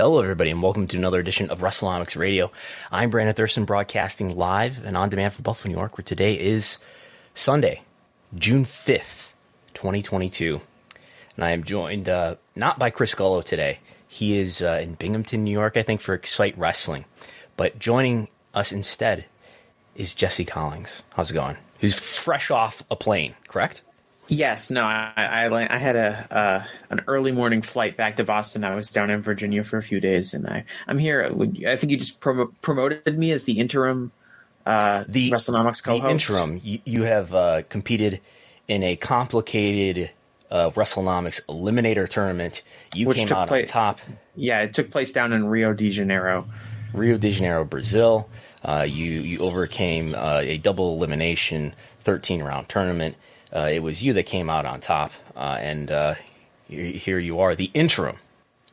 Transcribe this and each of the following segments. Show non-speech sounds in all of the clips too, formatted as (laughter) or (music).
Hello, everybody, and welcome to another edition of WrestleNomics Radio. I'm Brandon Thurston, broadcasting live and on demand from Buffalo, New York, where today is Sunday, June 5th, 2022. And I am joined uh, not by Chris Gullo today. He is uh, in Binghamton, New York, I think, for Excite Wrestling. But joining us instead is Jesse Collins. How's it going? Who's fresh off a plane, correct? Yes, no, I I, I had a uh, an early morning flight back to Boston. I was down in Virginia for a few days, and I I'm here. I think you just prom- promoted me as the interim uh, the WrestleNomics co-host. The interim. You, you have uh, competed in a complicated uh, WrestleNomics Eliminator tournament. You Which came out on top. Yeah, it took place down in Rio de Janeiro. Rio de Janeiro, Brazil. Uh, you you overcame uh, a double elimination 13 round tournament uh, it was you that came out on top, uh, and uh, here you are, the interim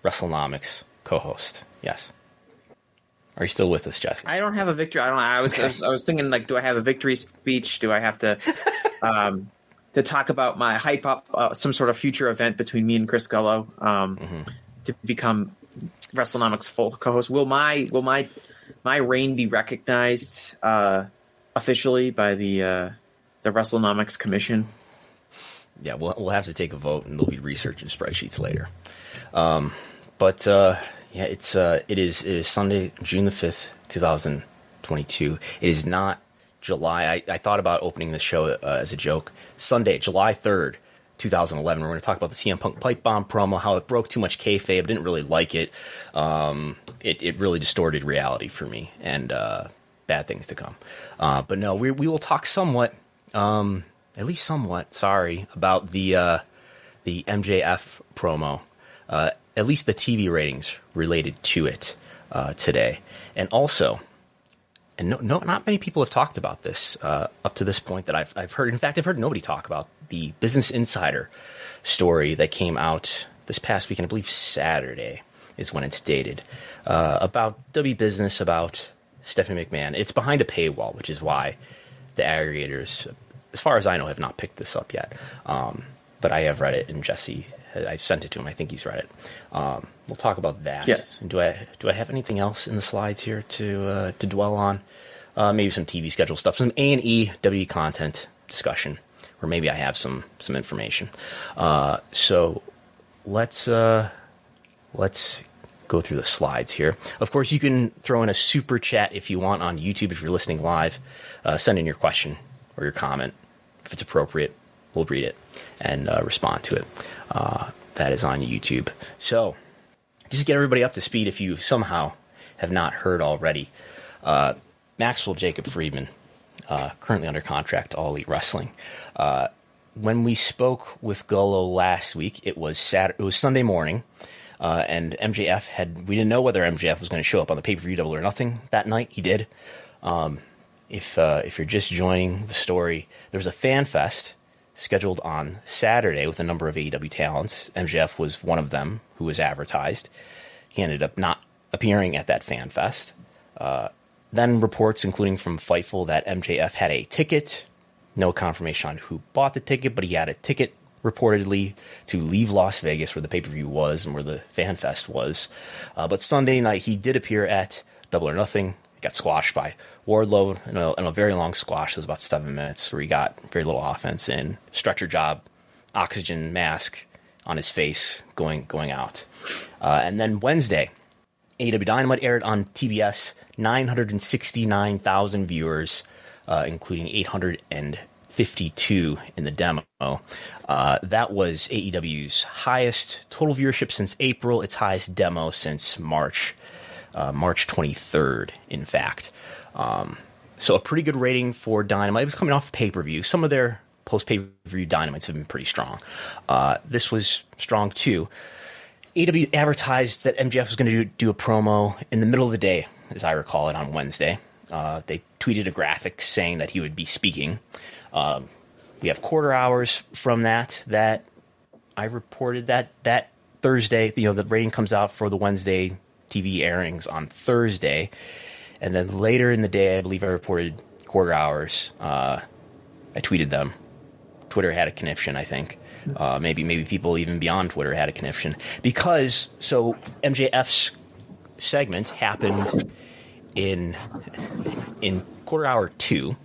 WrestleNomics co-host. Yes. Are you still with us, Jesse? I don't have a victory. I don't. I was, okay. I was, I was. thinking like, do I have a victory speech? Do I have to, (laughs) um, to talk about my hype up uh, some sort of future event between me and Chris Gullo um, mm-hmm. to become WrestleNomics full co-host? Will my will my my reign be recognized uh, officially by the uh, the WrestleNomics Commission? Yeah, we'll we'll have to take a vote, and there'll be research and spreadsheets later. Um, but uh, yeah, it's uh, it is it is Sunday, June the fifth, two thousand twenty-two. It is not July. I, I thought about opening the show uh, as a joke. Sunday, July third. 2011. We're going to talk about the CM Punk pipe bomb promo, how it broke too much kayfabe. Didn't really like it. Um, it, it really distorted reality for me, and uh, bad things to come. Uh, but no, we we will talk somewhat um, at least somewhat sorry about the uh, the MJF promo. Uh, at least the TV ratings related to it uh, today, and also, and no, no, not many people have talked about this uh, up to this point that I've I've heard. In fact, I've heard nobody talk about the Business Insider story that came out this past weekend. I believe Saturday is when it's dated uh, about W Business about Stephanie McMahon. It's behind a paywall, which is why the aggregators, as far as I know, have not picked this up yet. Um, but I have read it, and Jesse, I've sent it to him. I think he's read it. Um, we'll talk about that. Yes. do I do I have anything else in the slides here to uh, to dwell on? Uh, maybe some TV schedule stuff, some A and E W content discussion, or maybe I have some some information. Uh, so let's uh, let's go through the slides here. Of course, you can throw in a super chat if you want on YouTube if you're listening live uh, send in your question or your comment. If it's appropriate, we'll read it and uh, respond to it. Uh, that is on YouTube. So, just get everybody up to speed if you somehow have not heard already. Uh, Maxwell Jacob Friedman, uh, currently under contract to All Elite Wrestling. Uh, when we spoke with Gullo last week, it was Saturday, it was Sunday morning. Uh, and MJF had we didn't know whether MJF was going to show up on the pay per view double or nothing that night. He did. Um, if uh, if you're just joining the story, there was a fan fest scheduled on Saturday with a number of AEW talents. MJF was one of them who was advertised. He ended up not appearing at that fan fest. Uh, then reports, including from Fightful, that MJF had a ticket. No confirmation on who bought the ticket, but he had a ticket reportedly to leave Las Vegas, where the pay per view was and where the fan fest was. Uh, but Sunday night, he did appear at Double or Nothing. Got squashed by Wardlow in a, in a very long squash. It was about seven minutes where he got very little offense in. Stretcher job, oxygen mask on his face going going out. Uh, and then Wednesday, AEW Dynamite aired on TBS. 969,000 viewers, uh, including 852 in the demo. Uh, that was AEW's highest total viewership since April, its highest demo since March, uh, March 23rd, in fact. Um, so a pretty good rating for Dynamite. It was coming off pay per view. Some of their post pay per view Dynamites have been pretty strong. Uh, this was strong too. AW advertised that MJF was going to do, do, a promo in the middle of the day, as I recall it, on Wednesday. Uh, they tweeted a graphic saying that he would be speaking. Um, we have quarter hours from that. That I reported that that Thursday. You know, the rating comes out for the Wednesday TV airings on Thursday, and then later in the day, I believe I reported quarter hours. Uh, I tweeted them. Twitter had a conniption, I think. Uh, maybe maybe people even beyond Twitter had a conniption because so MJF's segment happened in in quarter hour two.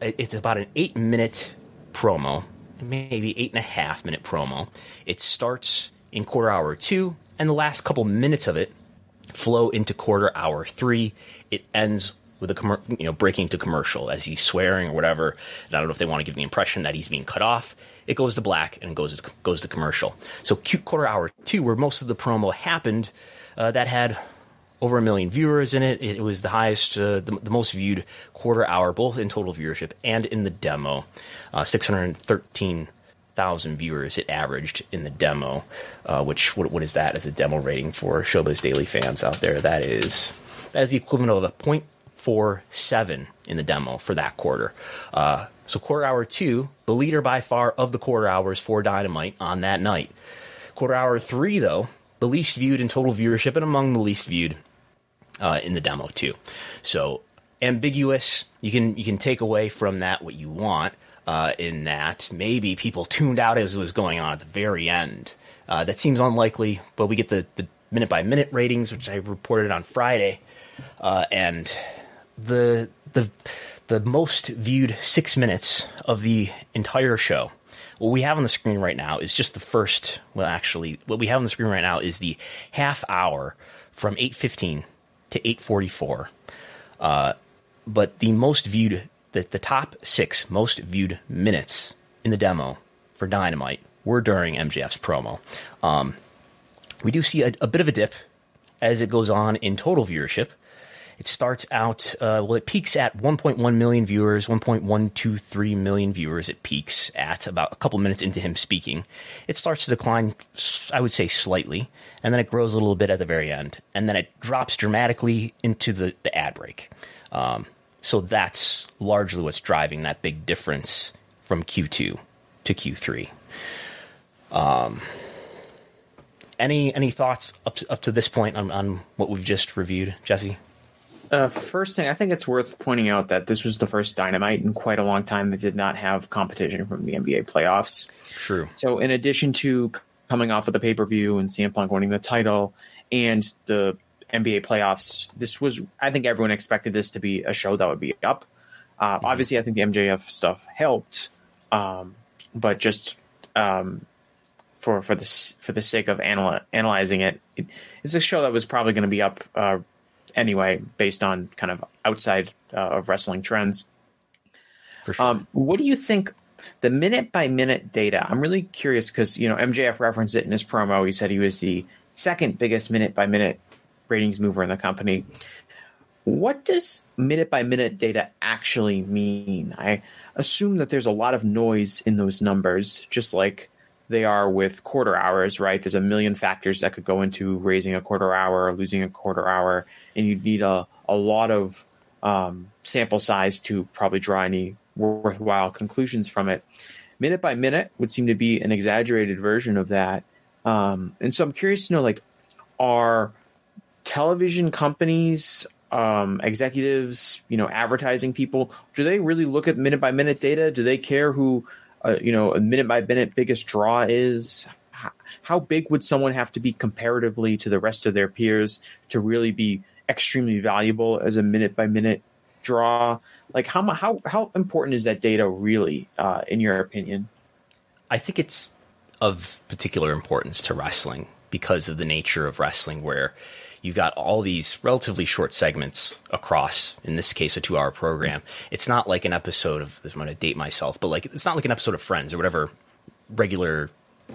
It's about an eight minute promo, maybe eight and a half minute promo. It starts in quarter hour two, and the last couple minutes of it flow into quarter hour three. It ends with a com- you know breaking to commercial as he's swearing or whatever. And I don't know if they want to give the impression that he's being cut off. It goes to black and goes to, goes to commercial. So cute quarter hour two, where most of the promo happened, uh, that had over a million viewers in it. It was the highest, uh, the, the, most viewed quarter hour, both in total viewership and in the demo. Uh, 613,000 viewers it averaged in the demo, uh, which, what, what is that as a demo rating for Showbuzz Daily fans out there? That is, that is the equivalent of a point four seven in the demo for that quarter. Uh, so quarter hour two, the leader by far of the quarter hours for Dynamite on that night. Quarter hour three, though, the least viewed in total viewership and among the least viewed uh, in the demo too. So ambiguous. You can you can take away from that what you want. Uh, in that maybe people tuned out as it was going on at the very end. Uh, that seems unlikely, but we get the, the minute by minute ratings, which I reported on Friday, uh, and the the the most viewed six minutes of the entire show. What we have on the screen right now is just the first. Well, actually, what we have on the screen right now is the half hour from eight fifteen to eight forty four. Uh, but the most viewed, the, the top six most viewed minutes in the demo for Dynamite were during MJF's promo. Um, we do see a, a bit of a dip as it goes on in total viewership. It starts out, uh, well, it peaks at 1.1 million viewers, 1.123 million viewers. It peaks at about a couple minutes into him speaking. It starts to decline, I would say slightly, and then it grows a little bit at the very end. And then it drops dramatically into the, the ad break. Um, so that's largely what's driving that big difference from Q2 to Q3. Um, any any thoughts up to, up to this point on, on what we've just reviewed, Jesse? Uh, first thing, I think it's worth pointing out that this was the first Dynamite in quite a long time that did not have competition from the NBA playoffs. True. So, in addition to coming off of the pay per view and CM Punk winning the title and the NBA playoffs, this was, I think everyone expected this to be a show that would be up. Uh, mm-hmm. Obviously, I think the MJF stuff helped, um, but just um, for for the for the sake of anal- analyzing it, it, it's a show that was probably going to be up uh, anyway, based on kind of outside uh, of wrestling trends. For sure. Um, what do you think? The minute by minute data. I'm really curious because you know MJF referenced it in his promo. He said he was the second biggest minute by minute ratings mover in the company. What does minute by minute data actually mean? I assume that there's a lot of noise in those numbers, just like they are with quarter hours, right? There's a million factors that could go into raising a quarter hour or losing a quarter hour, and you'd need a, a lot of um, sample size to probably draw any worthwhile conclusions from it. Minute by minute would seem to be an exaggerated version of that. Um, and so I'm curious to know, like, are television companies, um, executives, you know, advertising people, do they really look at minute by minute data? Do they care who, uh, you know, a minute by minute biggest draw is? How, big would someone have to be comparatively to the rest of their peers to really be extremely valuable as a minute by minute draw? Like how how how important is that data really, uh, in your opinion? I think it's of particular importance to wrestling because of the nature of wrestling, where you've got all these relatively short segments across, in this case, a two hour program. It's not like an episode of, I'm going to date myself, but like, it's not like an episode of Friends or whatever regular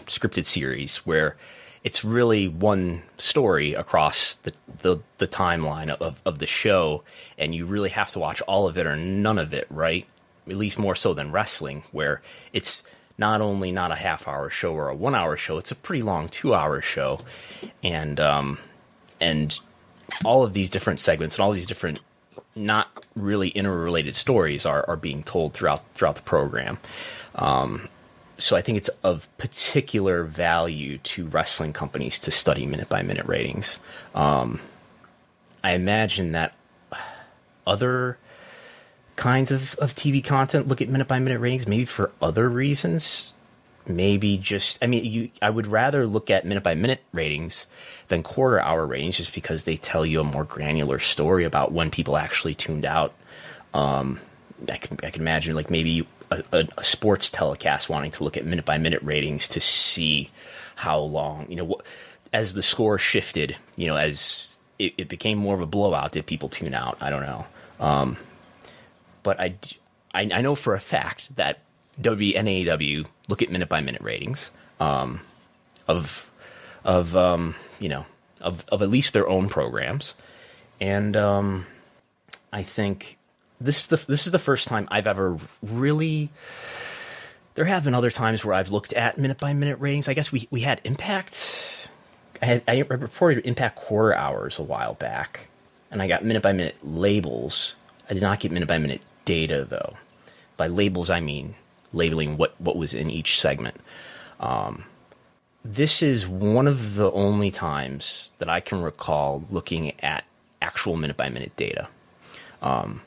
scripted series where it's really one story across the, the, the timeline of, of the show, and you really have to watch all of it or none of it, right? At least more so than wrestling, where it's not only not a half hour show or a one hour show, it's a pretty long two hour show, and um, and all of these different segments and all these different not really interrelated stories are, are being told throughout throughout the program. Um, so I think it's of particular value to wrestling companies to study minute by minute ratings. Um, I imagine that other kinds of, of TV content look at minute by minute ratings, maybe for other reasons. Maybe just, I mean, you, I would rather look at minute by minute ratings than quarter hour ratings just because they tell you a more granular story about when people actually tuned out. Um, I can, I can imagine like maybe a, a, a, sports telecast wanting to look at minute by minute ratings to see how long, you know, as the score shifted, you know, as it, it became more of a blowout, did people tune out? I don't know. Um, but I, I, I, know for a fact that WNAW look at minute by minute ratings um, of, of um, you know, of, of at least their own programs. And um, I think this is the this is the first time I've ever really. There have been other times where I've looked at minute by minute ratings. I guess we we had Impact. I had I reported Impact quarter hours a while back, and I got minute by minute labels. I did not get minute by minute data though. By labels, I mean labeling what what was in each segment. Um, this is one of the only times that I can recall looking at actual minute by minute data. Um,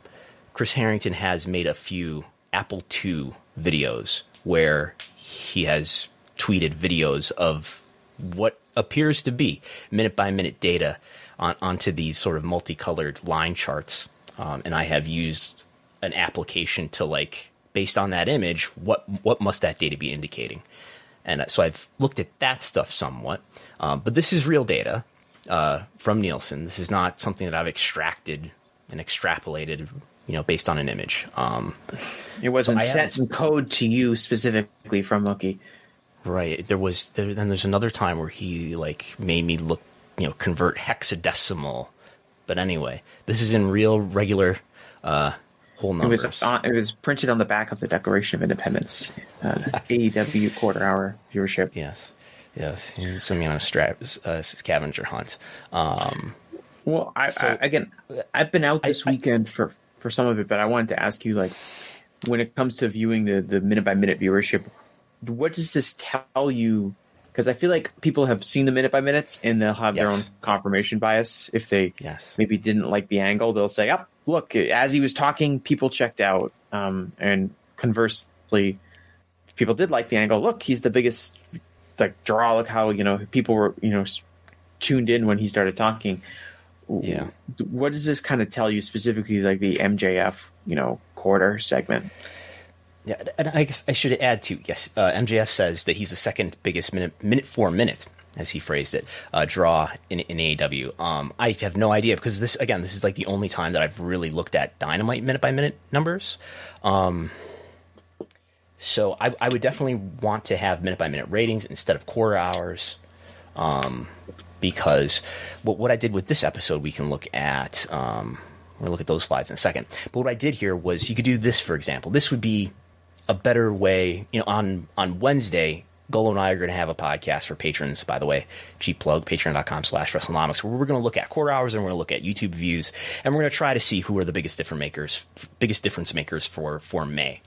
Chris Harrington has made a few Apple II videos where he has tweeted videos of what appears to be minute by minute data on, onto these sort of multicolored line charts. Um, and I have used an application to like, based on that image, what what must that data be indicating? And so I've looked at that stuff somewhat. Um, but this is real data uh, from Nielsen. This is not something that I've extracted and extrapolated you know, based on an image. Um, it wasn't so set in code to you specifically from Mookie. Right. There was. There, then there's another time where he like made me look, you know, convert hexadecimal. But anyway, this is in real, regular, uh, whole numbers. It was on, it was printed on the back of the Declaration of Independence. Uh. (laughs) AEW quarter hour viewership. Yes. Yes. And some you know stra- uh, scavenger hunt. Um, well, I, so, I, again, I've been out this I, weekend for for some of it, but I wanted to ask you, like, when it comes to viewing the the minute by minute viewership, what does this tell you? Because I feel like people have seen the minute by minutes and they'll have yes. their own confirmation bias. If they yes. maybe didn't like the angle, they'll say, "Up, oh, look, as he was talking, people checked out." Um, and conversely, people did like the angle, look, he's the biggest like draw. Look how you know people were you know tuned in when he started talking yeah. What does this kind of tell you specifically, like the MJF, you know, quarter segment? Yeah, and I guess I should add to yes, uh, MJF says that he's the second biggest minute minute for minute, as he phrased it, uh, draw in, in AEW. Um, I have no idea because this again, this is like the only time that I've really looked at Dynamite minute by minute numbers. Um, so I, I, would definitely want to have minute by minute ratings instead of quarter hours. Um, because what, what I did with this episode, we can look at. Um, gonna look at those slides in a second. But what I did here was you could do this, for example. This would be a better way. You know, on on Wednesday, Gullo and I are going to have a podcast for patrons, by the way. Cheap plug, patreon.com slash WrestleNomics, where we're going to look at quarter hours and we're going to look at YouTube views, and we're going to try to see who are the biggest difference makers, biggest difference makers for, for May.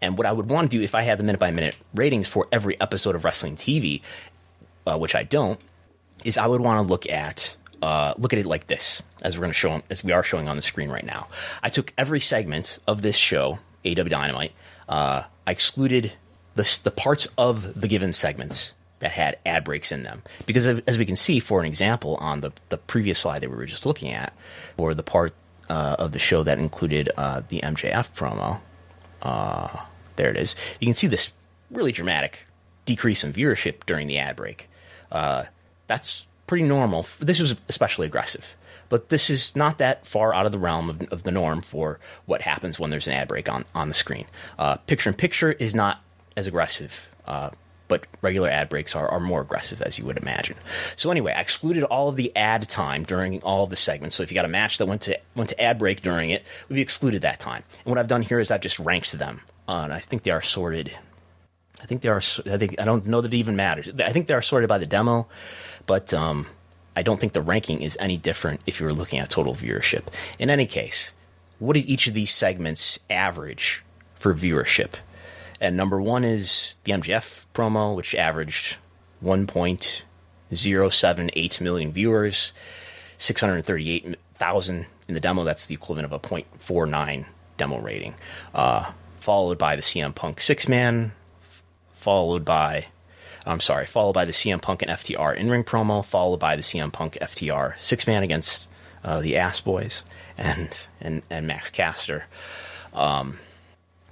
And what I would want to do if I had the minute by minute ratings for every episode of Wrestling TV, uh, which I don't, is I would want to look at uh, look at it like this, as we're going to show, as we are showing on the screen right now. I took every segment of this show, AW Dynamite. Uh, I excluded the, the parts of the given segments that had ad breaks in them. Because as we can see, for an example, on the, the previous slide that we were just looking at, or the part uh, of the show that included uh, the MJF promo, uh, there it is. You can see this really dramatic decrease in viewership during the ad break. Uh, that's pretty normal. This was especially aggressive, but this is not that far out of the realm of, of the norm for what happens when there's an ad break on, on the screen. Uh, picture in picture is not as aggressive. Uh, but regular ad breaks are, are more aggressive, as you would imagine. So anyway, I excluded all of the ad time during all of the segments. So if you got a match that went to went to ad break during it, we've excluded that time. And what I've done here is I've just ranked them, uh, and I think they are sorted. I think they are. I think I don't know that it even matters. I think they are sorted by the demo, but um, I don't think the ranking is any different if you were looking at total viewership. In any case, what did each of these segments average for viewership? And number one is the MJF promo, which averaged 1.078 million viewers, 638,000 in the demo. That's the equivalent of a 0.49 demo rating. Uh, followed by the CM Punk six man, followed by, I'm sorry, followed by the CM Punk and FTR in ring promo, followed by the CM Punk FTR six man against uh, the Ass Boys and, and, and Max Caster. Um,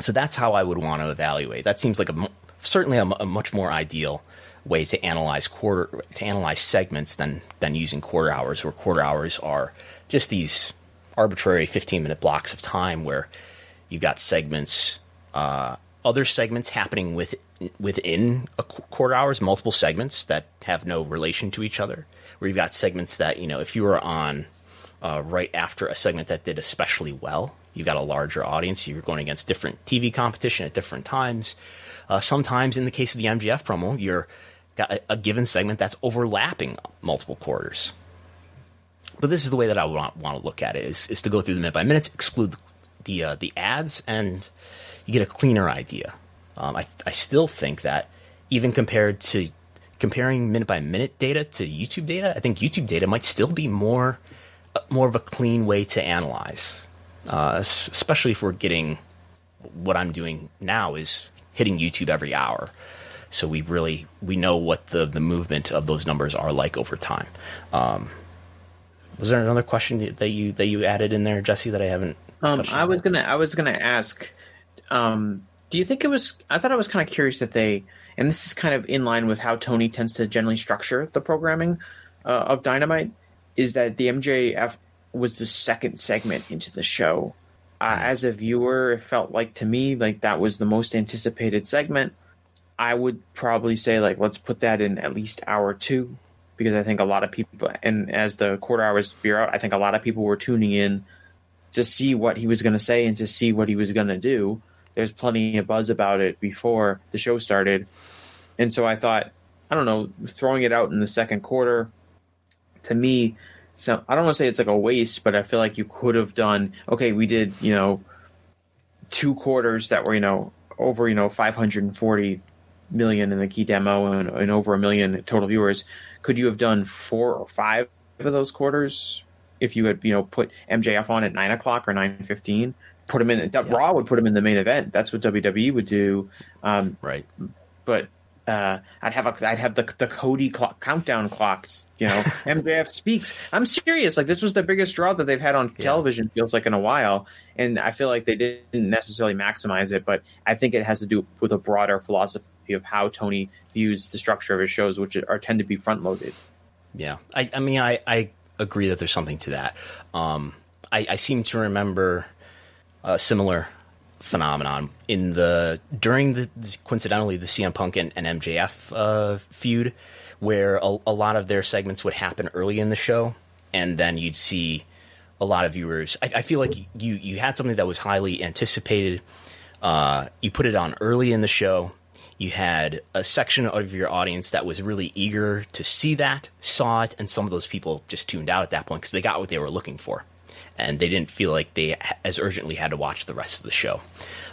so that's how I would want to evaluate. That seems like a certainly a, a, much more ideal way to analyze quarter to analyze segments than than using quarter hours, where quarter hours are just these arbitrary 15 minute blocks of time where you've got segments, uh, other segments happening with, within a quarter hours, multiple segments that have no relation to each other. Where you've got segments that you know if you were on uh, right after a segment that did especially well, You've got a larger audience. You're going against different TV competition at different times. Uh, sometimes, in the case of the MJF promo, you're got a, a, given segment that's overlapping multiple quarters. But this is the way that I want, want to look at it: is, is to go through the minute by minutes, exclude the uh, the ads, and you get a cleaner idea. Um, I I still think that even compared to comparing minute by minute data to YouTube data, I think YouTube data might still be more uh, more of a clean way to analyze uh, especially if we're getting what I'm doing now is hitting YouTube every hour. So we really we know what the the movement of those numbers are like over time. Um, was there another question that you that you added in there, Jesse, that I haven't? Um, I was gonna I was gonna ask. Um, do you think it was? I thought I was kind of curious that they, and this is kind of in line with how Tony tends to generally structure the programming uh, of Dynamite, is that the MJF was the second segment into the show. Uh, as a viewer, it felt like to me like that was the most anticipated segment. I would probably say like let's put that in at least hour two because I think a lot of people and as the quarter hours veer out, I think a lot of people were tuning in to see what he was going to say and to see what he was going to do. There's plenty of buzz about it before the show started, and so I thought I don't know throwing it out in the second quarter to me so I don't want to say it's like a waste, but I feel like you could have done okay. We did you know two quarters that were you know over you know 540 million in the key demo and, and over a million total viewers. Could you have done four or five of those quarters if you had you know put MJF on at nine o'clock or nine fifteen? Put him in. Yeah. Raw would put him in the main event. That's what WWE would do. Um, right. But uh, I'd have a, I'd have the the Cody clock, countdown clocks. You know, (laughs) MJF speaks. I'm serious. Like this was the biggest draw that they've had on yeah. television. Feels like in a while, and I feel like they didn't necessarily maximize it. But I think it has to do with a broader philosophy of how Tony views the structure of his shows, which are tend to be front loaded. Yeah, I, I mean, I, I agree that there's something to that. Um, I, I seem to remember a similar phenomenon in the during the coincidentally the CM Punk and, and MJF uh, feud, where a, a, lot of their segments would happen early in the show, and then you'd see a lot of viewers. I, I feel like you you had something that was highly anticipated. Uh, you put it on early in the show. You had a section of your audience that was really eager to see that, saw it, and some of those people just tuned out at that point because they got what they were looking for and they didn't feel like they as urgently had to watch the rest of the show.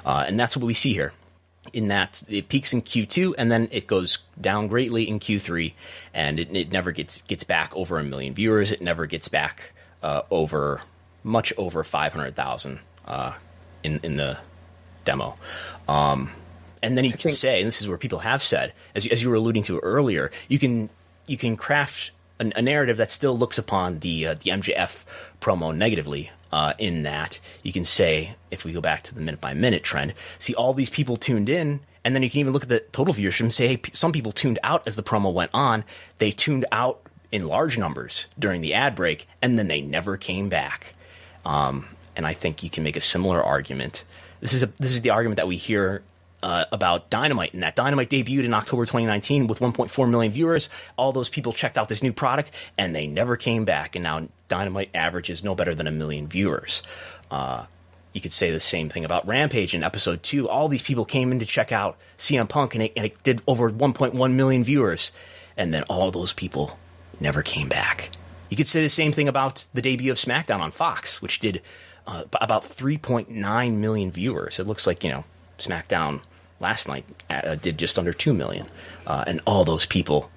Uh, and that's what we see here. in that it peaks in Q2 and then it goes down greatly in Q3, and it, it never gets gets back over a million viewers. It never gets back uh, over much over five hundred thousand uh, in in the demo. Um, and then you I can think- say, and this is where people have said, as as you were alluding to earlier, you can you can craft a, a narrative that still looks upon the uh, the MJF promo negatively. Uh, in that you can say, if we go back to the minute by minute trend, see all these people tuned in, and then you can even look at the total viewership and say, hey, some people tuned out as the promo went on. They tuned out in large numbers during the ad break, and then they never came back. Um, and I think you can make a similar argument. This is a, this is the argument that we hear uh, about Dynamite, and that Dynamite debuted in October 2019 with 1.4 million viewers. All those people checked out this new product, and they never came back. And now Dynamite averages no better than a million viewers. Uh, you could say the same thing about Rampage in episode two. All these people came in to check out CM Punk, and it, and it did over 1.1 million viewers. And then all those people never came back. You could say the same thing about the debut of SmackDown on Fox, which did uh, about 3.9 million viewers. It looks like, you know, SmackDown last night uh, did just under 2 million. Uh, and all those people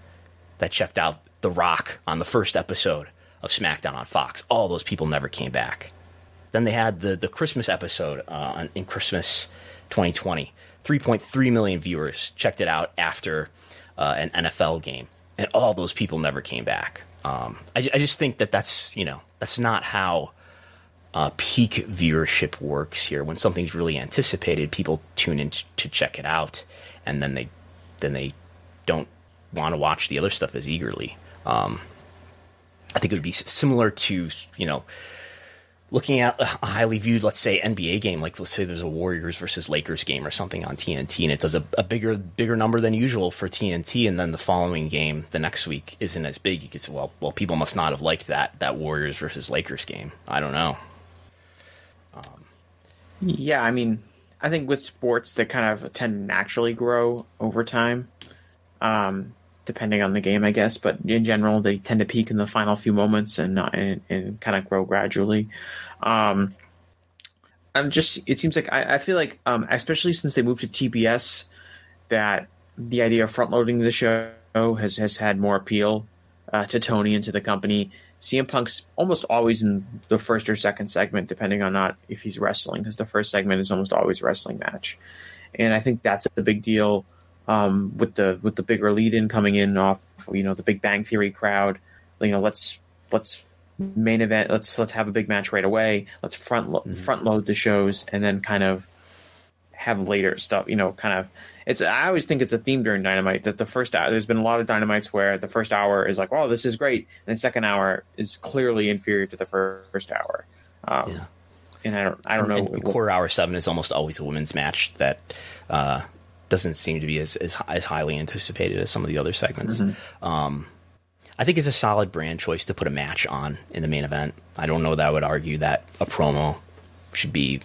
that checked out The Rock on the first episode of SmackDown on Fox, all those people never came back. Then they had the, the Christmas episode uh, in Christmas 2020. 3.3 million viewers checked it out after uh, an NFL game. And all those people never came back. Um, I, I just think that that's, you know, that's not how uh, peak viewership works here. When something's really anticipated, people tune in to check it out, and then they then they don't want to watch the other stuff as eagerly. Um, I think it would be similar to you know looking at a highly viewed, let's say NBA game, like let's say there's a Warriors versus Lakers game or something on TNT, and it does a, a, bigger bigger number than usual for TNT, and then the following game the next week isn't as big. You could say, well, well, people must not have liked that that Warriors versus Lakers game. I don't know. Yeah, I mean, I think with sports they kind of tend to naturally grow over time, um, depending on the game, I guess. But in general, they tend to peak in the final few moments and and, and kind of grow gradually. Um, I'm just. It seems like I, I feel like, um, especially since they moved to TBS, that the idea of front loading the show has has had more appeal uh, to Tony and to the company. CM Punk's almost always in the first or second segment, depending on not if he's wrestling, because the first segment is almost always a wrestling match, and I think that's a big deal um, with the with the bigger lead in coming in off you know the Big Bang Theory crowd. You know, let's let's main event. Let's let's have a big match right away. Let's front lo- mm-hmm. front load the shows and then kind of have later stuff. You know, kind of it's I always think it's a theme during Dynamite that the first hour there's been a lot of Dynamites where the first hour is like, oh, this is great, and the second hour is clearly inferior to the first hour. Um, yeah. And I don't, I don't and, know. And quarter hour seven is almost always a women's match that uh, doesn't seem to be as, as, as highly anticipated as some of the other segments. Mm-hmm. Um, I think it's a solid brand choice to put a match on in the main event. I don't know that I would argue that a promo should be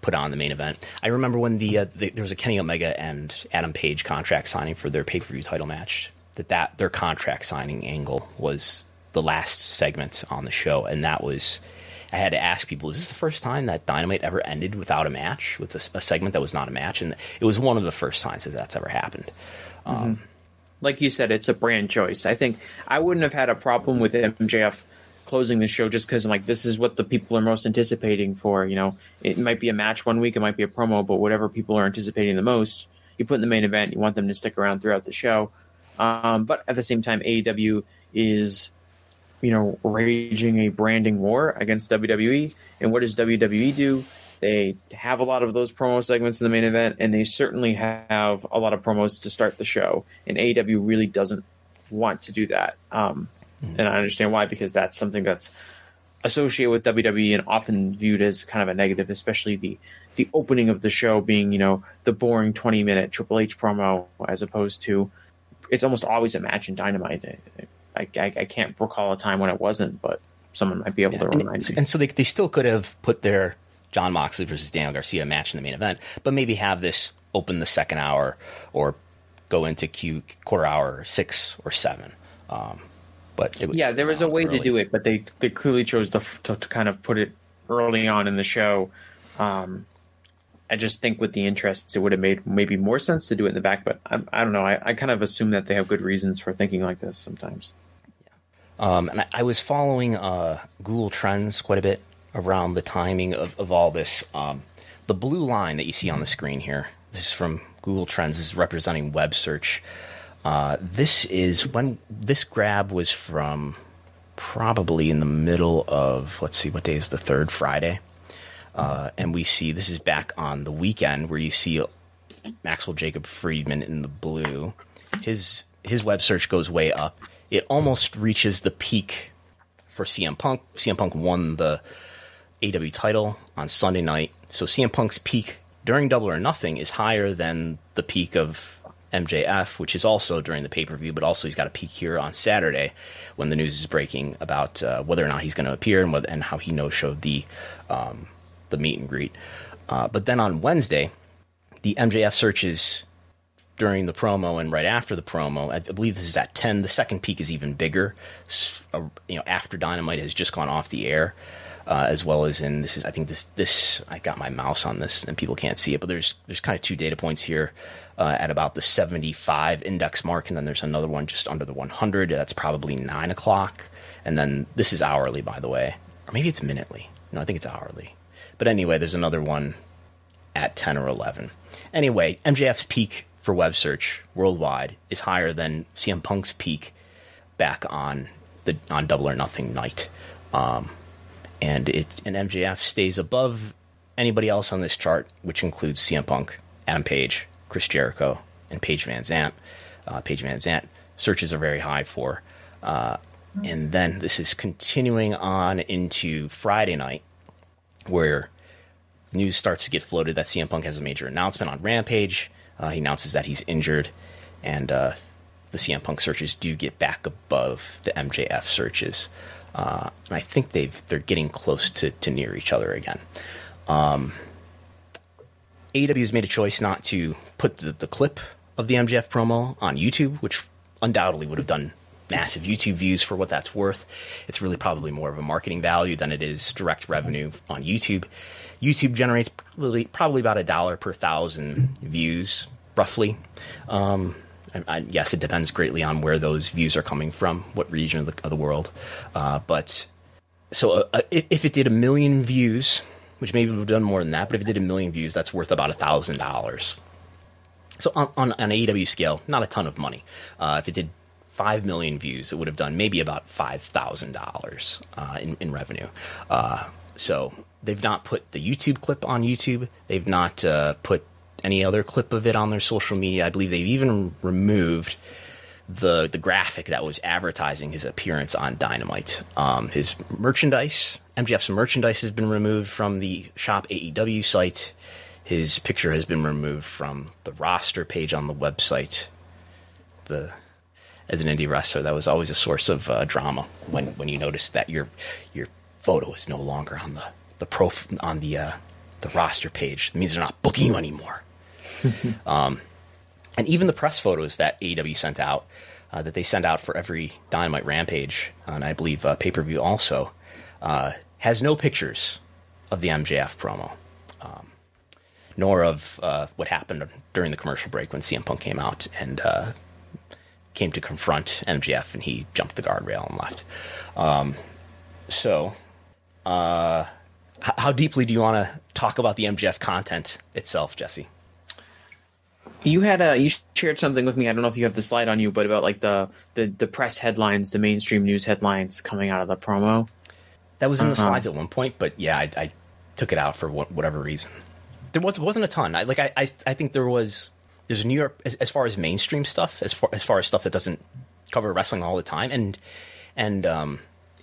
put on the main event. I remember when the, uh, the, there was a Kenny Omega and Adam Page contract signing for their pay per view title match. That that their contract signing angle was the last segment on the show, and that was. I had to ask people: Is this the first time that Dynamite ever ended without a match, with a, a segment that was not a match? And it was one of the first times that that's ever happened. Um, mm-hmm. like you said, it's a brand choice. I think I wouldn't have had a problem with MJF closing the show just because I'm like, this is what the people are most anticipating for. You know, it might be a match one week, it might be a promo, but whatever people are anticipating the most, you put in the main event. You want them to stick around throughout the show. Um, but at the same time, AEW is, you know, raging a branding war against WWE. And what does WWE do? They have a lot of those promo segments in the main event, and they certainly have a lot of promos to start the show. And AEW really doesn't want to do that. Um, and I understand why because that's something that's associated with WWE and often viewed as kind of a negative, especially the the opening of the show being you know the boring twenty minute Triple H promo as opposed to it's almost always a match in Dynamite. I, I, I can't recall a time when it wasn't, but someone might be able yeah, to remind and, me. And so they they still could have put their Jon Moxley versus Daniel Garcia match in the main event, but maybe have this open the second hour or go into Q quarter hour six or seven. Um, but yeah, there was a way early. to do it, but they they clearly chose to, to, to kind of put it early on in the show. Um, I just think with the interest, it would have made maybe more sense to do it in the back. But I, I don't know. I, I kind of assume that they have good reasons for thinking like this sometimes. Um, and I, I, was following uh, Google Trends quite a bit around the timing of, of all this. Um, the blue line that you see on the screen here, this is from Google Trends. This is representing web search. Uh, this is when this grab was from probably in the middle of, let's see, what day is the third Friday? Uh, and we see this is back on the weekend where you see Maxwell Jacob Friedman in the blue. His his web search goes way up. It almost reaches the peak for CM Punk. CM Punk won the AW title on Sunday night. So CM Punk's peak during Double or Nothing is higher than the peak of MJF, which is also during the pay per view, but also he's got a peak here on Saturday when the news is breaking about uh, whether or not he's going to appear and, whether, and how he no showed the um, the meet and greet. Uh, but then on Wednesday, the MJF searches during the promo and right after the promo. I believe this is at ten. The second peak is even bigger. Uh, you know, after Dynamite has just gone off the air uh, as well as in this is I think this this I got my mouse on this and people can't see it, but there's there's kind of two data points here uh, at about the 75 index mark, and then there's another one just under the 100. That's probably nine o'clock, and then this is hourly, by the way, or maybe it's minutely. No, I think it's hourly. But anyway, there's another one at 10 or 11. Anyway, MJF's peak for web search worldwide is higher than CM Punk's peak back on the on Double or Nothing night. Um, and it and MJF stays above anybody else on this chart, which includes CM Punk, Adam Page, Chris Jericho, and Paige VanZant. Uh, Paige VanZant searches are very high for. Uh, and then this is continuing on into Friday night, where news starts to get floated that CM Punk has a major announcement on Rampage. Uh, he announces that he's injured, and uh, the CM Punk searches do get back above the MJF searches. Uh, and I think they've they're getting close to, to near each other again. Um, AEW has made a choice not to put the, the clip of the MJF promo on YouTube, which undoubtedly would have done massive YouTube views for what that's worth. It's really probably more of a marketing value than it is direct revenue on YouTube. YouTube generates probably, probably about a dollar per thousand views, roughly. Um, I, yes, it depends greatly on where those views are coming from, what region of the, of the world. Uh, but so uh, uh if it did a million views, which maybe would have done more than that, but if it did a million views, that's worth about a thousand dollars. So on, on, on, an AEW scale, not a ton of money. Uh, if it did five million views, it would have done maybe about five thousand uh, dollars in, in revenue. Uh, so they've not put the YouTube clip on YouTube. They've not uh, put any other clip of it on their social media. I believe they've even removed the the graphic that was advertising his appearance on Dynamite. Um, his merchandise, MJF's merchandise, has been removed from the Shop AEW site. His picture has been removed from the roster page on the website. The as an indie wrestler, that was always a source of uh, drama when when you noticed that your your photo is no longer on the the pro on the uh, the roster page. It means they're not booking you anymore. (laughs) um, and even the press photos that AEW sent out, uh, that they send out for every Dynamite Rampage, and I believe uh, pay per view also, uh, has no pictures of the MJF promo, um, nor of uh, what happened during the commercial break when CM Punk came out and uh, came to confront MJF, and he jumped the guardrail and left. Um, so, uh, how deeply do you want to talk about the MJF content itself, Jesse? You had a you shared something with me. I don't know if you have the slide on you, but about like the the, the press headlines, the mainstream news headlines coming out of the promo. That was in uh-huh. the slides at one point, but yeah, I, I took it out for whatever reason. There was wasn't a ton. I like I, I I think there was there's a New York as, as far as mainstream stuff, as far as far as stuff that doesn't cover wrestling all the time, and and um,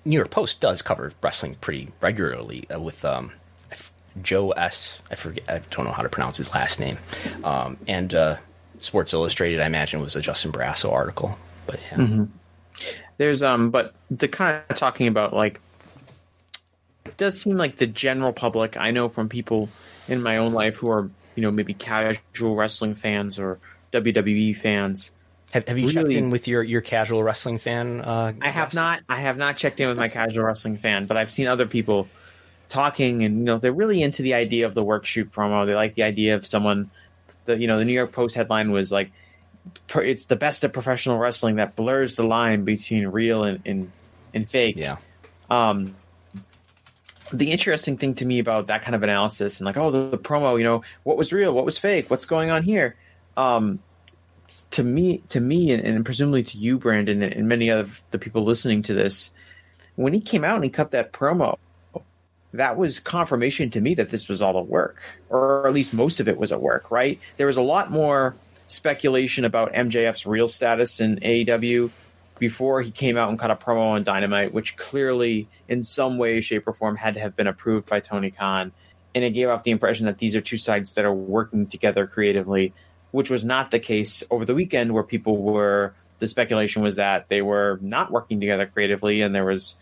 New York Post does cover wrestling pretty regularly uh, with um, Joe S. I forget. I don't know how to pronounce his last name. Um, and uh, Sports Illustrated, I imagine, was a Justin Barrasso article. But yeah. Mm-hmm. There's um, but the kind of talking about like it does seem like the general public. I know from people in my own life who are you know maybe casual wrestling fans or WWE fans. Have, have you really, checked in with your, your casual wrestling fan? Uh, I have not. I have not checked in with my casual wrestling fan, but I've seen other people talking, and you know they're really into the idea of the work shoot promo. They like the idea of someone. The you know the New York Post headline was like, "It's the best of professional wrestling that blurs the line between real and and, and fake." Yeah. Um, the interesting thing to me about that kind of analysis and like, oh, the, the promo, you know, what was real, what was fake, what's going on here? Um, to me, to me, and, and presumably to you, Brandon, and many of the people listening to this, when he came out and he cut that promo, that was confirmation to me that this was all a work, or at least most of it was a work. Right? There was a lot more speculation about MJF's real status in AEW before he came out and cut a promo on Dynamite, which clearly, in some way, shape, or form, had to have been approved by Tony Khan. And it gave off the impression that these are two sides that are working together creatively, which was not the case over the weekend, where people were. The speculation was that they were not working together creatively, and there was,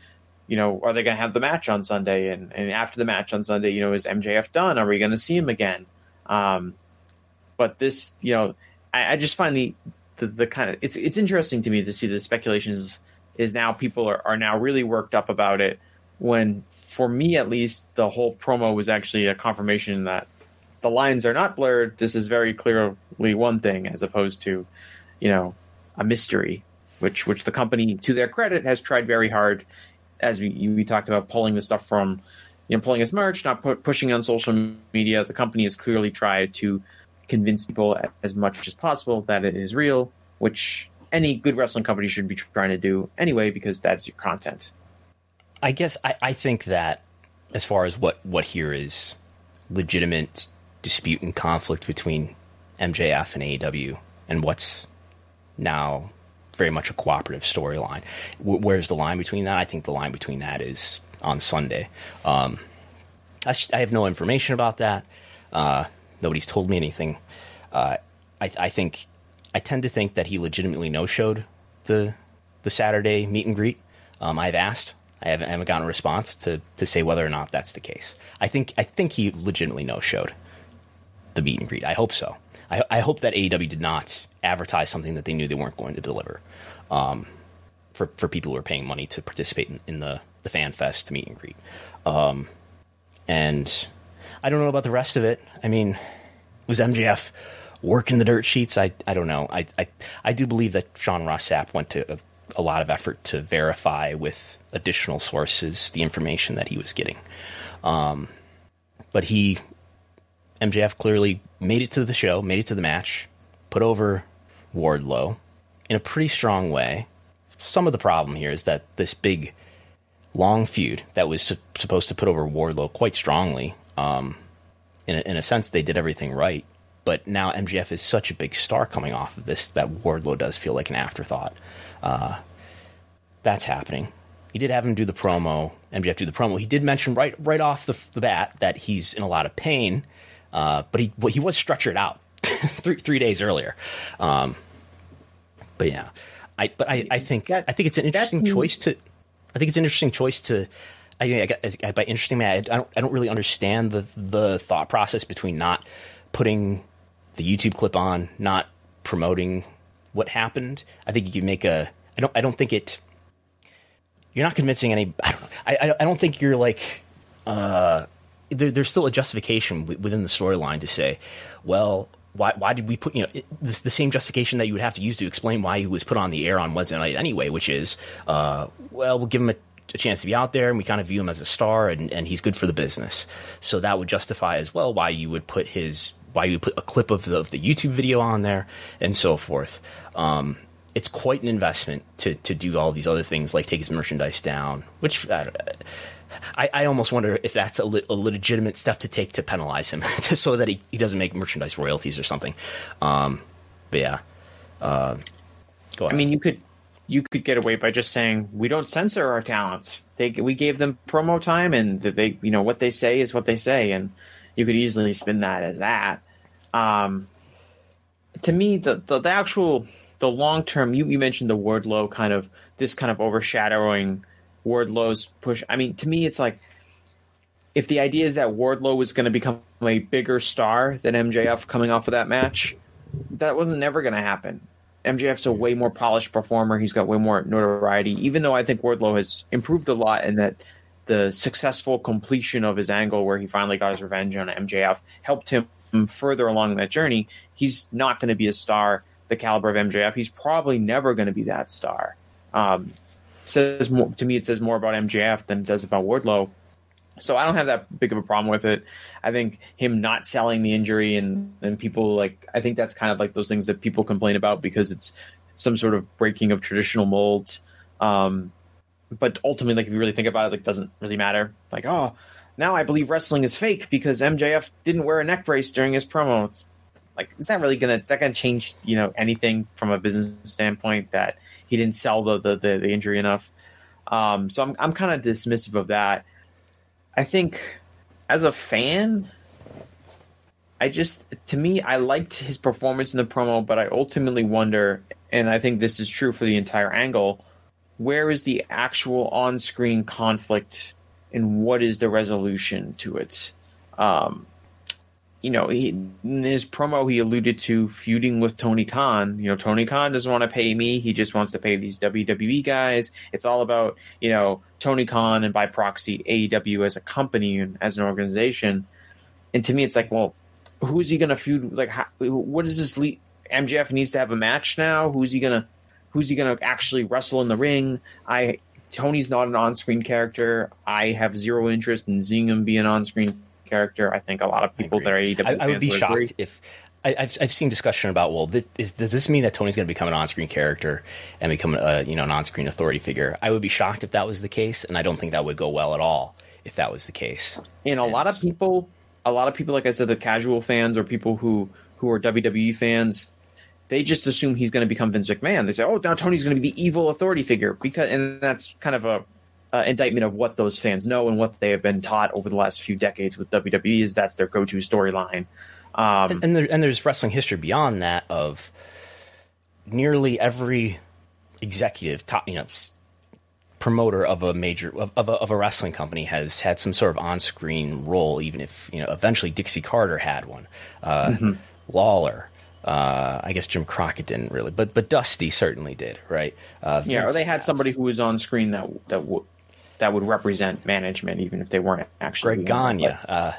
you know, are they going to have the match on Sunday? And, and after the match on Sunday, you know, is MJF done? Are we going to see him again? Um, but this, you know, I, I just find the the, the kind of it's it's interesting to me to see the speculations is, now people are, are now really worked up about it when for me at least the whole promo was actually a confirmation that the lines are not blurred this is very clearly one thing as opposed to you know a mystery which which the company to their credit has tried very hard as we we talked about pulling the stuff from you know pulling his merch not pu- pushing on social media the company has clearly tried to convince people as much as possible that it is real, which any good wrestling company should be trying to do anyway because that's your content. I guess I, I think that as far as what, what here is legitimate dispute and conflict between MJF and AEW and what's now very much a cooperative storyline. Where's the line between that? I think the line between that is on Sunday. Um, I, I, have no information about that. Uh, Nobody's told me anything. Uh, I, I, think I tend to think that he legitimately no showed the the Saturday meet and greet. Um, I've asked. I haven't, I haven't, gotten a response to, to say whether or not that's the case. I think I think he legitimately no showed the meet and greet. I hope so. I, I, hope that AEW did not advertise something that they knew they weren't going to deliver um, for for people who are paying money to participate in, in the the fan fest meet and greet. Um, and I don't know about the rest of it. I mean, was MJF working the dirt sheets? I, I don't know. I, I, I do believe that Sean Ross Sapp went to a, a lot of effort to verify with additional sources the information that he was getting. Um, but he, MJF clearly made it to the show, made it to the match, put over Wardlow in a pretty strong way. Some of the problem here is that this big, long feud that was su- supposed to put over Wardlow quite strongly um, in, a, in a sense, they did everything right. But now MJF is such a big star coming off of this that Wardlow does feel like an afterthought. Uh, that's happening. He did have him do the promo, MJF do the promo. He did mention right right off the, the bat that he's in a lot of pain, uh, but he well, he was structured out (laughs) three three days earlier. Um, but yeah, I but I, I think that, I think it's an interesting choice to I think it's an interesting choice to I mean, I, by interesting, man, I don't, I don't really understand the the thought process between not putting the YouTube clip on, not promoting what happened. I think you can make a. I don't. I don't think it. You're not convincing any. I don't. I, I don't think you're like. Uh, there, there's still a justification within the storyline to say, well, why, why did we put you know it, this, the same justification that you would have to use to explain why he was put on the air on Wednesday night anyway, which is, uh, well, we'll give him a a chance to be out there, and we kind of view him as a star, and, and he's good for the business. So that would justify as well why you would put his why you put a clip of the, of the YouTube video on there, and so forth. Um, it's quite an investment to to do all these other things like take his merchandise down, which. I, I, I almost wonder if that's a, le- a, legitimate step to take to penalize him, (laughs) so that he, he doesn't make merchandise royalties or something. Um, but yeah, uh, I mean, you could you could get away by just saying we don't censor our talents. They we gave them promo time, and they you know what they say is what they say, and you could easily spin that as that. Um, to me, the, the, the actual the long term you, you mentioned the Wardlow kind of this kind of overshadowing Wardlow's push. I mean, to me, it's like if the idea is that Wardlow was going to become a bigger star than MJF coming off of that match, that wasn't never going to happen. MJF's a way more polished performer. He's got way more notoriety. Even though I think Wardlow has improved a lot, and that the successful completion of his angle where he finally got his revenge on MJF helped him further along that journey. He's not going to be a star the caliber of MJF. He's probably never going to be that star. Um, says more, to me, it says more about MJF than it does about Wardlow. So I don't have that big of a problem with it. I think him not selling the injury and and people like I think that's kind of like those things that people complain about because it's some sort of breaking of traditional molds. Um, but ultimately, like if you really think about it, like doesn't really matter. Like oh, now I believe wrestling is fake because MJF didn't wear a neck brace during his promo. It's like is that really gonna is that gonna change you know anything from a business standpoint that he didn't sell the the, the, the injury enough? Um, so I'm I'm kind of dismissive of that. I think as a fan, I just to me I liked his performance in the promo, but I ultimately wonder, and I think this is true for the entire angle, where is the actual on-screen conflict and what is the resolution to it? Um, you know, he, in his promo, he alluded to feuding with Tony Khan. You know, Tony Khan doesn't want to pay me; he just wants to pay these WWE guys. It's all about you know Tony Khan and by proxy AEW as a company and as an organization. And to me, it's like, well, who's he going to feud? Like, how, what is this? Le- MJF needs to have a match now. Who's he gonna? Who's he gonna actually wrestle in the ring? I Tony's not an on-screen character. I have zero interest in seeing him be an on-screen character. I think a lot of people that are AEW I, I would be shocked agree. if I, have I've seen discussion about well, th- is, does this mean that Tony's going to become an on-screen character and become a you know an on-screen authority figure? I would be shocked if that was the case, and I don't think that would go well at all if that was the case. And a lot of people, a lot of people, like I said, the casual fans or people who who are WWE fans, they just assume he's going to become Vince McMahon. They say, "Oh, now Tony's going to be the evil authority figure," because and that's kind of a uh, indictment of what those fans know and what they have been taught over the last few decades with WWE is that's their go-to storyline. Um, and, and, there, and there's wrestling history beyond that of nearly every executive, top, you know, promoter of a major of, of a, of, a, wrestling company has had some sort of on-screen role. Even if you know, eventually Dixie Carter had one, uh, mm-hmm. Lawler. Uh, I guess Jim Crockett didn't really, but but Dusty certainly did, right? Uh, yeah, or they had somebody who was on screen that that w- that would represent management, even if they weren't actually. Greg Gagne, uh,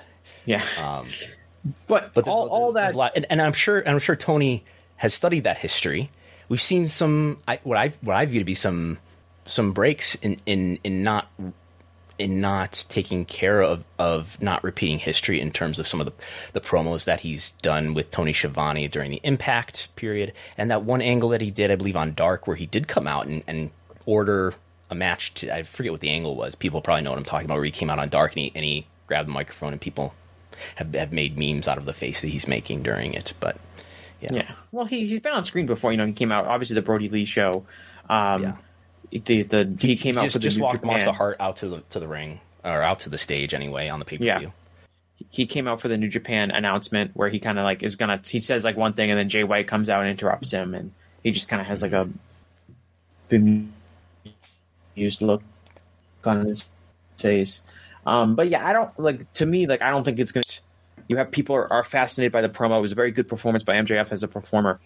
yeah. Um, (laughs) but but all, there's, all that, a lot, and, and, I'm sure I'm sure Tony has studied that history. We've seen some I, what I what I view to be some some breaks in in in not in not taking care of of not repeating history in terms of some of the the promos that he's done with Tony Schiavone during the Impact period, and that one angle that he did, I believe, on Dark, where he did come out and, and order a match to I forget what the angle was. People probably know what I'm talking about. Where he came out on Dark and he, and he grabbed the microphone and people have have made memes out of the face that he's making during it. But yeah, yeah. Well, he he's been on screen before. You know, he came out obviously the Brodie Lee show. Um, yeah. The, the he came he out just, for the just walked Japan. the Hart out to the to the ring or out to the stage anyway on the pay per view. Yeah he came out for the New Japan announcement where he kind of like is gonna he says like one thing and then Jay White comes out and interrupts him and he just kind of has like a bemused look on his face. Um, but yeah, I don't like to me like I don't think it's gonna. You have people are, are fascinated by the promo. It was a very good performance by MJF as a performer.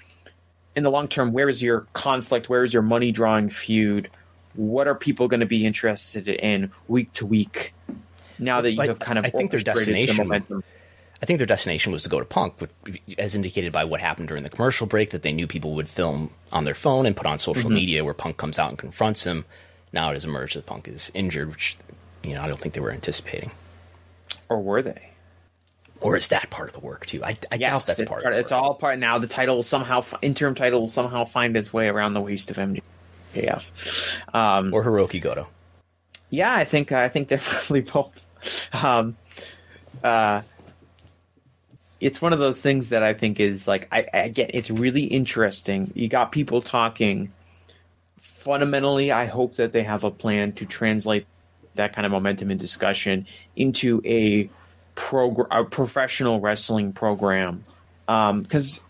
In the long term, where is your conflict? Where is your money drawing feud? What are people going to be interested in week to week? Now that you have kind of I think their destination. I think their destination was to go to Punk, as indicated by what happened during the commercial break, that they knew people would film on their phone and put on social mm-hmm. media, where Punk comes out and confronts him. Now it has emerged that Punk is injured, which you know I don't think they were anticipating. Or were they? Or is that part of the work too? I, I yes, doubt that's part. part it's work. all part. Now the title will somehow interim title will somehow find its way around the waist of MJF um, or Hirooki Goto. Yeah, I think I think definitely (laughs) both. Um, uh, it's one of those things that I think is like I, I get. It's really interesting. You got people talking fundamentally, I hope that they have a plan to translate that kind of momentum and discussion into a program, a professional wrestling program. Because um,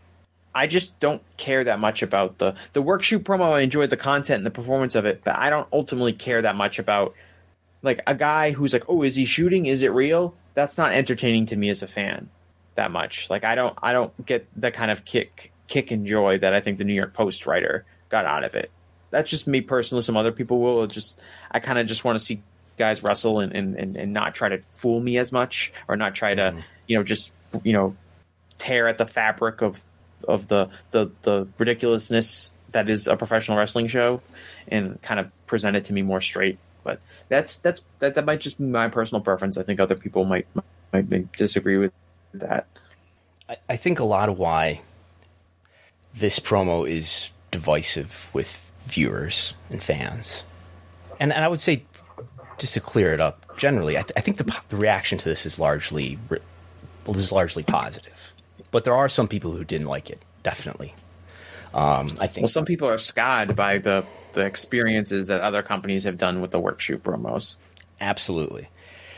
I just don't care that much about the the work shoot promo. I enjoyed the content and the performance of it, but I don't ultimately care that much about like a guy who's like, oh, is he shooting? Is it real? That's not entertaining to me as a fan that much. Like I don't I don't get the kind of kick kick and joy that I think the New York Post writer got out of it that's just me personally. Some other people will just. I kind of just want to see guys wrestle and, and, and, and not try to fool me as much or not try to Mm. you know just you know tear at the fabric of of the the the ridiculousness that is a professional wrestling show and kind of present it to me more straight but that's that's that, that might just be my personal preference i think other people might might, might disagree with that I, I think a lot of why this promo is divisive with viewers and fans, and, and I would say, just to clear it up, generally, I, th- I think the, the reaction to this is largely re- is largely positive, but there are some people who didn't like it. Definitely, um, I think. well some people are scarred by the the experiences that other companies have done with the work shoot promos Absolutely.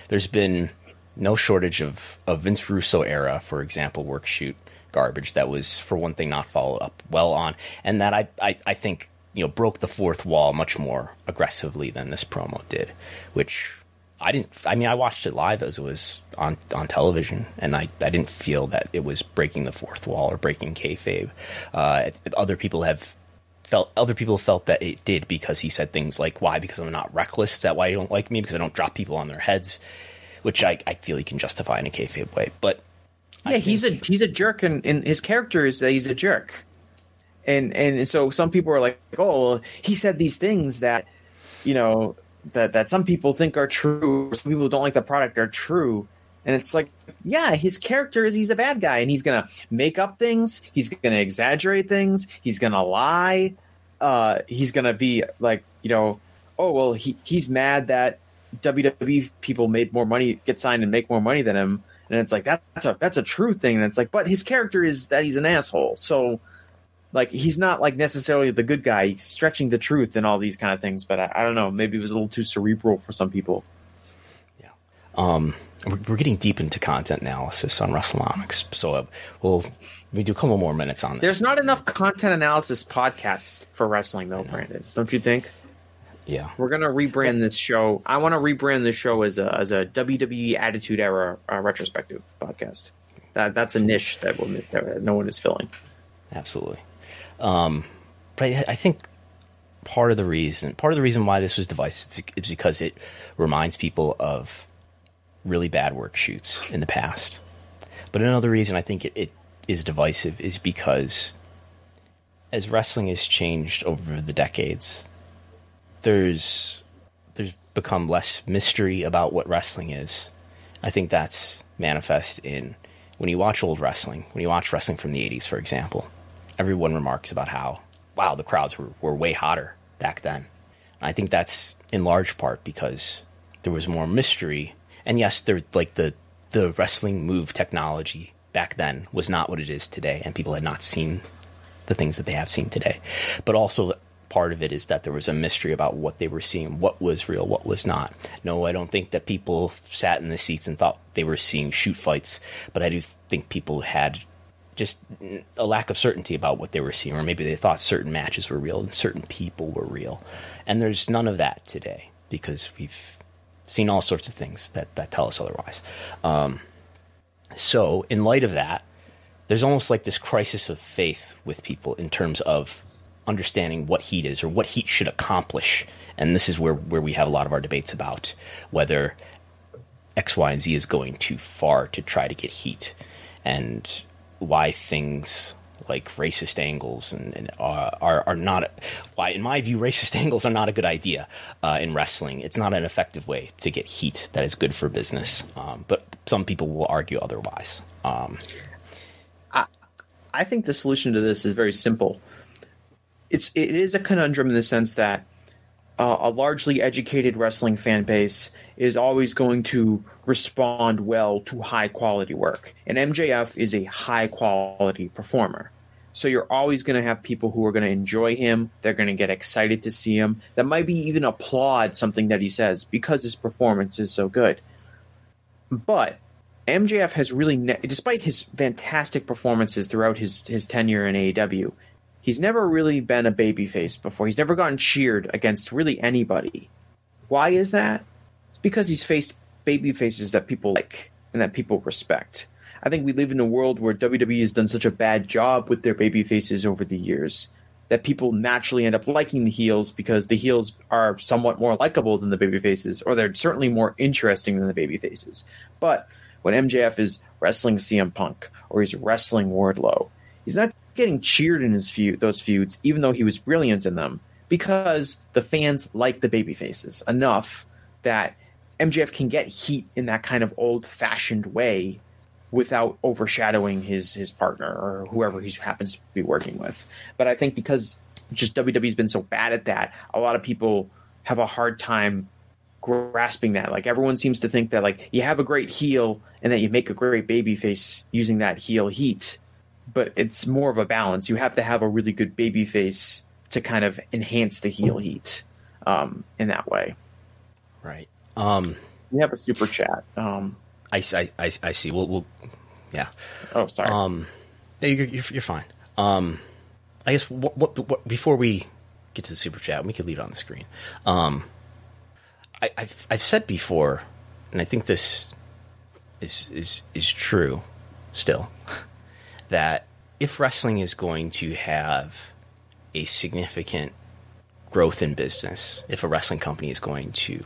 There's been no shortage of, of Vince Russo era, for example, work shoot garbage that was, for one thing, not followed up well on. And that I, I, I think, you know, broke the fourth wall much more aggressively than this promo did, which I didn't, I mean, I watched it live as it was on, on television, and I, I didn't feel that it was breaking the fourth wall or breaking kayfabe. Uh, other people have felt other people felt that it did because he said things like why? Because i'm not reckless? Is that why you don't like me? Because i don't drop people on their heads which i, I feel he can justify in a kayfabe way but yeah he's a he's a jerk and, and his character is that he's a jerk and and so some people are like oh he said these things that you know that that some people think are true or some people who don't like the product are true. And it's like yeah his character is he's a bad guy and he's gonna make up things he's gonna exaggerate things he's gonna lie uh he's gonna be like you know oh well he he's mad that WWE people made more money get signed and make more money than him. And it's like that, that's a that's a true thing. And it's like but his character is that he's an asshole. So like he's not like necessarily the good guy. He's stretching the truth and all these kind of things but I, I don't know. Maybe it was a little too cerebral for some people. Um we're, we're getting deep into content analysis on WrestleNomics so uh, we'll we do a couple more minutes on this. There's not enough content analysis podcasts for wrestling though brandon. Don't you think? Yeah. We're gonna rebrand this show. I want to rebrand this show as a as a wwe attitude era uh, retrospective podcast. That that's a niche that, will, that no one is filling. Absolutely um but I, I think part of the reason part of the reason why this was divisive is because it reminds people of really bad work shoots in the past. But another reason I think it, it is divisive is because as wrestling has changed over the decades, there's there's become less mystery about what wrestling is. I think that's manifest in when you watch old wrestling, when you watch wrestling from the 80s, for example, everyone remarks about how, wow, the crowds were, were way hotter back then. And I think that's in large part because there was more mystery. And yes, there like the the wrestling move technology back then was not what it is today, and people had not seen the things that they have seen today. But also part of it is that there was a mystery about what they were seeing, what was real, what was not. No, I don't think that people sat in the seats and thought they were seeing shoot fights, but I do think people had just a lack of certainty about what they were seeing, or maybe they thought certain matches were real and certain people were real. And there's none of that today because we've seen all sorts of things that, that tell us otherwise. Um, so, in light of that, there's almost like this crisis of faith with people in terms of understanding what heat is or what heat should accomplish. And this is where, where we have a lot of our debates about whether X, Y, and Z is going too far to try to get heat and why things like racist angles and, and uh, are are not why in my view (laughs) racist angles are not a good idea uh, in wrestling. It's not an effective way to get heat that is good for business. Um, but some people will argue otherwise. Um, I think the solution to this is very simple. It's it is a conundrum in the sense that uh, a largely educated wrestling fan base is always going to respond well to high quality work, and MJF is a high quality performer. So you're always going to have people who are going to enjoy him. They're going to get excited to see him. That might be even applaud something that he says because his performance is so good. But MJF has really, ne- despite his fantastic performances throughout his his tenure in AEW, he's never really been a babyface before. He's never gotten cheered against really anybody. Why is that? It's because he's faced babyfaces that people like and that people respect. I think we live in a world where WWE has done such a bad job with their babyfaces over the years that people naturally end up liking the heels because the heels are somewhat more likable than the baby faces, or they're certainly more interesting than the baby faces. But when MJF is wrestling CM Punk or he's wrestling Wardlow, he's not getting cheered in his feud, those feuds, even though he was brilliant in them, because the fans like the baby faces enough that MJF can get heat in that kind of old fashioned way without overshadowing his his partner or whoever he happens to be working with. But I think because just WWE's been so bad at that, a lot of people have a hard time grasping that. Like everyone seems to think that like you have a great heel and that you make a great baby face using that heel heat. But it's more of a balance. You have to have a really good baby face to kind of enhance the heel heat um, in that way. Right. Um, we have a super chat. Um, I, I, I, see. We'll, we'll, yeah. Oh, sorry. Um, you're, you're, you're fine. Um, I guess what, what, what, before we get to the super chat, we could leave it on the screen. Um, I, I've, I've said before, and I think this is is is true still, that if wrestling is going to have a significant growth in business, if a wrestling company is going to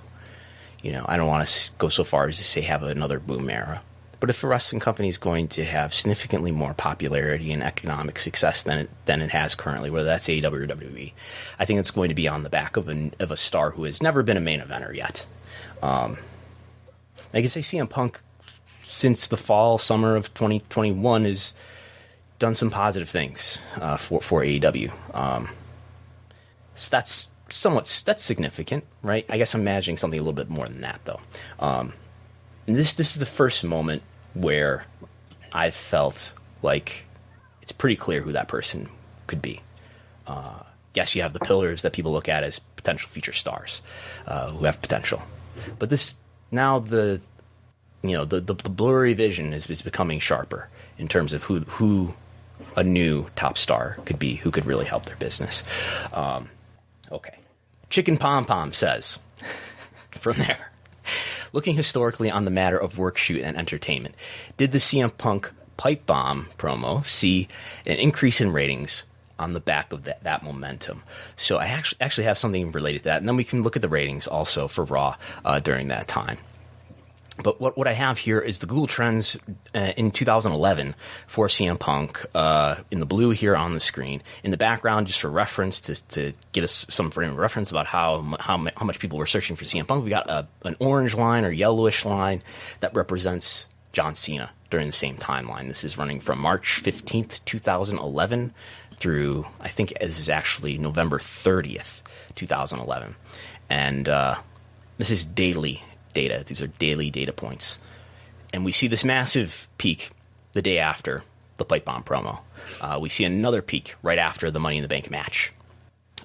you know, I don't want to go so far as to say have another boom era. But if a wrestling company is going to have significantly more popularity and economic success than it, than it has currently, whether that's AEW or WWE, I think it's going to be on the back of, an, of a star who has never been a main eventer yet. Um, I can say CM Punk, since the fall, summer of 2021, has done some positive things uh, for, for AEW. Um, so that's somewhat that's significant, right? I guess I'm imagining something a little bit more than that, though. Um, this this is the first moment where I felt like it's pretty clear who that person could be. Uh, yes, you have the pillars that people look at as potential future stars uh, who have potential, but this now the you know the, the, the blurry vision is, is becoming sharper in terms of who who a new top star could be who could really help their business. Um, Okay. Chicken Pom Pom says (laughs) from there. Looking historically on the matter of work shoot and entertainment, did the CM Punk pipe bomb promo see an increase in ratings on the back of that, that momentum? So I actually actually have something related to that, and then we can look at the ratings also for Raw uh, during that time. But what, what I have here is the Google Trends uh, in 2011 for CM Punk uh, in the blue here on the screen. In the background, just for reference, to, to get us some frame of reference about how, how, how much people were searching for CM Punk, we got a, an orange line or yellowish line that represents John Cena during the same timeline. This is running from March 15th, 2011 through, I think this is actually November 30th, 2011. And uh, this is daily data. These are daily data points. And we see this massive peak the day after the pipe bomb promo. Uh, we see another peak right after the Money in the Bank match.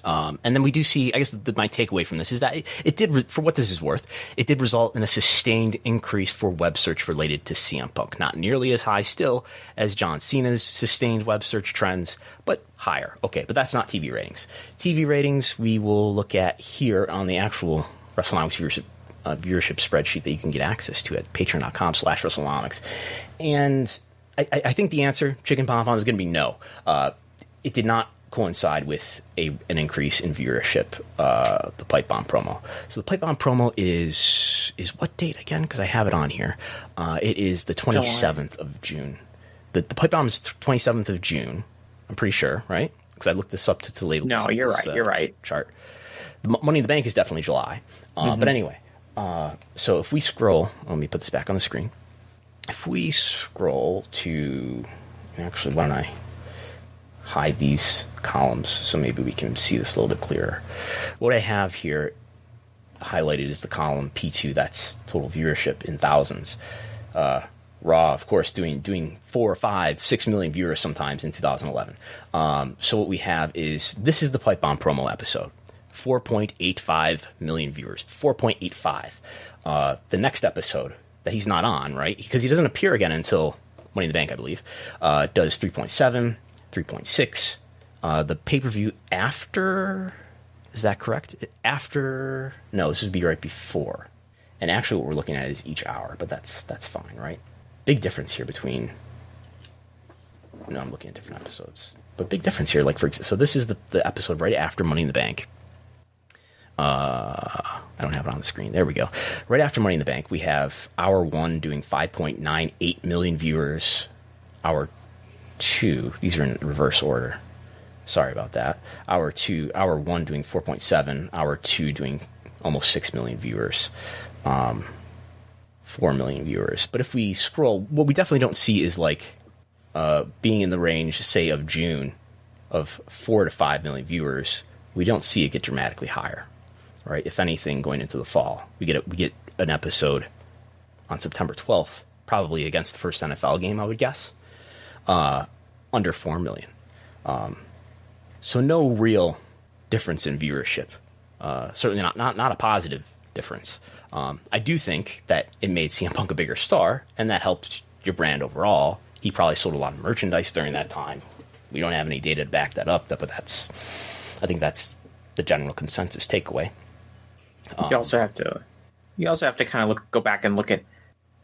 Um, and then we do see, I guess the, my takeaway from this is that it, it did, re- for what this is worth, it did result in a sustained increase for web search related to CM Punk. Not nearly as high still as John Cena's sustained web search trends, but higher. Okay, but that's not TV ratings. TV ratings we will look at here on the actual WrestleNomics viewership a viewership spreadsheet that you can get access to at patreon.com slash WrestleNomics. And I, I, think the answer, Chicken Pom Pom, is going to be no. Uh, it did not coincide with a, an increase in viewership, uh, the Pipe Bomb promo. So the Pipe Bomb promo is is what date again? Because I have it on here. Uh, it is the 27th of June. The, the Pipe Bomb is 27th of June. I'm pretty sure, right? Because I looked this up to, to label. No, this, you're right. You're right. Chart. The Money in the Bank is definitely July. Uh, mm-hmm. But anyway, uh, so if we scroll, let me put this back on the screen. If we scroll to, actually, why don't I hide these columns so maybe we can see this a little bit clearer. What I have here highlighted is the column P2, that's total viewership in thousands. Uh, Raw, of course, doing doing four or five, six million viewers sometimes in 2011. Um, so what we have is this is the Pipe Bomb promo episode. 4.85 million viewers. 4.85. Uh, the next episode that he's not on, right? Because he doesn't appear again until Money in the Bank, I believe, uh, does 3.7, 3.6. Uh, the pay per view after, is that correct? After, no, this would be right before. And actually, what we're looking at is each hour, but that's that's fine, right? Big difference here between no, I'm looking at different episodes. But big difference here. Like for so this is the the episode right after Money in the Bank. Uh, I don't have it on the screen. There we go. Right after Money in the Bank, we have hour one doing 5.98 million viewers. Hour two, these are in reverse order. Sorry about that. Hour two, hour one doing 4.7. Hour two doing almost 6 million viewers. Um, 4 million viewers. But if we scroll, what we definitely don't see is like uh, being in the range, say, of June of 4 to 5 million viewers. We don't see it get dramatically higher right? If anything, going into the fall, we get a, we get an episode on September 12th, probably against the first NFL game, I would guess, uh, under four million. Um, so no real difference in viewership. Uh, certainly not, not not a positive difference. Um, I do think that it made CM Punk a bigger star, and that helped your brand overall. He probably sold a lot of merchandise during that time. We don't have any data to back that up, but that's I think that's the general consensus takeaway. Um, you also have to you also have to kind of look go back and look at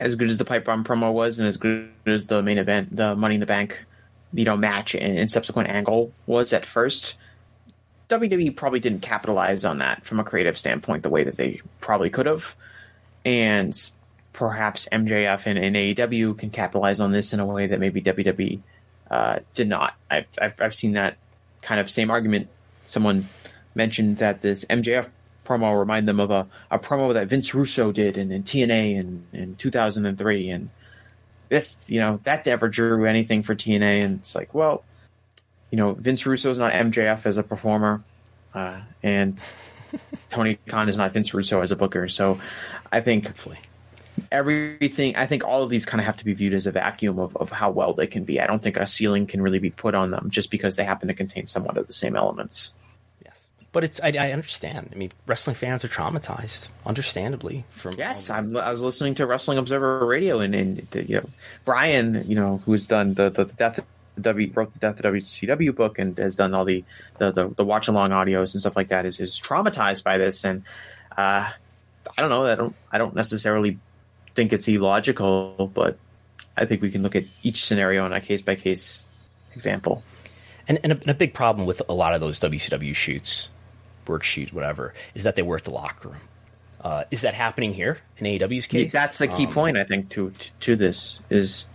as good as the pipe bomb promo was and as good as the main event, the Money in the Bank, you know, match and, and subsequent angle was at first. WWE probably didn't capitalize on that from a creative standpoint the way that they probably could have. And perhaps MJF and, and AEW can capitalize on this in a way that maybe WWE uh, did not. I've, I've, I've seen that kind of same argument. Someone mentioned that this MJF promo remind them of a, a promo that Vince Russo did in, in TNA in, in 2003. And that's, you know, that never drew anything for TNA. And it's like, well, you know, Vince Russo is not MJF as a performer. Uh, and (laughs) Tony Khan is not Vince Russo as a booker. So I think Hopefully. everything, I think all of these kind of have to be viewed as a vacuum of, of how well they can be. I don't think a ceiling can really be put on them just because they happen to contain somewhat of the same elements but it's I, I, understand. I mean, wrestling fans are traumatized, understandably. From yes, I'm, i was listening to Wrestling Observer Radio, and, and you know Bryan, you know, who's done the the, the death. W wrote the Death of WCW book and has done all the the, the, the watch along audios and stuff like that. Is is traumatized by this, and uh, I don't know. I don't I don't necessarily think it's illogical, but I think we can look at each scenario on a case by case example. And, and a, and a, big problem with a lot of those WCW shoots work shoot, whatever, is that they were at the locker room. Uh, is that happening here in AEW's case? That's the key um, point, I think, to, to, to this is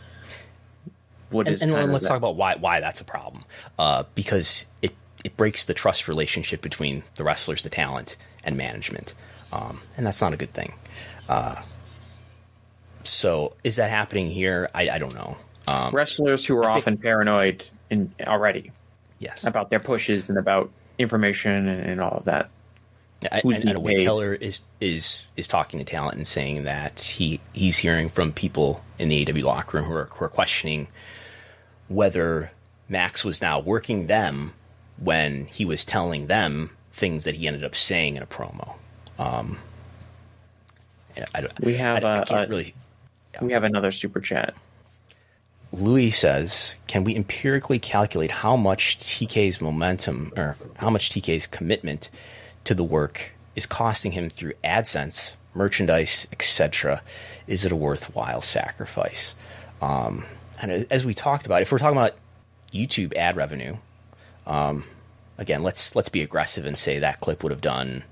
what and, is. And, let's talk about why why that's a problem. Uh, because it it breaks the trust relationship between the wrestlers, the talent, and management, um, and that's not a good thing. Uh, so, is that happening here? I, I don't know. Um, wrestlers who are I often think, paranoid in already, yes, about their pushes and about information and, and all of that. Who's and, and Wade Keller is is is talking to talent and saying that he he's hearing from people in the AEW locker room who are, who are questioning whether Max was now working them when he was telling them things that he ended up saying in a promo. Um, I, we have I, really. Yeah. We have another super chat. Louis says, can we empirically calculate how much TK's momentum or how much TK's commitment to the work is costing him through AdSense, merchandise, etc.? Is it a worthwhile sacrifice? Um, and as we talked about, if we're talking about YouTube ad revenue, um, again, let's let's be aggressive and say that clip would have done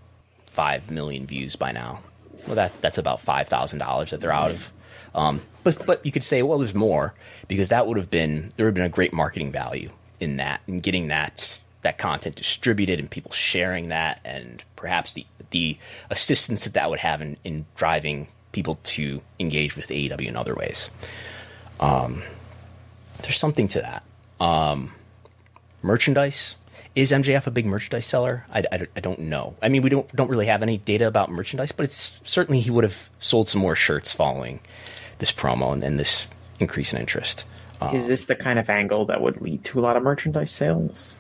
five million views by now. Well, that that's about five thousand dollars that they're out of. Um, but but you could say, well, there's more because that would have been there would have been a great marketing value in that and getting that that content distributed and people sharing that and perhaps the the assistance that that would have in, in driving people to engage with AEW in other ways. Um, there's something to that. Um, merchandise is MJF a big merchandise seller? I, I, I, don't know. I mean, we don't don't really have any data about merchandise, but it's certainly he would have sold some more shirts following this promo and, and this increase in interest. Um, Is this the kind of angle that would lead to a lot of merchandise sales?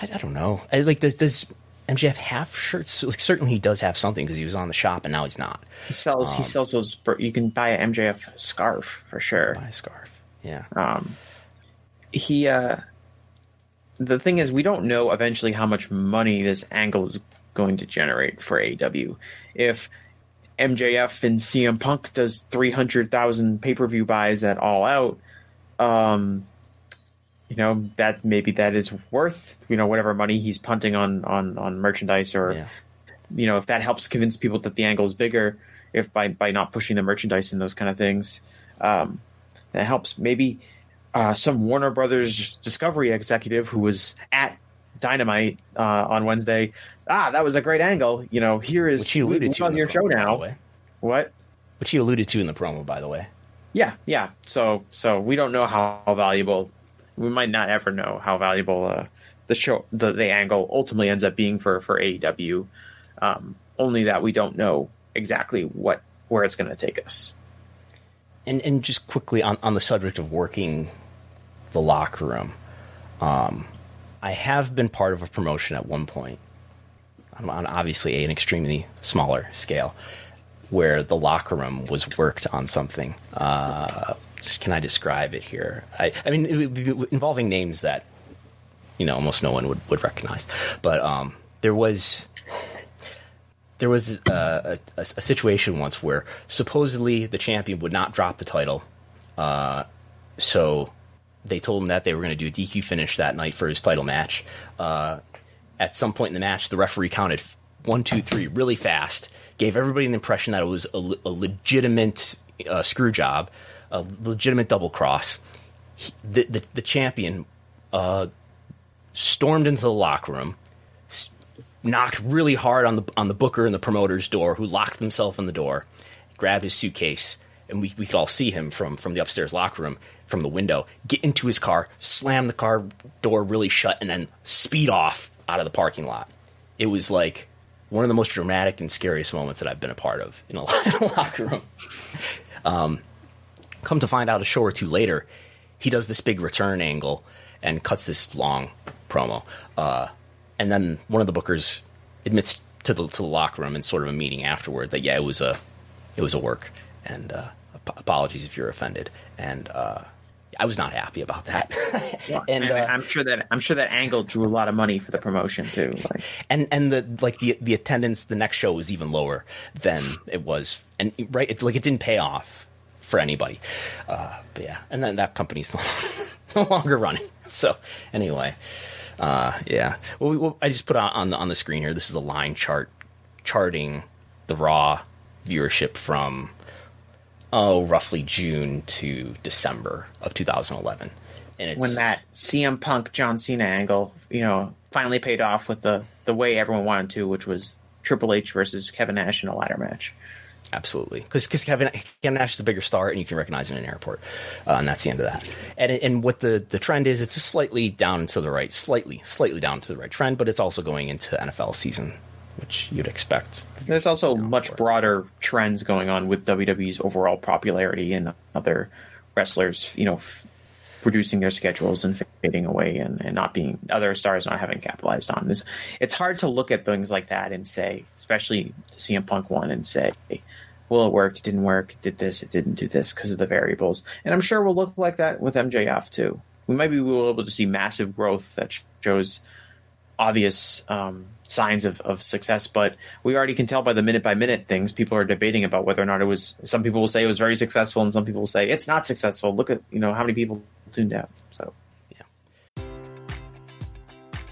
I, I don't know. I, like, does, does MJF have shirts? Like, certainly he does have something because he was on the shop and now he's not. He sells. Um, he sells those. You can buy an MJF scarf for sure. Buy a scarf. Yeah. Um, he. Uh, the thing is, we don't know eventually how much money this angle is going to generate for AEW. If MJF and CM Punk does 300,000 pay per view buys at All Out, um, you know that maybe that is worth you know whatever money he's punting on on on merchandise or yeah. you know if that helps convince people that the angle is bigger if by by not pushing the merchandise and those kind of things um, that helps maybe uh, some Warner Brothers Discovery executive who was at Dynamite uh, on Wednesday. Ah, that was a great angle. You know, here is which alluded to on your show now. What? Which he alluded to in the promo, by the way. Yeah, yeah. So, so we don't know how valuable. We might not ever know how valuable uh, the show, the, the angle ultimately ends up being for for AEW. Um, only that we don't know exactly what where it's going to take us. And and just quickly on on the subject of working the locker room, um, I have been part of a promotion at one point, on obviously an extremely smaller scale, where the locker room was worked on something. Uh, can I describe it here? I, I mean, involving names that you know almost no one would, would recognize, but um, there was there was uh, a, a, a, situation once where supposedly the champion would not drop the title, uh, so they told him that they were going to do a DQ finish that night for his title match. Uh, at some point in the match, the referee counted one, two, three really fast, gave everybody an impression that it was a, a legitimate uh, screw job, a legitimate double cross. He, the, the, the champion uh, stormed into the locker room, knocked really hard on the on the booker and the promoter's door, who locked himself in the door, grabbed his suitcase, and we, we could all see him from, from the upstairs locker room from the window, get into his car, slam the car door really shut, and then speed off out of the parking lot. It was like one of the most dramatic and scariest moments that I've been a part of in a, (laughs) locker room. Um, come to find out a show or two later, he does this big return angle and cuts this long promo. Uh, and then one of the bookers admits to the to the locker room in sort of a meeting afterward that yeah, it was a it was a work and uh, ap- apologies if you're offended. And uh, I was not happy about that. (laughs) well, and uh, I'm sure that I'm sure that angle drew a lot of money for the promotion too. Like. And and the like the the attendance the next show was even lower than it was, and right, it, like it didn't pay off for anybody. Uh, but yeah, and then that company's no, (laughs) no longer running. So anyway, uh, yeah. Well, we, well, I just put on, on the on the screen here. This is a line chart charting the Raw viewership from oh, roughly June to December of 2011. And when that CM Punk John Cena angle, you know, finally paid off with the the way everyone wanted to, which was Triple H versus Kevin Nash in a ladder match. Absolutely, because Kevin Kevin Nash is a bigger star, and you can recognize him in an airport, uh, and that's the end of that. And and what the the trend is, it's a slightly down to the right, slightly slightly down to the right trend, but it's also going into NFL season which you'd expect. There's also much broader trends going on with WWE's overall popularity and other wrestlers, you know, f- producing their schedules and fading away and, and not being other stars not having capitalized on this. It's hard to look at things like that and say, especially the CM Punk one, and say, well, it worked, it didn't work, it did this, it didn't do this because of the variables. And I'm sure we'll look like that with MJF too. We might be able to see massive growth that shows obvious um, signs of, of success, but we already can tell by the minute by minute things. People are debating about whether or not it was. Some people will say it was very successful, and some people will say it's not successful. Look at you know how many people tuned out. So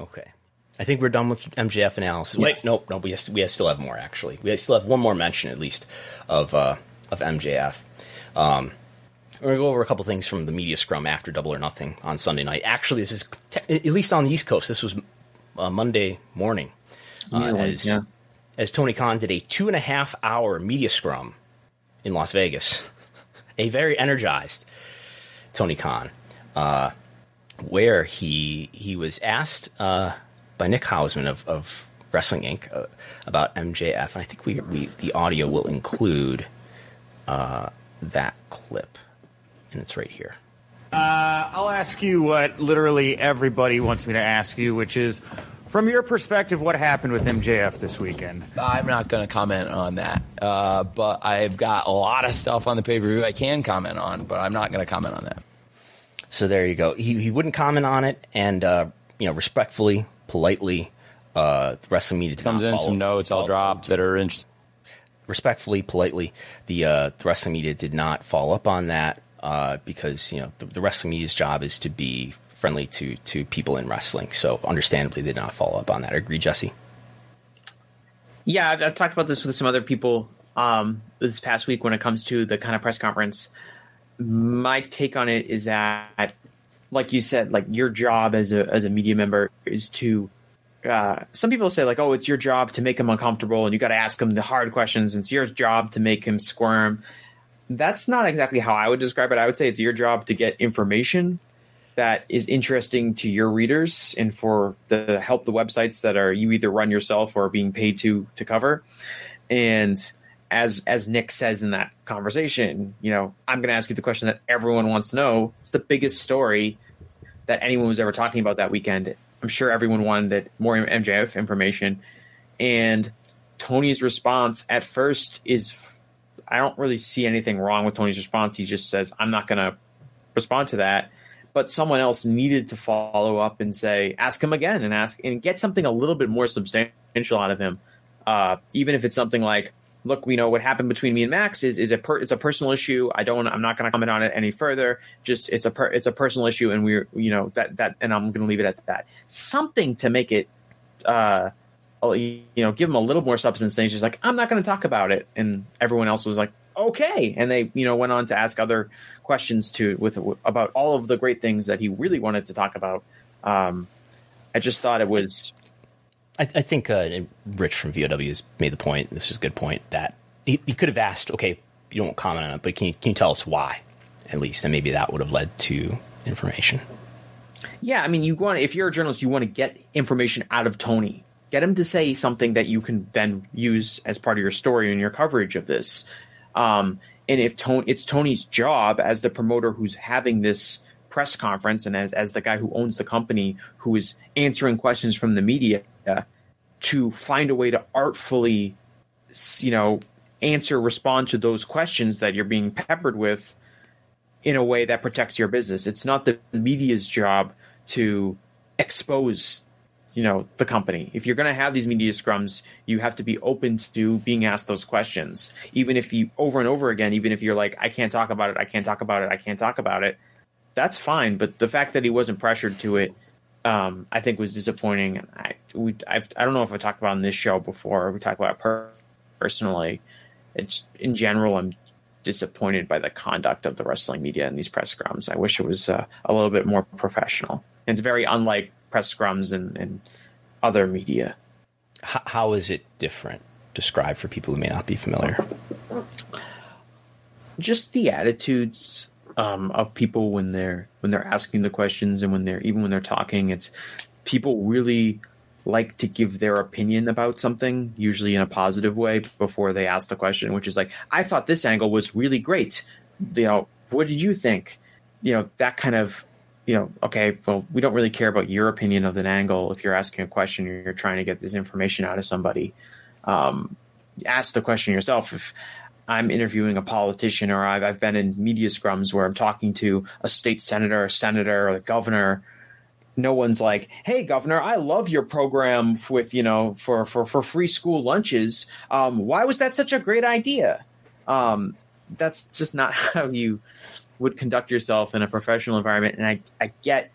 Okay. I think we're done with MJF analysis. Wait, Yes. nope, nope. We, have, we have still have more actually. We still have one more mention at least of uh, of MJF. Um, we're gonna go over a couple things from the media scrum after Double or Nothing on Sunday night. Actually, this is te- at least on the East Coast. This was uh, Monday morning. Uh, way, as, yeah. as Tony Khan did a two and a half hour media scrum in Las Vegas. (laughs) a very energized Tony Khan, uh, where he he was asked uh, by Nick Hausman of, of Wrestling Inc. Uh, about MJF, and I think we, we the audio will include uh, that clip, and it's right here. I'll ask you what literally everybody wants me to ask you, which is, from your perspective, what happened with MJF this weekend? I'm not going to comment on that. Uh, but I've got a lot of stuff on the pay per view I can comment on, but I'm not going to comment on that. So there you go. He he wouldn't comment on it, and uh, you know, respectfully, politely, uh, the wrestling media did Comes not in follow- some notes I'll follow- drop that are interesting. respectfully, politely, the, uh, the wrestling media did not follow up on that uh, because you know the, the wrestling media's job is to be friendly to to people in wrestling. So understandably, they did not follow up on that. I Agree, Jesse? Yeah, I've, I've talked about this with some other people um, this past week when it comes to the kind of press conference. My take on it is that, like you said, like your job as a as a media member is to. Uh, some people say like, oh, it's your job to make him uncomfortable, and you got to ask him the hard questions. And it's your job to make him squirm. That's not exactly how I would describe it. I would say it's your job to get information that is interesting to your readers and for the help the websites that are you either run yourself or being paid to to cover and as as nick says in that conversation you know i'm going to ask you the question that everyone wants to know. It's the biggest story that anyone was ever talking about that weekend. I'm sure everyone wanted more mjf information. And tony's response at first is i don't really see anything wrong with tony's response. He just says i'm not going to respond to that. But someone else needed to follow up and say, ask him again and ask and get something a little bit more substantial out of him. Uh, even if it's something like, look, we know what happened between me and Max is is a per, it's a personal issue. I don't I'm not going to comment on it any further. Just it's a per, it's a personal issue, and we're you know that that and I'm going to leave it at that. Something to make it, uh, you know, give him a little more substance. Things just like I'm not going to talk about it, and everyone else was like, okay, and they you know went on to ask other questions to with about all of the great things that he really wanted to talk about. Um, I just thought it was I, I think uh, Rich from VOW has made the point. This is a good point that he, he could have asked, okay, you don't comment on it, but can you, can you tell us why, at least, and maybe that would have led to information. Yeah, I mean, you want if you're a journalist, you want to get information out of Tony. Get him to say something that you can then use as part of your story and your coverage of this. Um, and if Tony, it's Tony's job as the promoter who's having this press conference and as as the guy who owns the company who is answering questions from the media Uh, to find a way to artfully, you know, answer, respond to those questions that you're being peppered with in a way that protects your business. It's not the media's job to expose, you know, the company. If you're going to have these media scrums, you have to be open to being asked those questions. Even if you over and over again, even if you're like, I can't talk about it, I can't talk about it, I can't talk about it, that's fine. But the fact that he wasn't pressured to it, um, I think was disappointing. And I, we, I've, I don't know if I talked about it on this show before. Or we talked about it per- personally. It's in general, I'm disappointed by the conduct of the wrestling media in these press scrums. I wish it was uh, a little bit more professional. And it's very unlike press scrums and, and other media. H- how is it different? Describe for people who may not be familiar. Just the attitudes um, of people when they're when they're asking the questions and when they're even when they're talking. It's people really like to give their opinion about something, usually in a positive way, before they ask the question, which is like, I thought this angle was really great. You know, what did you think? You know, that kind of, you know, okay, well, we don't really care about your opinion of an angle if you're asking a question you're trying to get this information out of somebody. Um, ask the question yourself. If I'm interviewing a politician or I've, I've been in media scrums where I'm talking to a state senator, a senator, or the governor, no one's like, "Hey, governor, I love your program with you know for for for free school lunches. Um, why was that such a great idea?" Um, that's just not (laughs) how you would conduct yourself in a professional environment. And I I get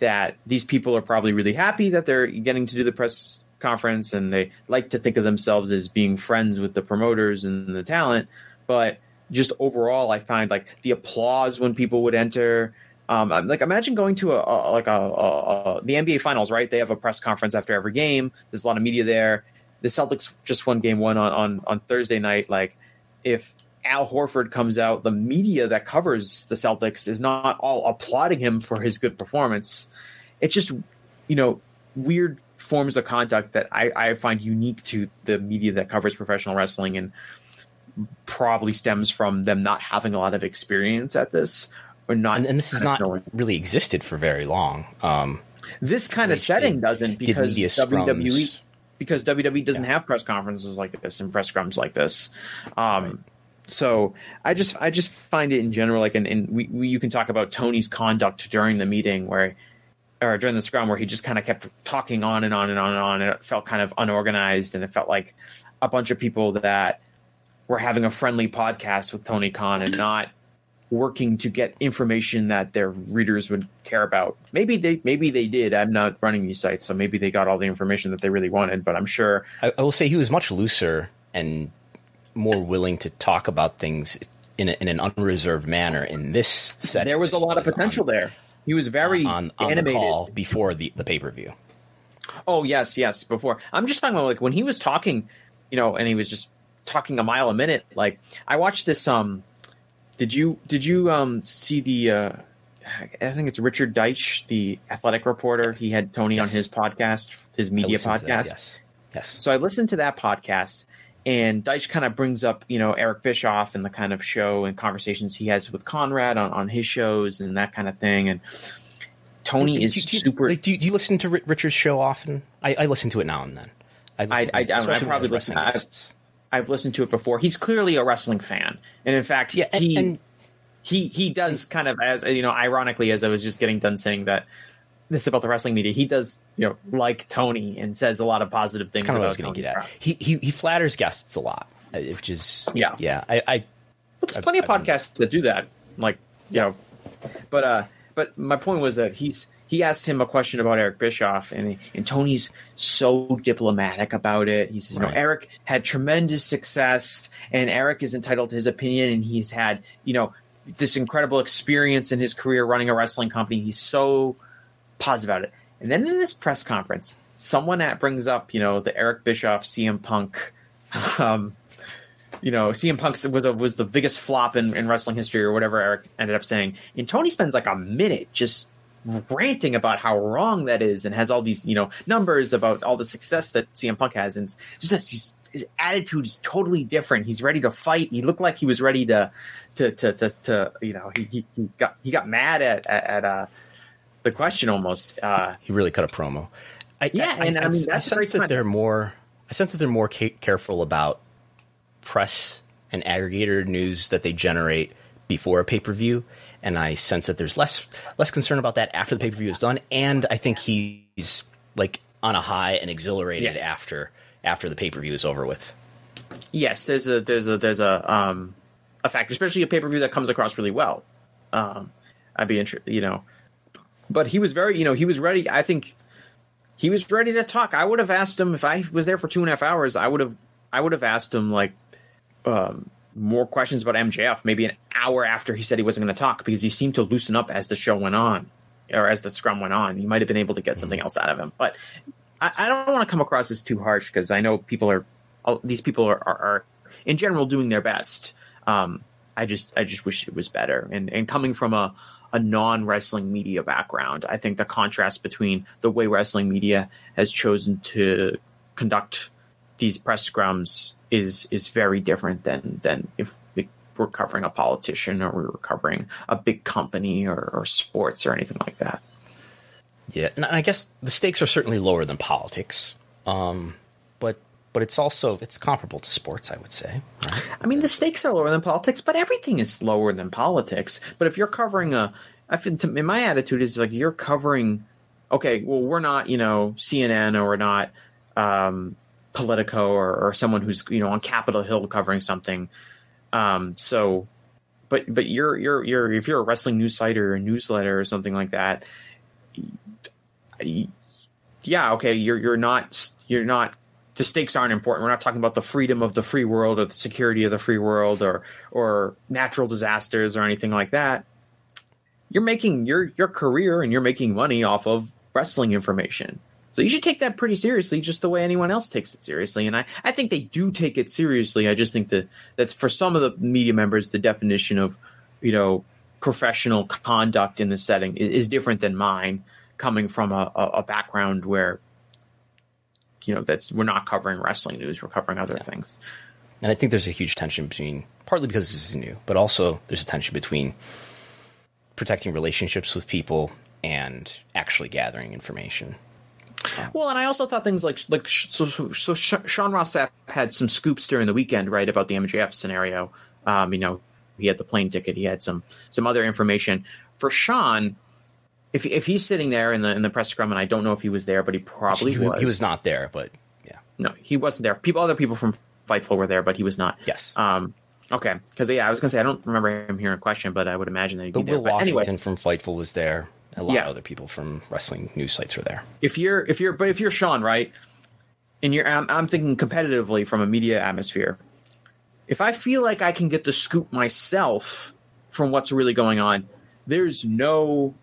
that these people are probably really happy that they're getting to do the press conference and they like to think of themselves as being friends with the promoters and the talent, but just overall, I find like the applause when people would enter um, I'm like imagine going to a, a like a, a, a, the NBA Finals, right? They have a press conference after every game. There's a lot of media there. The Celtics just won Game One on on, on Thursday night. Like if Al Horford comes out, the media that covers the Celtics is not all applauding him for his good performance. It's just you know weird forms of conduct that I, I find unique to the media that covers professional wrestling and probably stems from them not having a lot of experience at this or not. And, and this has not knowing. really existed for very long. Um, this kind of setting did, doesn't because WWE because WWE doesn't yeah. have press conferences like this and press scrums like this. Um, right. So I just I just find it in general like and, and we, we, you can talk about Tony's conduct during the meeting where or during the scrum where he just kind of kept talking on and on and on and on and it felt kind of unorganized and it felt like a bunch of people that were having a friendly podcast with Tony Khan and not working to get information that their readers would care about. Maybe they maybe they did. I'm not running these sites, so maybe they got all the information that they really wanted. But I'm sure I, I will say he was much looser and more willing to talk about things in, a, in an unreserved manner in this setting. There was a lot of potential on, there. He was very on, on animated. the call before the, the pay per view. Oh yes, yes. Before I'm just talking about like when he was talking, you know, and he was just talking a mile a minute. Like I watched this um did you did you um, see the? Uh, I think it's Richard Deitsch, the athletic reporter. He had Tony yes. on his podcast, his media podcast. yes, yes. So I listened to that podcast, and Deitsch kind of brings up, you know, Eric Bischoff and the kind of show and conversations he has with Conrad on, on his shows and that kind of thing. And Tony is do, do, super. Like, do, you, do, listen to Richard's show often? I, I, listen to it now and then. I, I, I, I probably listen. I've listened to it before. He's clearly a wrestling fan, and in fact, yeah, he and, he he does kind of as you know, ironically, as I was just getting done saying that this about the wrestling media, he does you know like Tony and says a lot of positive things. That's kind of what I was going to get at. He, he he flatters guests a lot, uh, which is yeah yeah. I, I well, there's plenty I, of podcasts that do that, like you know, but uh, but my point was that he's he asked him a question about Eric Bischoff, and and Tony's so diplomatic about it. He says, you know, Eric had tremendous success, and Eric is entitled to his opinion, and he's had, you know, this incredible experience in his career running a wrestling company. He's so positive about it. And then in this press conference, someone that brings up, you know, the Eric Bischoff CM Punk, (laughs) um, you know, CM Punk was a, was the biggest flop in, in wrestling history or whatever Eric ended up saying. And Tony spends like a minute just ranting about how wrong that is and has all these you know numbers about all the success that CM Punk has and just his, his attitude is totally different. He's ready to fight. He looked like he was ready to to to to, to you know he, he, he got he got mad at at, at uh, the question almost. Uh, he really cut a promo. I, yeah, I, and I, I mean I sense that they're more. I sense that they're more ca- careful about press and aggregator news that they generate before a pay per view and I sense that there's less less concern about that after the pay per view is done, and I think he's like on a high and exhilarated yes. after after the pay per view is over with. Yes, there's a there's a there's a um a factor, especially a pay per view that comes across really well. Um, I'd be interested, you know, but he was very, you know, he was ready. I think he was ready to talk. I would have asked him if I was there for two and a half hours. I would have I would have asked him like, um, more questions about MJF maybe an hour after he said he wasn't going to talk because he seemed to loosen up as the show went on or as the scrum went on. You might have been able to get something else out of him. But I, I don't want to come across as too harsh because I know people are these people are, are, are in general doing their best. Um, I just I just wish it was better. And and coming from a a non wrestling media background, I think the contrast between the way wrestling media has chosen to conduct these press scrums is is very different than than if we're covering a politician or we're covering a big company or, or sports or anything like that. Yeah, and I guess the stakes are certainly lower than politics, um, but but it's also it's comparable to sports, I would say. Right? I mean, the stakes are lower than politics, but everything is lower than politics. But if you're covering a, I think in my attitude is like you're covering okay, well, we're not, you know, CNN or we're not um, Politico or, or someone who's, you know, on Capitol Hill covering something. Um, so, but but you're you're you're if you're a wrestling news site or a newsletter or something like that, yeah, okay, you're you're not you're not the stakes aren't important. We're not talking about the freedom of the free world or the security of the free world or or natural disasters or anything like that. You're making your your career and you're making money off of wrestling information. So you should take that pretty seriously, just the way anyone else takes it seriously. And I, I think they do take it seriously. I just think that that's for some of the media members, the definition of, you know, professional conduct in the setting is, is different than mine, coming from a, a, background where, you know, that's we're not covering wrestling news, we're covering other yeah. things. And I think there's a huge tension between, partly because this is new, but also there's a tension between protecting relationships with people and actually gathering information. Well, and I also thought things like like so, so, so Sean Ross Sapp had some scoops during the weekend, right, about the MJF scenario. Um, you know, he had the plane ticket, he had some some other information for Sean. If if he's sitting there in the in the press scrum, and I don't know if he was there, but he probably he, was. He was not there, but yeah, no, he wasn't there. People, other people from Fightful were there, but he was not. Yes. Um, okay, because yeah, I was gonna say I don't remember him hearing a question, but I would imagine that he'd but be there. Will but Washington anyway. from Fightful was there a lot yeah. of other people from wrestling news sites were there. If you're if you're but if you're Sean, right? And you're I'm, I'm thinking competitively from a media atmosphere. If I feel like I can get the scoop myself from what's really going on, there's no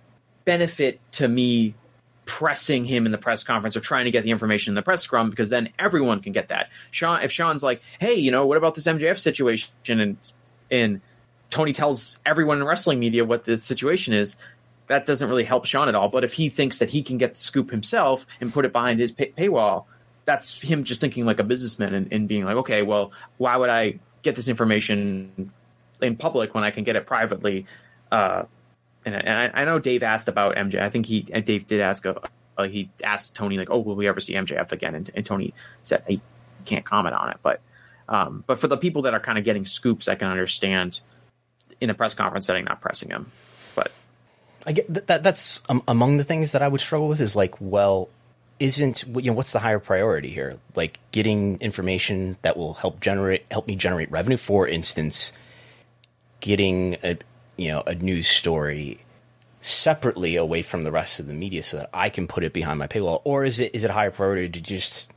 benefit to me pressing him in the press conference or trying to get the information in the press scrum because then everyone can get that. Sean, if Sean's like, "Hey, you know, what about this MJF situation?" and and Tony tells everyone in wrestling media what the situation is, that doesn't really help Sean at all. But if he thinks that he can get the scoop himself and put it behind his pay- paywall, that's him just thinking like a businessman and, and, being like, okay, well, why would I get this information in public when I can get it privately? Uh, and, and I, I, know Dave asked about MJ. I think he Dave did ask. Uh, uh, he asked Tony like, "Oh, will we ever see MJF again?" And, and Tony said he can't comment on it. But um, but for the people that are kind of getting scoops, I can understand in a press conference setting not pressing him. But I get that, that that's um, among the things that I would struggle with is like, well, isn't you know what's the higher priority here? Like getting information that will help generate help me generate revenue. For instance, getting a you know a news story separately away from the rest of the media so that I can put it behind my paywall, or is it is it higher priority to just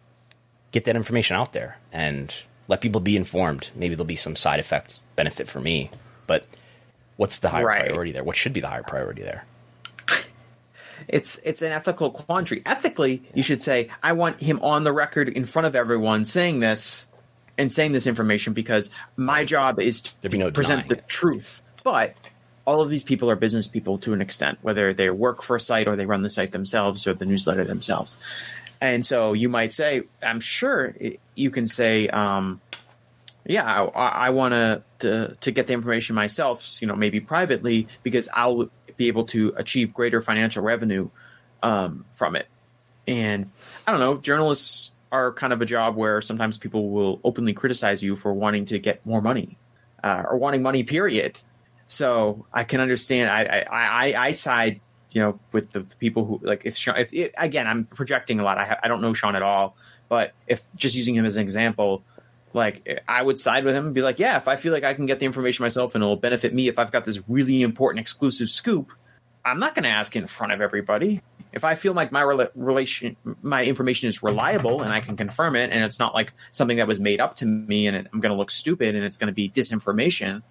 get that information out there and let people be informed? Maybe there'll be some side effects benefit for me, but What's the higher right. priority there? What should be the higher priority there? It's it's an ethical quandary. Ethically, you should say, I want him on the record in front of everyone saying this and saying this information because my job is to no present the it. truth. But all of these people are business people to an extent, whether they work for a site or they run the site themselves or the newsletter themselves. And so you might say, I'm sure you can say, um, yeah, I, I want to to get the information myself, you know, maybe privately, because I'll be able to achieve greater financial revenue um, from it. And I don't know, journalists are kind of a job where sometimes people will openly criticize you for wanting to get more money uh, or wanting money, period. So I can understand. I I, I, I side, you know, with the, the people who like if Sean, if it, again, I'm projecting a lot. I, I don't know Sean at all, but if just using him as an example, like I would side with him and be like, yeah, if I feel like I can get the information myself and it'll benefit me if I've got this really important exclusive scoop, I'm not going to ask in front of everybody. If I feel like my relation, my information is reliable and I can confirm it, and it's not like something that was made up to me and I'm going to look stupid and it's going to be disinformation,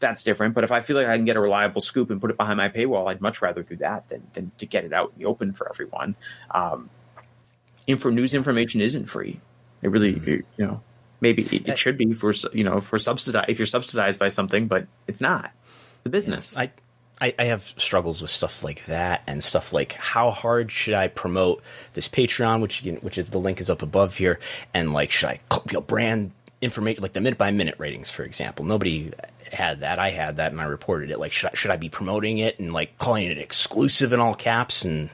that's different. But if I feel like I can get a reliable scoop and put it behind my paywall, I'd much rather do that than, than to get it out in the open for everyone. Um, info news information isn't free. It really, mm-hmm. you know, Maybe it should be for you know for subsidized if you're subsidized by something, but it's not the business. I, I, I have struggles with stuff like that and stuff like how hard should I promote this Patreon, which you can, which is the link is up above here, and like should I you know, brand information like the minute by minute ratings, for example. Nobody had that. I had that, and I reported it. Like should I, should I be promoting it and like calling it exclusive in all caps and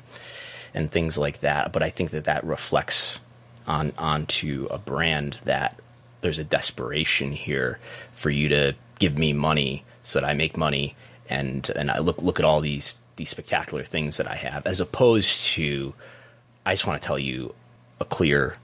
and things like that? But I think that that reflects on onto a brand that there's a desperation here for you to give me money so that I make money and and I look look at all these these spectacular things that I have, as opposed to I just want to tell you a clear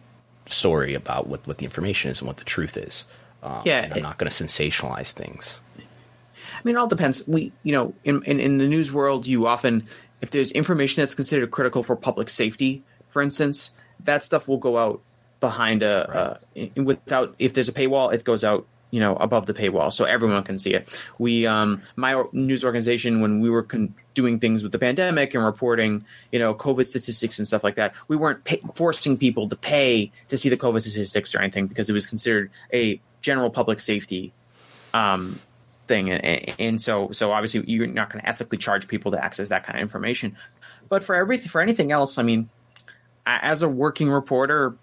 story about what, what the information is and what the truth is. Um, Yeah, and I'm not going to sensationalize things. I mean, it all depends. We, you know, in, in, in the news world, you often, if there's information that's considered critical for public safety, for instance, that stuff will go out behind a, a in, without, if there's a paywall, it goes out, you know, above the paywall so everyone can see it. We, um, my news organization, when we were con- doing things with the pandemic and reporting, you know, COVID statistics and stuff like that, we weren't pay- forcing people to pay to see the COVID statistics or anything because it was considered a general public safety um, thing, and, and so so obviously you're not going to ethically charge people to access that kind of information. But for everything for anything else, I mean, as a working reporter,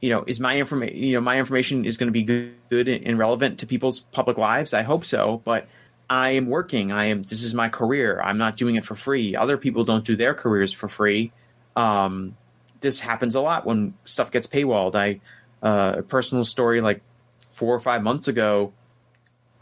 you know, is my information you know my information is going to be good, good and relevant to people's public lives? I hope so, but. I am working. I am. This is my career. I'm not doing it for free. Other people don't do their careers for free. Um, this happens a lot when stuff gets paywalled. I uh, a personal story like four or five months ago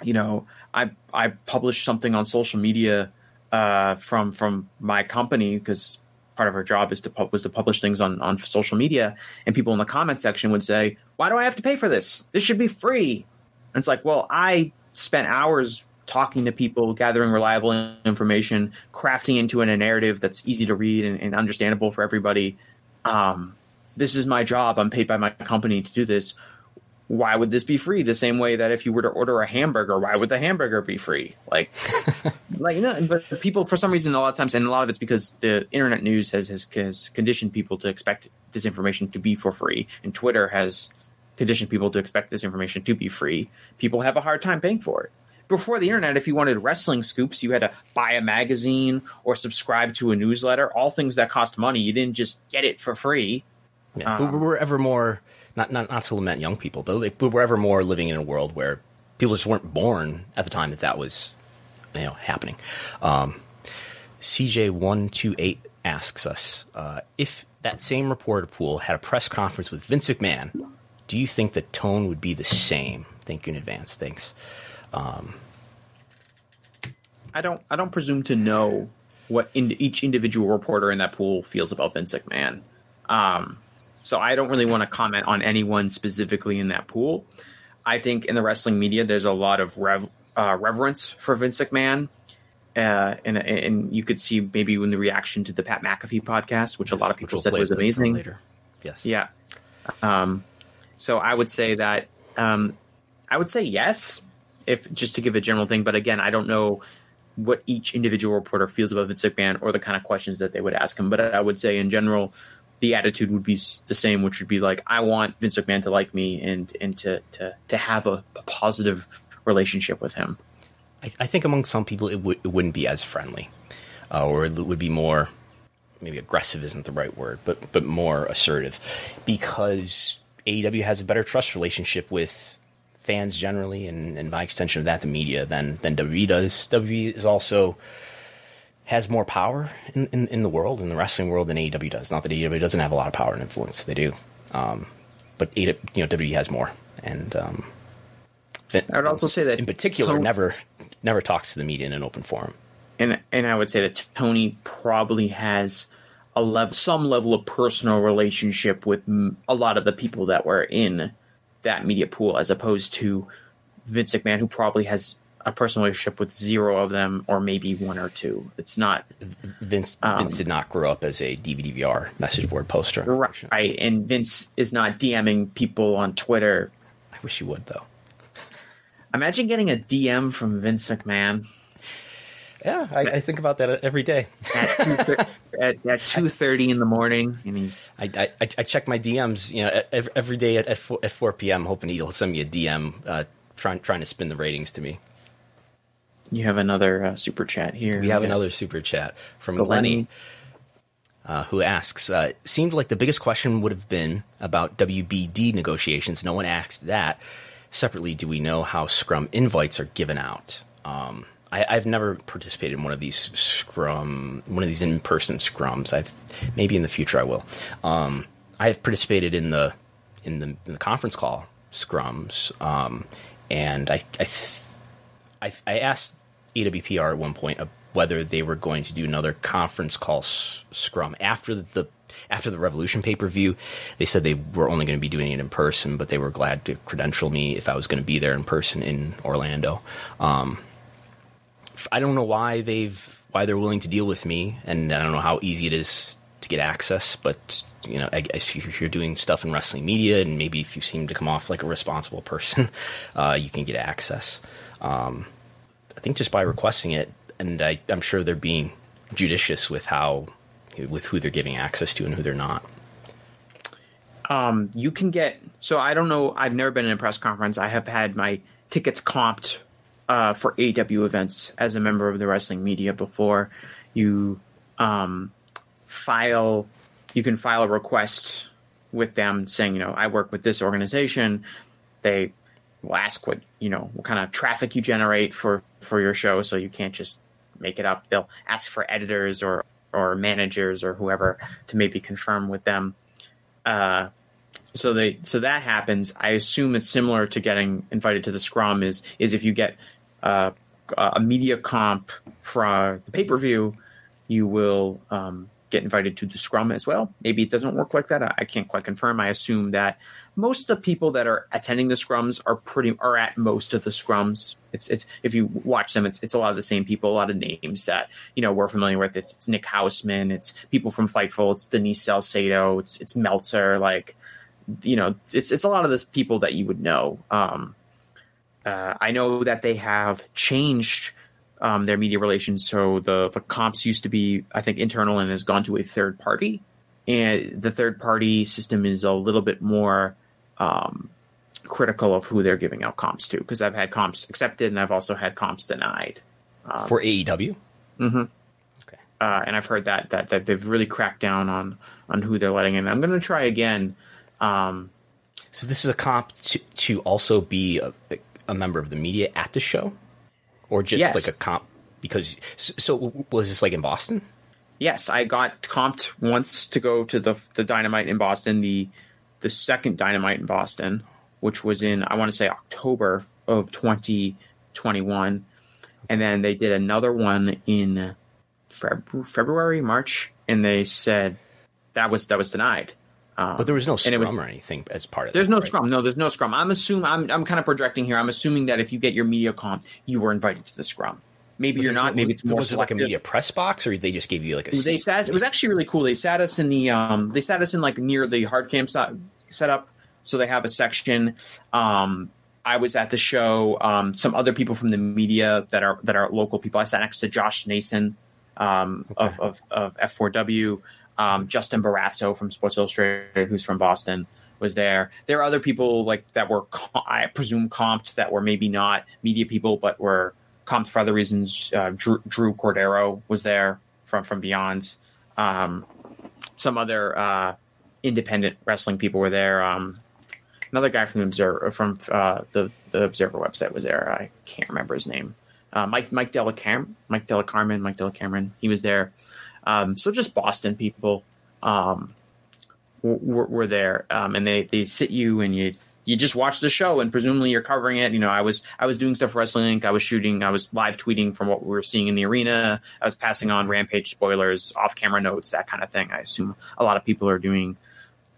you know, I I published something on social media uh, from from my company because part of our job is to pub- was to publish things on on social media, and people in the comment section would say, "Why do I have to pay for this? This should be free." And it's like, well, I spent hours talking to people, gathering reliable information, crafting into a narrative that's easy to read and, and understandable for everybody. Um, this is my job. I'm paid by my company to do this why would this be free? The same way that if you were to order a hamburger, why would the hamburger be free? Like, (laughs) like no, but people for some reason a lot of times, and a lot of it's because the internet news has has, has conditioned people to expect this information to be for free, and Twitter has conditioned people to expect this information to be free. People have a hard time paying for it. Before the internet, if you wanted wrestling scoops, you had to buy a magazine or subscribe to a newsletter. All things that cost money. You didn't just get it for free. Yeah, but we're ever more not, not not to lament young people, but like, we're ever more living in a world where people just weren't born at the time that that was you know happening. Um, CJ one two eight asks us uh, if that same reporter pool had a press conference with Vince McMahon. Do you think the tone would be the same? Thank you in advance. Thanks. I don't I don't presume to know what in, each individual reporter in that pool feels about Vince McMahon. Um, so I don't really want to comment on anyone specifically in that pool. I think in the wrestling media, there's a lot of rev, uh, reverence for Vince McMahon. Uh, and and you could see maybe in the reaction to the Pat McAfee podcast, which a lot of people said was a clip for amazing. later. Yes. Yeah. Um, so I would say that um, I would say yes, if just to give a general thing. But again, I don't know what each individual reporter feels about Vince McMahon or the kind of questions that they would ask him. But I would say in general, the attitude would be the same, which would be like, I want Vince McMahon to like me and and to to to have a, a positive relationship with him. I, I think among some people it, would it wouldn't be as friendly, uh, or it would be more maybe aggressive isn't the right word, but but more assertive, because AEW has a better trust relationship with fans generally, and, and by extension of that, the media than than WWE does. WWE is also has more power in, in, in the world, in the wrestling world, than AEW does. Not that AEW doesn't have a lot of power and influence; they do, um, but AEW, you know WWE has more, and um, I would also say that in particular, Tony- never never talks to the media in an open forum. and and I would say that Tony probably has a level, some level of personal relationship with m- a lot of the people that were in that media pool, as opposed to Vince McMahon, who probably has a personal relationship with zero of them, or maybe one or two. It's not Vince Um, Vince did not grow up as a DVD-VR message board poster. right, and Vince is not DMing people on Twitter. I wish he would though. Imagine getting a DM from Vince McMahon Yeah, I, I think about that every day. at two, at, at (laughs) two thirty in the morning, and he's I, I, I check my DMs, you know, every, every day at, at, 4, at 4 p.m. hoping he'll send me a DM uh, trying trying to spin the ratings to me. you have another uh, super chat here. We have Yeah. another super chat from. Glenny, uh, who asks, uh, "Seemed like the biggest question would have been about WBD negotiations. No one asked that. Separately, do we know how Scrum invites are given out? Um, I, I've never participated in one of these Scrum, one of these in-person Scrums. I've maybe in the future I will. Um, I have participated in the in the, in the conference call Scrums, um, and I I, I I asked AEW PR at one point whether they were going to do another conference call s- scrum after the after the Revolution pay per view. They said they were only going to be doing it in person, but they were glad to credential me if I was going to be there in person in Orlando. Um, I don't know why they've why they're willing to deal with me, and I don't know how easy it is to get access. But you know, if you're doing stuff in wrestling media, and maybe if you seem to come off like a responsible person, (laughs) uh, you can get access. Um, I think just by requesting it, and I, I'm sure they're being judicious with how with who they're giving access to and who they're not. Um, you can get so I don't know. I've never been in a press conference. I have had my tickets comped uh, for AEW events as a member of the wrestling media before. You um, file, you can file a request with them saying, you know, I work with this organization. They will ask what you know, what kind of traffic you generate for for your show, so you can't just make it up. They'll ask for editors or or managers or whoever to maybe confirm with them. Uh, so they so that happens. I assume it's similar to getting invited to the scrum. Is is if you get uh, a media comp for the pay per view, you will um, get invited to the scrum as well. Maybe it doesn't work like that. I, I can't quite confirm. I assume that most of the people that are attending the scrums are pretty are at most of the scrums. It's it's if you watch them, it's it's a lot of the same people, a lot of names that you know we're familiar with. It's, it's Nick Hausman, it's people from Fightful, it's Denise Salcedo, it's it's Meltzer, like you know, it's it's a lot of the people that you would know. Um, uh, I know that they have changed um, their media relations. So the the comps used to be, I think, internal and has gone to a third party, and the third party system is a little bit more um, critical of who they're giving out comps to. Because I've had comps accepted and I've also had comps denied um, for AEW. Mm-hmm. Okay, uh, and I've heard that that that they've really cracked down on on who they're letting in. I'm going to try again. Um, so this is a comp to to also be a, a member of the media at the show, or just yes. like a comp because so, was this like in Boston? Yes, I got comped once to go to the the Dynamite in Boston, the the second Dynamite in Boston, which was in I want to say October of 2021, and then they did another one in Feb- February, March, and they said that was that was denied. Um, but there was no scrum was, or anything as part of. It. There's that, no right? scrum. No, there's no scrum. I'm assuming. I'm I'm kind of projecting here. I'm assuming that if you get your media comp, you were invited to the scrum. Maybe but you're not. Maybe it's more. Was it like a media press box, or they just gave you like a? They sat. It was actually really cool. They sat us in the. Um, they sat us in like near the hard cam set up. So they have a section. Um, I was at the show. Um, some other people from the media that are that are local people. I sat next to Josh Nason um, okay. of, of, of F4W. Um, Justin Barrasso from Sports Illustrated, who's from Boston, was there. There are other people like that were, I presume, comped that were maybe not media people, but were comped for other reasons. Uh, Drew, Drew, Cordeiro was there from from Beyond. Um, some other uh, independent wrestling people were there. Um, another guy from the Observer from uh, the the Observer website was there. I can't remember his name. Uh, Mike Mike Delacam Mike Delacarmen Mike Delacameron. He was there. Um, so just Boston people um, were, were there, um, and they they sit you and you you just watch the show and presumably you're covering it. You know, I was I was doing stuff for Wrestling Inc. I was shooting, I was live tweeting from what we were seeing in the arena. I was passing on Rampage spoilers, off camera notes, that kind of thing. I assume a lot of people are doing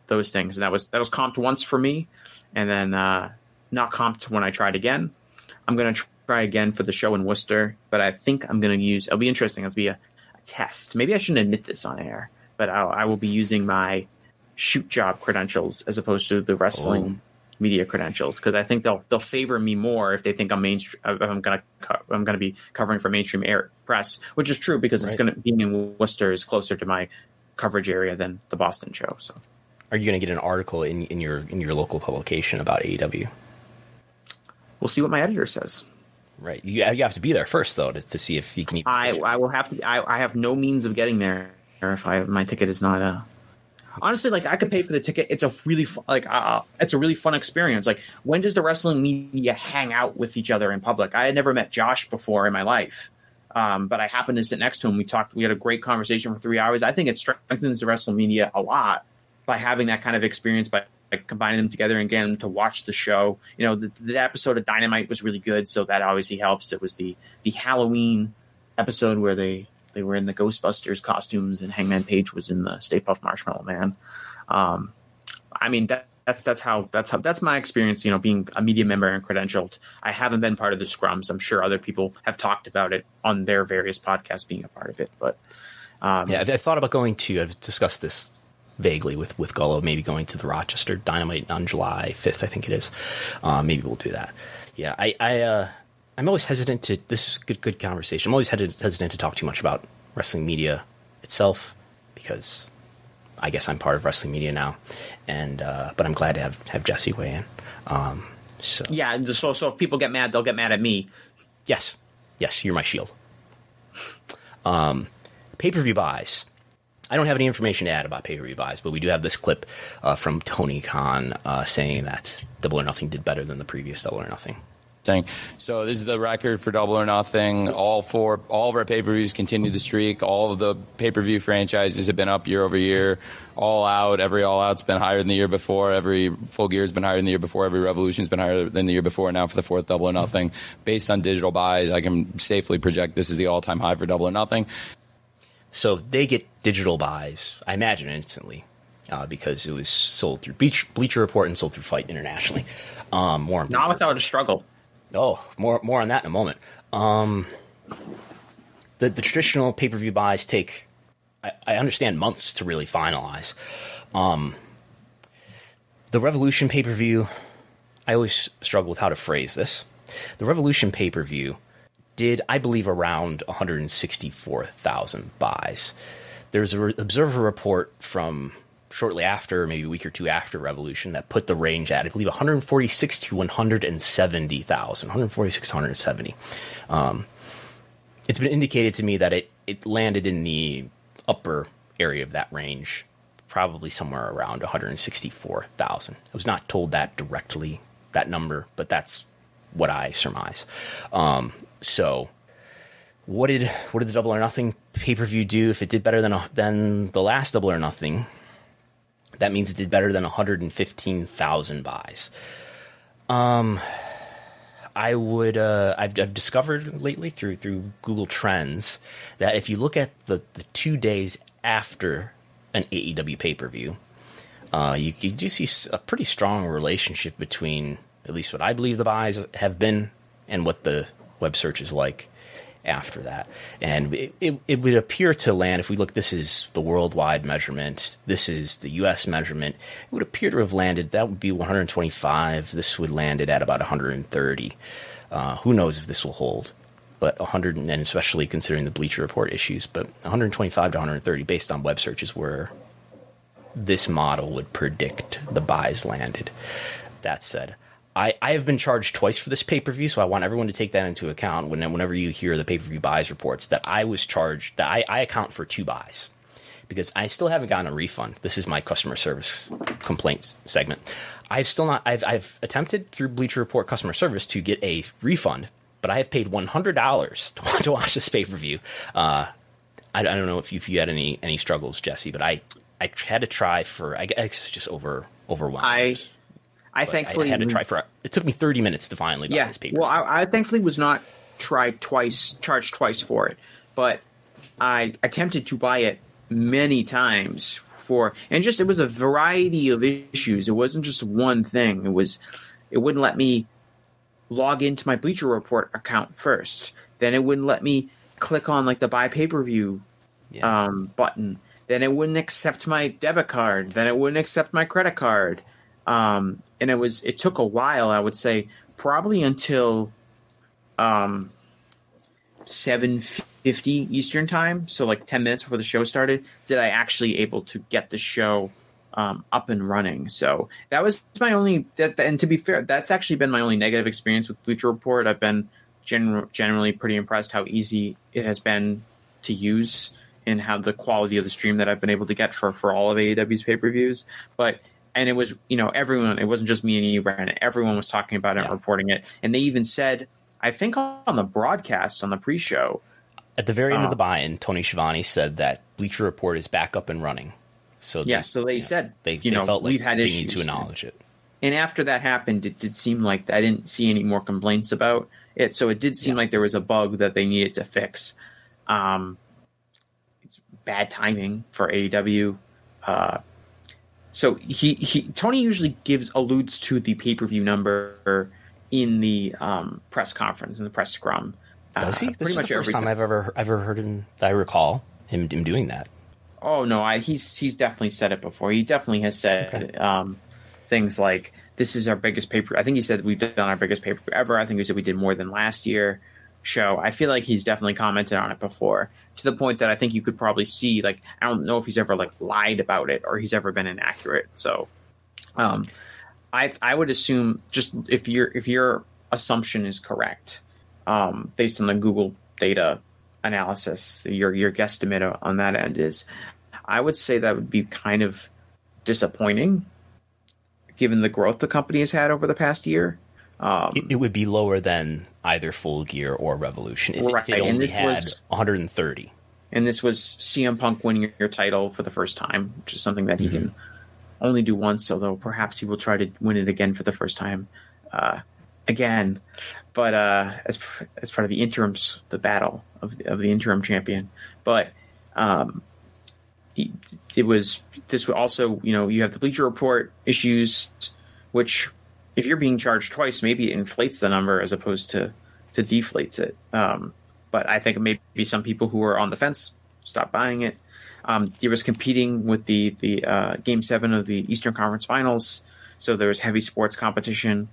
those things, and that was that was comped once for me, and then uh, not comped when I tried again. I'm gonna try again for the show in Worcester, but I think I'm gonna use. It'll be interesting. It'll be a, test. Maybe I shouldn't admit this on air, but I'll, I will be using my shoot job credentials as opposed to the wrestling oh. media credentials because I think they'll they'll favor me more if they think I'm mainstream. I'm gonna I'm gonna be covering for mainstream air press, which is true because right. it's gonna being in Worcester is closer to my coverage area than the Boston show. So, are you gonna get an article in in your in your local publication about AEW? We'll see what my editor says. Right. You, you have to be there first, though, to, to see if you can. I I will have to. I, I have no means of getting there if I my ticket is not a. Honestly, like I could pay for the ticket. It's a really fu- like uh, it's a really fun experience. Like when does the wrestling media hang out with each other in public? I had never met Josh before in my life, um, but I happened to sit next to him. We talked. We had a great conversation for three hours. I think it strengthens the wrestling media a lot by having that kind of experience by like combining them together and getting them to watch the show. You know, the, the episode of Dynamite was really good, so that obviously helps. It was the the Halloween episode where they they were in the Ghostbusters costumes and Hangman Page was in the Stay Puft Marshmallow Man. Um, I mean that, that's that's how that's how that's my experience. You know, being a media member and credentialed. I haven't been part of the scrums. I'm sure other people have talked about it on their various podcasts, being a part of it. But um, yeah, I've, I've, thought about going to. I've discussed this vaguely with with Gullo, maybe going to the Rochester Dynamite on July 5th. I think it is. Uh, maybe we'll do that. Yeah, I, I uh, I'm always hesitant to. This is good good conversation. I'm always hesitant to talk too much about wrestling media itself because I guess I'm part of wrestling media now, and uh, but I'm glad to have have Jesse weigh in. Um, so yeah, so so if people get mad, they'll get mad at me. Yes, yes, you're my shield. Um, pay per view buys. I don't have any information to add about pay per view but we do have this clip uh, from Tony Khan uh, saying that Double or Nothing did better than the previous Double or Nothing thing. So this is the record for Double or Nothing. All four, all of our pay per views continue the streak. All of the pay per view franchises have been up year over year. All out, every all out's been higher than the year before. Every full gear's been higher than the year before. Every revolution's been higher than the year before. Now for the fourth Double or Nothing, based on digital buys, I can safely project this is the all time high for Double or Nothing. So they get digital buys, I imagine instantly. Uh, because it was sold through Bleacher Report and sold through FITE internationally. Um, more not without a struggle. Oh, more more on that in a moment. Um, the the traditional pay per view buys take, I, I, understand, months to really finalize. Um, the Revolution pay per view, I always struggle with how to phrase this. The Revolution pay per view did, I believe, around 164,000 buys. There's an observer report from shortly after, maybe a week or two after Revolution, that put the range at, I believe, 146 to 170,000, 146, 170. Um, it's been indicated to me that it, it landed in the upper area of that range, probably somewhere around 164,000. I was not told that directly, that number, but that's what I surmise. Um, so, what did what did the Double or Nothing pay per view do? If it did better than than the last Double or Nothing, that means it did better than 115,000 buys. Um, I would uh, I've, I've, discovered lately through through Google Trends that if you look at the, the two days after an AEW pay per view, uh, you, you do see a pretty strong relationship between at least what I believe the buys have been and what the web search is like after that. And it, it, it, would appear to land, if we look, this is the worldwide measurement, this is the US measurement, it would appear to have landed, that would be 125. This would landed at about 130. Uh, who knows if this will hold? But 100, and especially considering the Bleacher Report issues, but 125 to 130 based on web searches where this model would predict the buys landed. That said, I, I have been charged twice for this pay per view, so I want everyone to take that into account when, whenever you hear the pay per view buys reports that I was charged that I, I account for two buys because I still haven't gotten a refund. This is my customer service complaints segment. I've still not. I've, I've attempted through Bleacher Report customer service to get a refund, but I have paid one hundred dollars to, (laughs) to watch this pay per view. Uh, I, I, don't know if you, if you had any any struggles, Jesse, but I I had to try for I guess just over overwhelmed. I I thankfully I had to try for it took me 30 minutes to finally buy yeah, this paper. Well, I, I thankfully was not tried twice, charged twice for it, but I attempted to buy it many times for, and just it was a variety of issues. It wasn't just one thing. It was, it wouldn't let me log into my Bleacher Report account first. Then it wouldn't let me click on like the buy pay per view yeah. um, button. Then it wouldn't accept my debit card. Then it wouldn't accept my credit card um, and it was it took a while. I would say probably until um, seven fifty Eastern time, so like ten minutes before the show started, did I actually able to get the show um, up and running. So that was my only. That, and to be fair, that's actually been my only negative experience with Bleacher Report. I've been gen- generally pretty impressed how easy it has been to use and how the quality of the stream that I've been able to get for for all of AEW's pay per views. But and it was you know everyone it wasn't just me and you Brandon everyone was talking about it yeah. and reporting it and they even said I think on the broadcast on the pre-show at the very end uh, of the buy-in Tony Schiavone said that Bleacher Report is back up and running So yeah, so they you know, said they, you they know felt like we've had they issues need to acknowledge it. and after that happened, it did seem like I didn't see any more complaints about it. So it did seem Yeah. like there was a bug that they needed to fix. Um, it's bad timing for AEW. Uh, so he, he Tony usually gives alludes to the pay per view number in the um, press conference in the press scrum. Does he? Uh, This pretty is much the first every time I've ever ever heard him. I recall him, him doing that. Oh no, I, he's he's definitely said it before. He definitely has said Okay. um, things like, "This is our biggest paper." I think he said we've done our biggest paper ever. I think he said we did more than last year show. I feel like he's definitely commented on it before, to the point that I think you could probably see. Like, I don't know if he's ever like lied about it or he's ever been inaccurate. So, um, I I would assume just if your if your assumption is correct, um, based on the Google data analysis, your your guesstimate on that end is, I would say that would be kind of disappointing, given the growth the company has had over the past year. Um, It, it would be lower than either Full Gear or Revolution if, Right, if it and this had was- 130. and this was CM Punk winning your title for the first time, which is something that he can only do once. Although perhaps he will try to win it again for the first time, uh, again. But uh, as as part of the interims, the battle of the, of the interim champion. But um, it was this would also you know you have the Bleacher Report issues, which if you're being charged twice, maybe it inflates the number as opposed to to deflates it. Um, but I think maybe some people who are on the fence stop buying it. Um, it was competing with the the uh, game seven of the Eastern Conference Finals, so there was heavy sports competition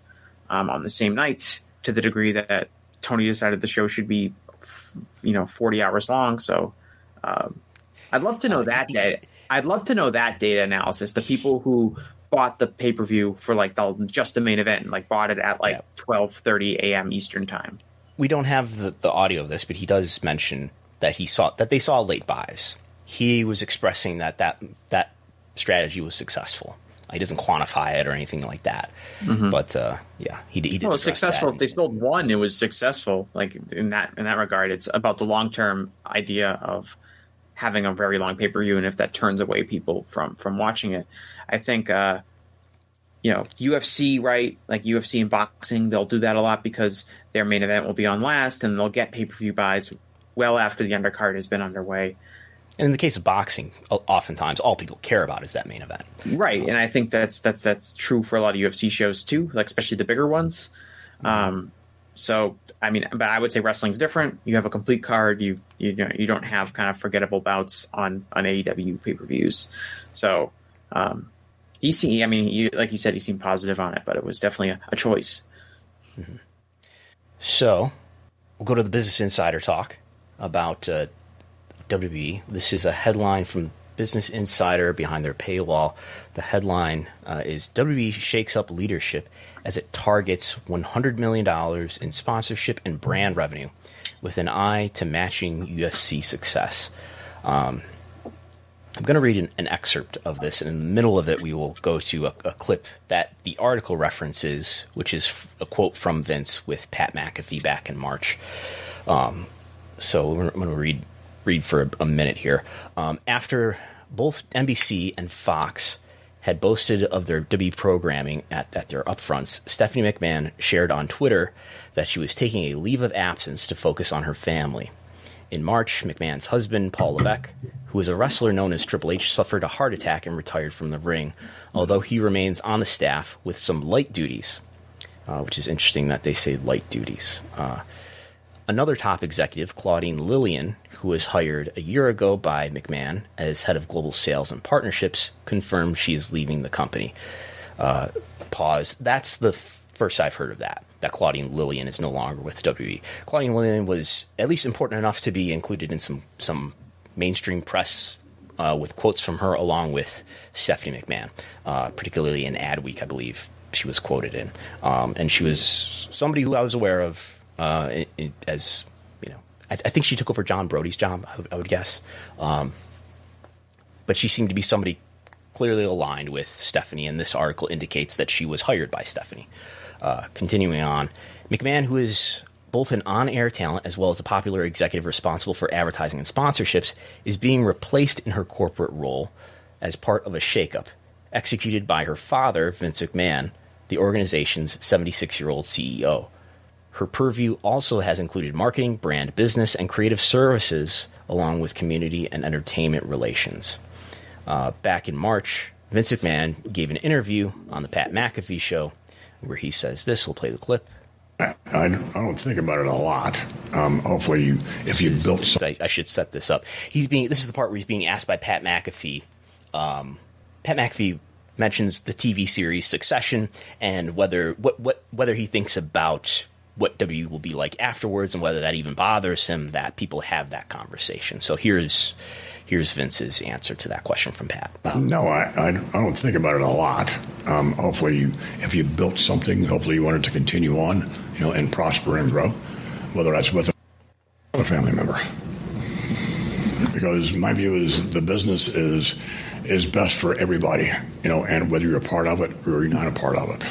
um, on the same night to the degree that Tony decided the show should be, f- you know, forty hours long. So um, I'd love to know that data. I'd love to know that data analysis. The people who bought the pay per view for like the, just the main event and like bought it at like Yeah. twelve thirty a.m. Eastern time. We don't have the, the audio of this, but he does mention that he saw that they saw late buys. He was expressing that that that strategy was successful. He doesn't quantify it or anything like that. But uh, yeah, he, he did. Well, successful. If they sold one, it was successful. Like in that in that regard, it's about the long term idea of having a very long pay per view, and if that turns away people from from watching it, I think uh, you know UFC right, like UFC and boxing, they'll do that a lot because their main event will be on last, and they'll get pay per view buys well after the undercard has been underway. And in the case of boxing, oftentimes all people care about is that main event. Right, and I think that's that's that's true for a lot of UFC shows too, like especially the bigger ones. Um, so I mean, but I would say wrestling's different. You have a complete card. You you know you don't have kind of forgettable bouts on on AEW pay per views. So um, I mean, you, like you said, he seemed positive on it, but it was definitely a, a choice. So we'll go to the Business Insider talk about uh, WWE. This is a headline from Business Insider behind their paywall. The headline uh, is WWE shakes up leadership as it targets $100 million in sponsorship and brand revenue with an eye to matching UFC success. Um, I'm going to read an, an excerpt of this, and in the middle of it, we will go to a, a clip that the article references, which is a quote from Vince with Pat McAfee back in March. Um, so I'm going to read read for a, a minute here. Um, after both NBC and Fox had boasted of their W programming at, at their upfronts, Stephanie McMahon shared on Twitter that she was taking a leave of absence to focus on her family. In March, McMahon's husband, Paul Levesque, who was a wrestler known as Triple H, suffered a heart attack and retired from the ring, although he remains on the staff with some light duties, uh, which is interesting that they say light duties. Uh, another top executive, Claudine Lillian, who was hired a year ago by McMahon as head of global sales and partnerships, confirmed she is leaving the company. Uh, pause. That's the f- first I've heard of that. That Claudine Lillian is no longer with WWE. Claudine Lillian was at least important enough to be included in some some mainstream press uh, with quotes from her, along with Stephanie McMahon, uh, particularly in Adweek, I believe she was quoted in, um, and she was somebody who I was aware of uh, in, in, as you know. I, I think she took over John Brody's job. I would, would guess, um, but she seemed to be somebody clearly aligned with Stephanie, and this article indicates that she was hired by Stephanie. Uh, continuing on, McMahon, who is both an on air talent as well as a popular executive responsible for advertising and sponsorships, is being replaced in her corporate role as part of a shakeup executed by her father, Vince McMahon, the organization's 76 year old CEO. Her purview also has included marketing, brand business, and creative services, along with community and entertainment relations. Uh, back in March, Vince McMahon gave an interview on the Pat McAfee show where he says this. We'll play the clip. I, I don't think about it a lot. Um, hopefully, you, if you built something. I, I, should set this up. He's being. This is the part where he's being asked by Pat McAfee. Um, Pat McAfee mentions the TV series Succession and whether what what whether he thinks about what W will be like afterwards and whether that even bothers him that people have that conversation. So here's here's Vince's answer to that question from Pat. No, I, I, I don't think about it a lot. Um, hopefully, you, if you built something, hopefully you want it to continue on, you know, and prosper and grow, whether that's with a family member. Because my view is the business is is best for everybody, you know, and whether you're a part of it or you're not a part of it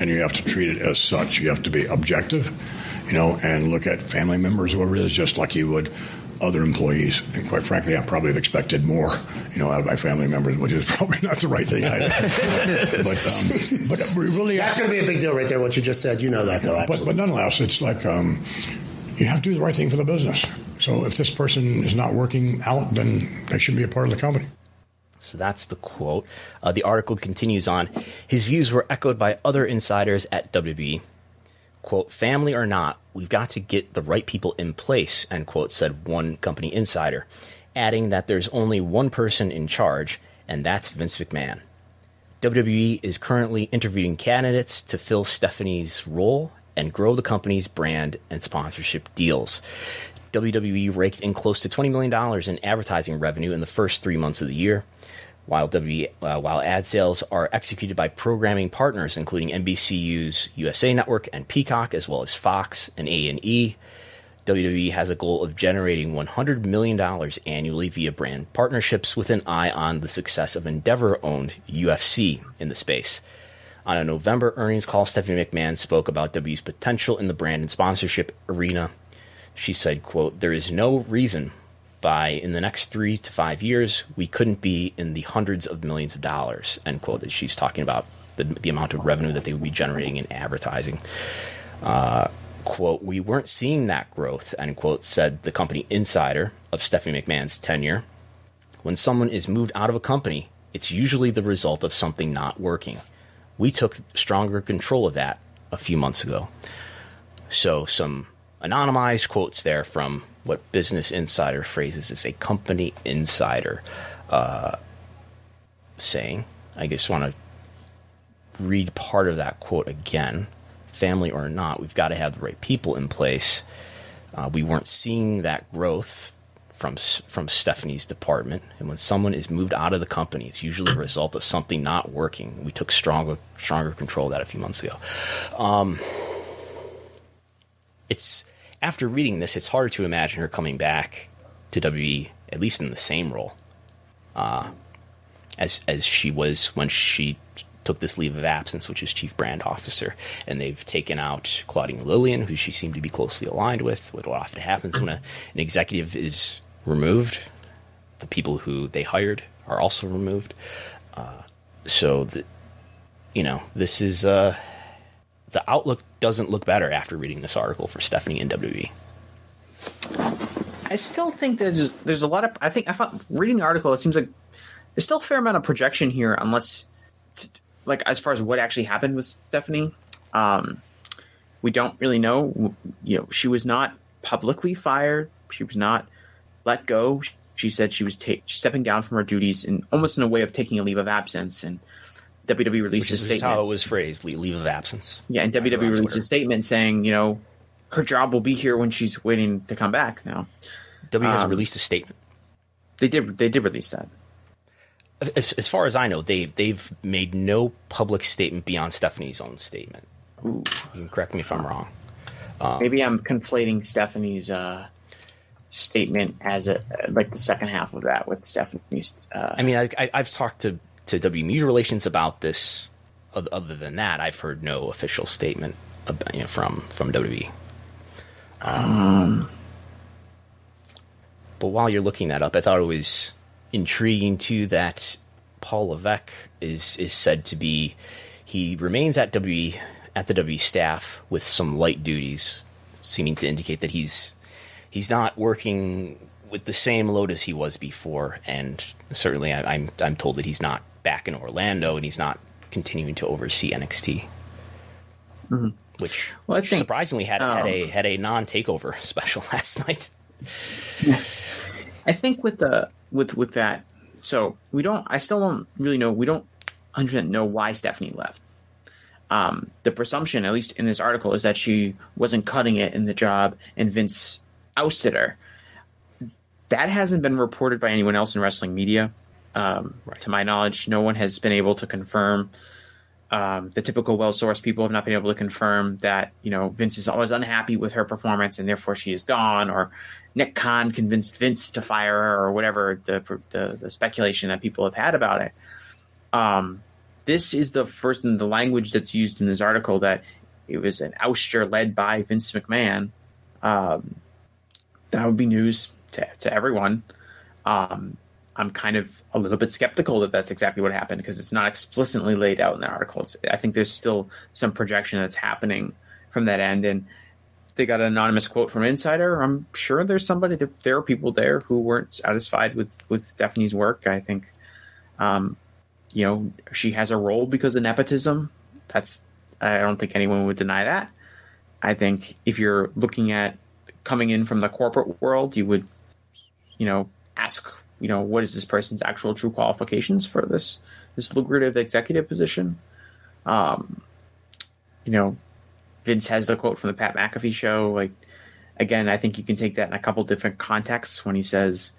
and you have to treat it as such. You have to be objective, you know, and look at family members, whoever it is, just like you would other employees. And quite frankly, I probably have expected more, you know, out of my family members, which is (laughs) probably not the right thing either. (laughs) but, um, but really that's going to be a big deal right there. What you just said, you know that though. Absolutely. But, but nonetheless, it's like um, you have to do the right thing for the business. So if this person is not working out, then they shouldn't be a part of the company. So that's the quote. Uh, the article continues on. His views were echoed by other insiders at WWE. Quote, family or not, we've got to get the right people in place, end quote, said one company insider, adding that there's only one person in charge, and that's Vince McMahon. WWE is currently interviewing candidates to fill Stephanie's role and grow the company's brand and sponsorship deals. WWE raked in close to $20 million in advertising revenue in the first three months of the year while uh, while ad sales are executed by programming partners including NBCU's USA Network and Peacock as well as Fox and A&E. WWE has a goal of generating $100 million annually via brand partnerships with an eye on the success of Endeavor owned UFC in the space. On a November earnings call, Stephanie McMahon spoke about WWE's potential in the brand and sponsorship arena. She said, quote, There is no reason by in the next three to five years, we couldn't be in the hundreds of millions of dollars, end quote. That she's talking about the, the amount of revenue that they would be generating in advertising. Uh, quote, we weren't seeing that growth, end quote, said the company insider of Stephanie McMahon's tenure. When someone is moved out of a company, it's usually the result of something not working. We took stronger control of that a few months ago. So, some anonymized quotes there from what Business Insider phrases as a company insider uh, saying. I just want to read part of that quote again. Family or not, we've got to have the right people in place. Uh, we weren't seeing that growth from from Stephanie's department, and when someone is moved out of the company, it's usually a result of something not working. We took stronger stronger control of that a few months ago. Um, it's after reading this, it's hard to imagine her coming back to WWE at least in the same role uh, as as she was when she took this leave of absence, which is chief brand officer. And they've taken out Claudia Lillian, who she seemed to be closely aligned with. What often happens when a, an executive is removed, the people who they hired are also removed. Uh, so the, you know, this is uh, the outlook doesn't look better after reading this article for Stephanie and WWE. I still think there's there's a lot of I think I found reading the article it seems like there's still a fair amount of projection here unless like as far as what actually happened with Stephanie um, we don't really know. You know she was not publicly fired. She was not let go. She said she was ta- stepping down from her duties in almost in a way of taking a leave of absence and WWE released is, a statement. how it was phrased, leave of absence. Yeah, and WWE released Twitter. a statement saying, you know, her job will be here when she's waiting to come back. Now, W has um, released a statement. They did. They did release that. As, as, far as I know, they've they've made no public statement beyond Stephanie's own statement. Ooh. You can correct me if I'm wrong. Um, Maybe I'm conflating Stephanie's uh, statement as a like the second half of that with Stephanie's. Uh, I mean, I, I, I've talked to to W Media Relations about this. Other than that, I've heard no official statement about, you know, from from WWE. Um, but while you're looking that up, I thought it was intriguing too that Paul Levesque is is said to be he remains at W at the W staff with some light duties, seeming to indicate that he's he's not working with the same load as he was before, and certainly I, I'm I'm told that he's not back in Orlando and he's not continuing to oversee NXT, Mm-hmm. which Well, I think, surprisingly had had a um, had a non takeover (laughs) special last night. I think with the with with that, so we don't. I still don't really know. We don't 100 know why Stephanie left. Um, the presumption, at least in this article, is that she wasn't cutting it in the job, and Vince ousted her. That hasn't been reported by anyone else in wrestling media. Um, To my knowledge, no one has been able to confirm. Um, the typical well-sourced people have not been able to confirm that you know Vince is always unhappy with her performance and therefore she is gone, or Nick Khan convinced Vince to fire her, or whatever the the, the speculation that people have had about it. Um, this is the first in the language that's used in this article that it was an ouster led by Vince McMahon. Um, that would be news to, to everyone. Um, I'm kind of a little bit skeptical that that's exactly what happened because it's not explicitly laid out in the article. It's, I think there's still some projection that's happening from that end, and they got an anonymous quote from Insider. I'm sure there's somebody there, there are people there who weren't satisfied with with Stephanie's work. I think, um, you know, she has a role because of nepotism. That's I don't think anyone would deny that. I think if you're looking at coming in from the corporate world, you would, you know, ask, you know, what is this person's actual true qualifications for this this lucrative executive position? Um, you know, Vince has the quote from the Pat McAfee show. Like, again, I think you can take that in a couple different contexts when he says,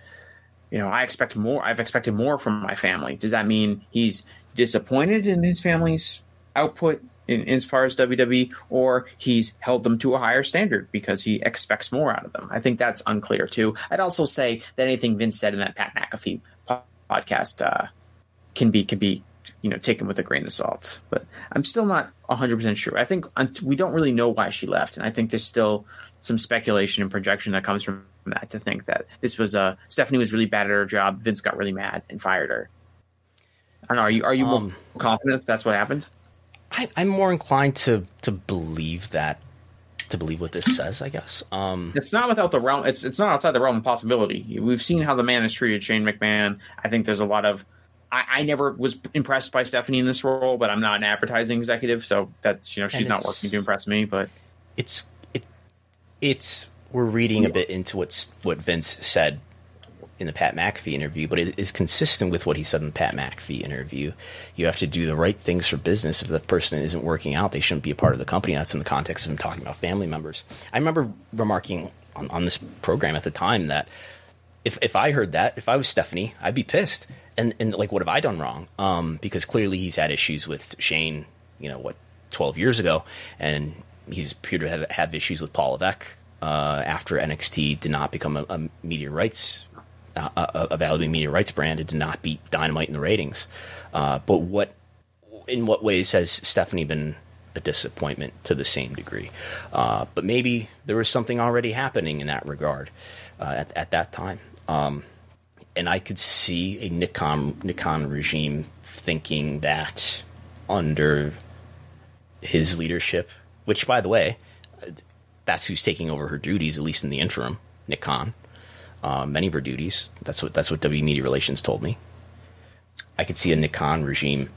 you know, I expect more. I've expected more from my family. Does that mean he's disappointed in his family's output in, as far as WWE, or he's held them to a higher standard because he expects more out of them? I think that's unclear too. I'd also say that anything Vince said in that Pat McAfee po- podcast uh, can be can be you know taken with a grain of salt. But I'm still not 100 percent sure. I think we don't really know why she left, and I think there's still some speculation and projection that comes from that to think that this was uh, Stephanie was really bad at her job. Vince got really mad and fired her. I don't know. Are you are you Um, more confident that that's what happened? I, I'm more inclined to to believe that to believe what this says. I guess. Um, It's not without the realm. It's it's not outside the realm of possibility. We've seen how the man has treated Shane McMahon. I think there's a lot of. I, I never was impressed by Stephanie in this role, but I'm not an advertising executive, so that's you know she's not working to impress me. But it's it it's we're reading a bit into what's what Vince said in the Pat McAfee interview, but it is consistent with what he said in the Pat McAfee interview. You have to do the right things for business. If the person isn't working out, they shouldn't be a part of the company. That's in the context of him talking about family members. I remember remarking on, on this program at the time that if if I heard that, if I was Stephanie, I'd be pissed. And and like, what have I done wrong? Um, because clearly he's had issues with Shane. You know what, twelve years ago, and he's appeared to have, have issues with Paul Levesque uh, after NXT did not become a, a media rights a, a valuable media rights brand. It did not beat Dynamite in the ratings. Uh, but what in what ways has Stephanie been a disappointment to the same degree? Uh, but maybe there was something already happening in that regard uh, at, at that time. Um, and I could see a Nick Khan Nikon regime thinking that under his leadership, which by the way, uh, that's who's taking over her duties, at least in the interim, Nick Khan. Uh, many of her duties. That's what that's what W Media Relations told me. I could see a Nick Khan regime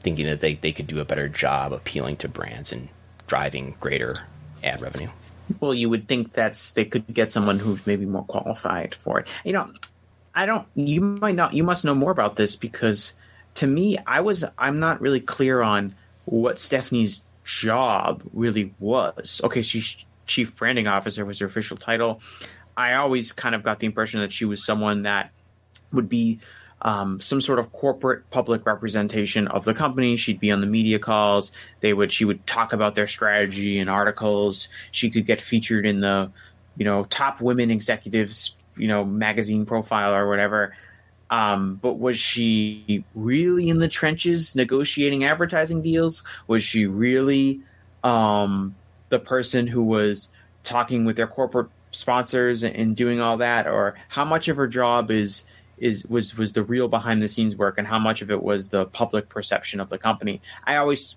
thinking that they, they could do a better job appealing to brands and driving greater ad revenue. well, you would think that's they could get someone who's maybe more qualified for it. You know, I don't. You might not. You must know more about this because to me, I was. I'm not really clear on what Stephanie's job really was. Okay, she's chief branding officer was her official title. I always kind of got the impression that she was someone that would be um, some sort of corporate public representation of the company. She'd be on the media calls. They would she would talk about their strategy in articles. She could get featured in the you know top women executives you know magazine profile or whatever. Um, but was she really in the trenches negotiating advertising deals? Was she really um, the person who was talking with their corporate sponsors and doing all that, or how much of her job is is was was the real behind the scenes work and how much of it was the public perception of the company. I always,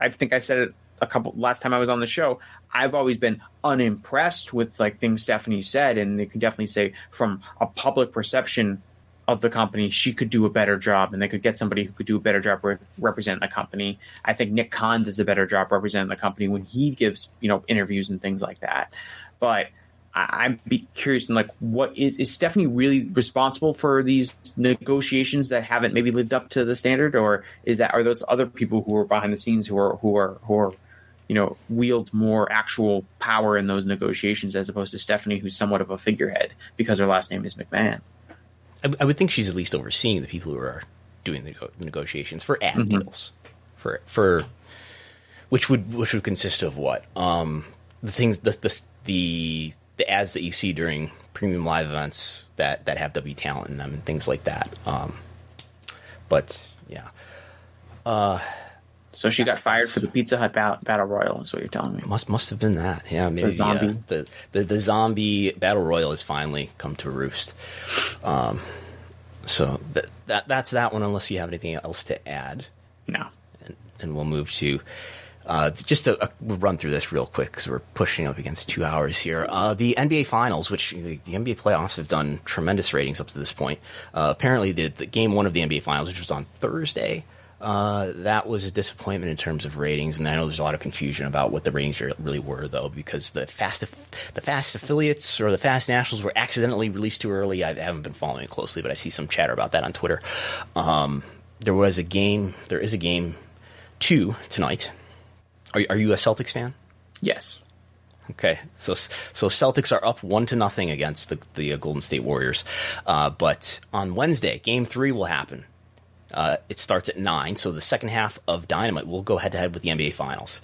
I think I said it a couple last time I was on the show. I've always been unimpressed with like things Stephanie said, and they can definitely say from a public perception of the company, she could do a better job, and they could get somebody who could do a better job re- representing the company. I think Nick Khan does a better job representing the company when he gives you know interviews and things like that. But I- I'd be curious like what is is Stephanie really responsible for these negotiations that haven't maybe lived up to the standard, or is that are those other people who are behind the scenes who are who are who are you know wield more actual power in those negotiations as opposed to Stephanie, who's somewhat of a figurehead because her last name is McMahon. I, I would think she's at least overseeing the people who are doing the nego- negotiations for ad deals, for for which would which would consist of what? Um, the things the, the the the ads that you see during premium live events that that have W talent in them and things like that. Um, but yeah, So she got fired for the Pizza Hut battle, royal. Is what you're telling me? must must have been that. Yeah, maybe zombie. yeah. the, the the zombie battle royal has finally come to roost. Um, so that that that's that one. Unless you have anything else to add. No. and, and we'll move to uh, just a, a we'll run through this real quick because we're pushing up against two hours here. Uh, the NBA Finals, which the, the NBA playoffs have done tremendous ratings up to this point. Uh, apparently, the, the game one of the NBA Finals, which was on Thursday, uh, that was a disappointment in terms of ratings. And I know there's a lot of confusion about what the ratings really were, though, because the fast the fast affiliates or the fast nationals were accidentally released too early. I haven't been following it closely, but I see some chatter about that on Twitter. Um, there was a game. There is a game two tonight. Are, are you a Celtics fan? Yes. Okay, so so Celtics are up one to nothing against the the uh, Golden State Warriors, uh, but on Wednesday, Game Three will happen. Uh, it starts at nine, so the second half of Dynamite will go head to head with the NBA Finals.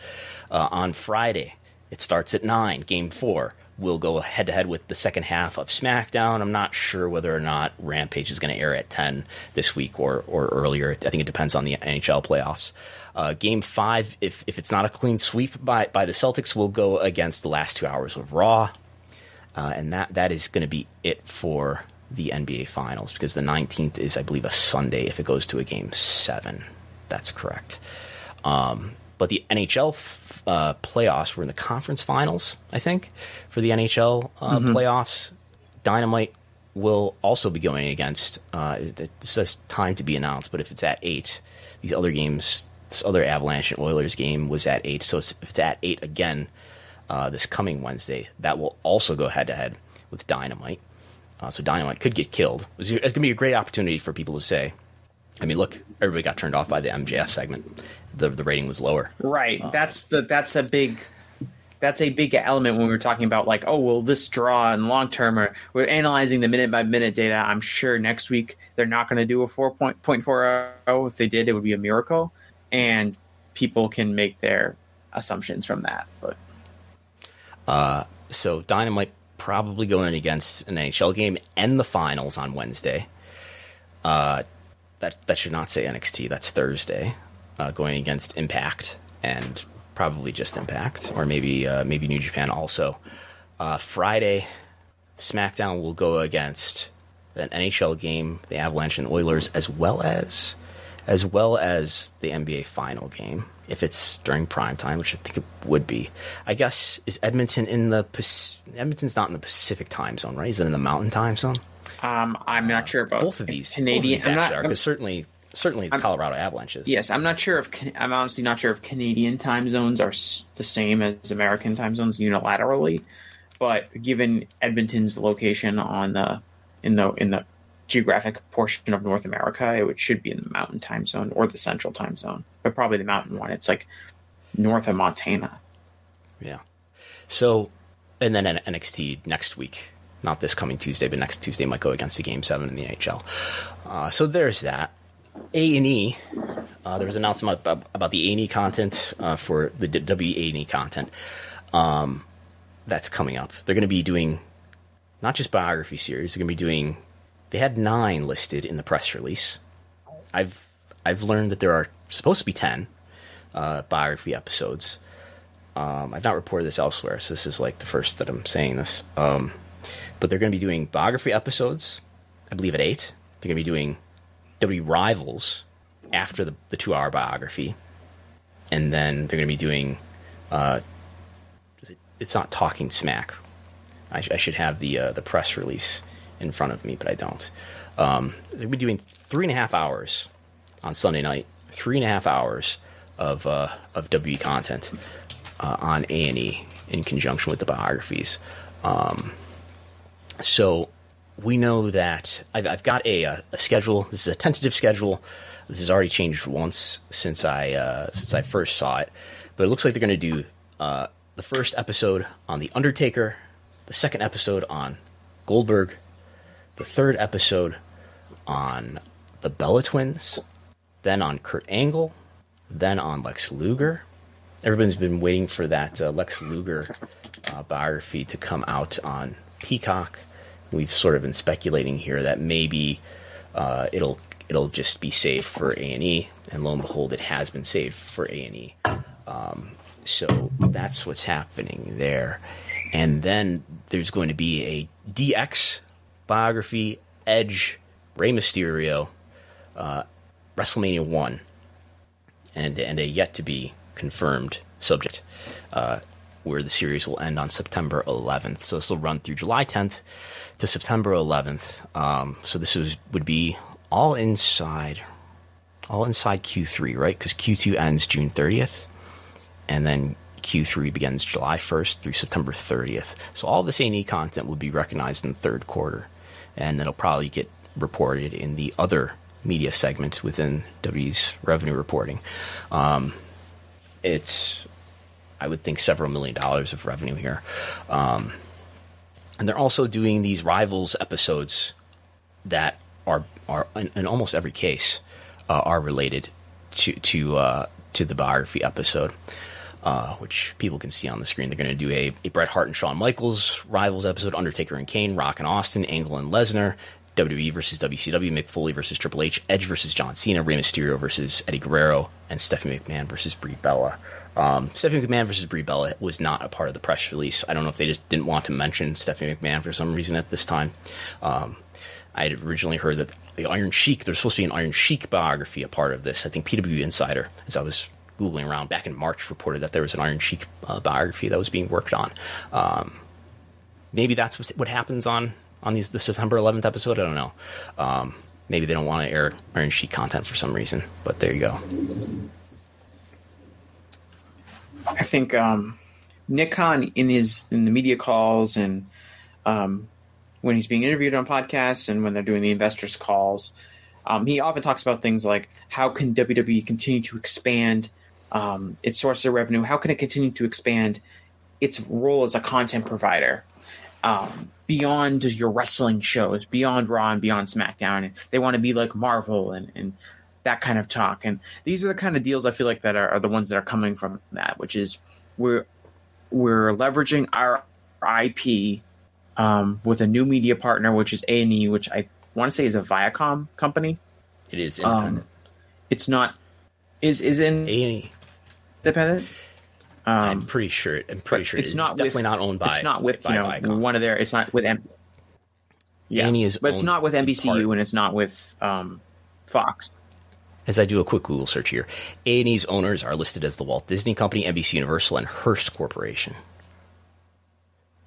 Uh, on Friday, it starts at nine. Game Four will go head to head with the second half of SmackDown. I'm not sure whether or not Rampage is going to air at ten this week or or earlier. I think it depends on the NHL playoffs. Uh, game five, if if it's not a clean sweep by by the Celtics, will go against the last two hours of Raw, uh, and that that is going to be it for the NBA Finals because the 19th is, I believe, a Sunday. If it goes to a game seven, that's correct. Um, but the NHL f- uh, playoffs were in the conference finals, I think, for the NHL uh, playoffs. Dynamite will also be going against. Uh, it, it says time to be announced, but if it's at eight, these other games, this other Avalanche and Oilers game was at eight. So it's, if it's at eight again uh, this coming Wednesday, that will also go head to head with Dynamite. Uh, so Dynamite could get killed. It's, it's going to be a great opportunity for people to say, I mean, look, everybody got turned off by the MJF segment. The the rating was lower. Right. that's the that's a big that's a big element when we're talking about like, oh, well, this draw and long term, or we're analyzing the minute by minute data. I'm sure next week they're not going to do a four point point four zero. If they did, it would be a miracle, and people can make their assumptions from that. But uh, So Dynamite probably going against an NHL game and the finals on Wednesday. Uh, that that should not say NXT. That's Thursday. Uh, going against Impact and probably just Impact, or maybe uh, maybe New Japan also. Uh, Friday, SmackDown will go against an NHL game, the Avalanche and Oilers, as well as as well as the NBA final game. If it's during prime time, which I think it would be, I guess is Edmonton in the Edmonton's not in the Pacific time zone, right? Is it in the Mountain time zone? um, I'm not sure about Both of these, Canadian. both of these I'm not, are because certainly certainly the Colorado Avalanches. Yes, I'm not sure if I'm honestly not sure if Canadian time zones are the same as American time zones unilaterally, but given Edmonton's location on the in the in the geographic portion of North America, it should be in the Mountain time zone or the Central time zone, but probably the Mountain one. It's like north of Montana. Yeah. So, and then N- NXT next week, not this coming Tuesday, but next Tuesday might go against the Game Seven in the NHL. Uh, so there's that. A and E. Uh, there was an announcement about, about the A and E content uh, for the W A and E content. Um, that's coming up. They're going to be doing not just biography series. They're going to be doing. They had nine listed in the press release. I've I've learned that there are supposed to be ten uh, biography episodes. Um, I've not reported this elsewhere, so this is like the first that I'm saying this. Um, but they're going to be doing biography episodes, I believe at eight. They're going to be doing WWE Rivals after the, the two hour biography, and then they're going to be doing. Uh, it, it's not Talking Smack. I, sh- I should have the uh, the press release in front of me, but I don't. Um, they'll be doing three and a half hours on Sunday night. Three and a half hours of uh, of WWE content uh, on A and E in conjunction with the biographies. Um, so we know that I've, I've got a, a, a, schedule. This is a tentative schedule. This has already changed once since I uh, since I first saw it, but it looks like they're going to do uh, the first episode on the Undertaker, the second episode on Goldberg, the third episode on the Bella Twins, then on Kurt Angle, then on Lex Luger. Everyone's been waiting for that uh, Lex Luger uh, biography to come out on Peacock. We've sort of been speculating here that maybe uh, it'll it'll just be saved for A and E, and lo and behold, it has been saved for A and E. Um, so that's what's happening there. And then there's going to be a DX biography, Edge, Rey Mysterio, uh, WrestleMania one, and and a yet to be confirmed subject. Uh, where the series will end on September 11th. So this will run through July 10th to September 11th. Um, so this was, would be all inside, all inside Q3, right? Because Q2 ends June 30th, and then Q3 begins July 1st through September 30th. So all this A&E content will be recognized in the third quarter, and it'll probably get reported in the other media segment within W's revenue reporting. Um, it's I would think several million dollars of revenue here. Um, and they're also doing these rivals episodes that are are in, in almost every case uh, are related to to uh, to the biography episode. Uh, which people can see on the screen. They're going to do a, a Bret Hart and Shawn Michaels rivals episode, Undertaker and Kane, Rock and Austin, Angle and Lesnar, WWE versus WCW, Mick Foley versus Triple H, Edge versus John Cena, Rey Mysterio versus Eddie Guerrero, and Stephanie McMahon versus Brie Bella. Um, Stephanie McMahon versus Brie Bella was not a part of the press release. I don't know if they just didn't want to mention Stephanie McMahon for some reason at this time. Um, I had originally heard that the Iron Sheik, there's supposed to be an Iron Sheik biography a part of this. I think PW Insider, as I was Googling around back in March, reported that there was an Iron Sheik uh, biography that was being worked on. Um, maybe that's what happens on, on these, the September 11th episode. I don't know. Um, maybe they don't want to air Iron Sheik content for some reason, but there you go. I think um, Nick Khan in his in the media calls and um, when he's being interviewed on podcasts and when they're doing the investors calls, um, he often talks about things like how can WWE continue to expand um, its source of revenue? How can it continue to expand its role as a content provider um, beyond your wrestling shows, beyond Raw and beyond SmackDown? And they want to be like Marvel and, and that kind of talk. And these are the kind of deals I feel like that are, are the ones that are coming from that, which is we're we're leveraging our IP um, with a new media partner, which is A and E, which I want to say is a Viacom company. It is independent. Um, it's not. Is is in A and E independent? Um, I'm pretty sure. I'm pretty sure it's, it's not definitely with, not owned by. It's not with you know Viacom. one of their. It's not with M. Yeah, A&E is but it's not with NBCU part- and it's not with um, Fox. As I do a quick Google search here, A&E's owners are listed as the Walt Disney Company, NBC Universal, and Hearst Corporation.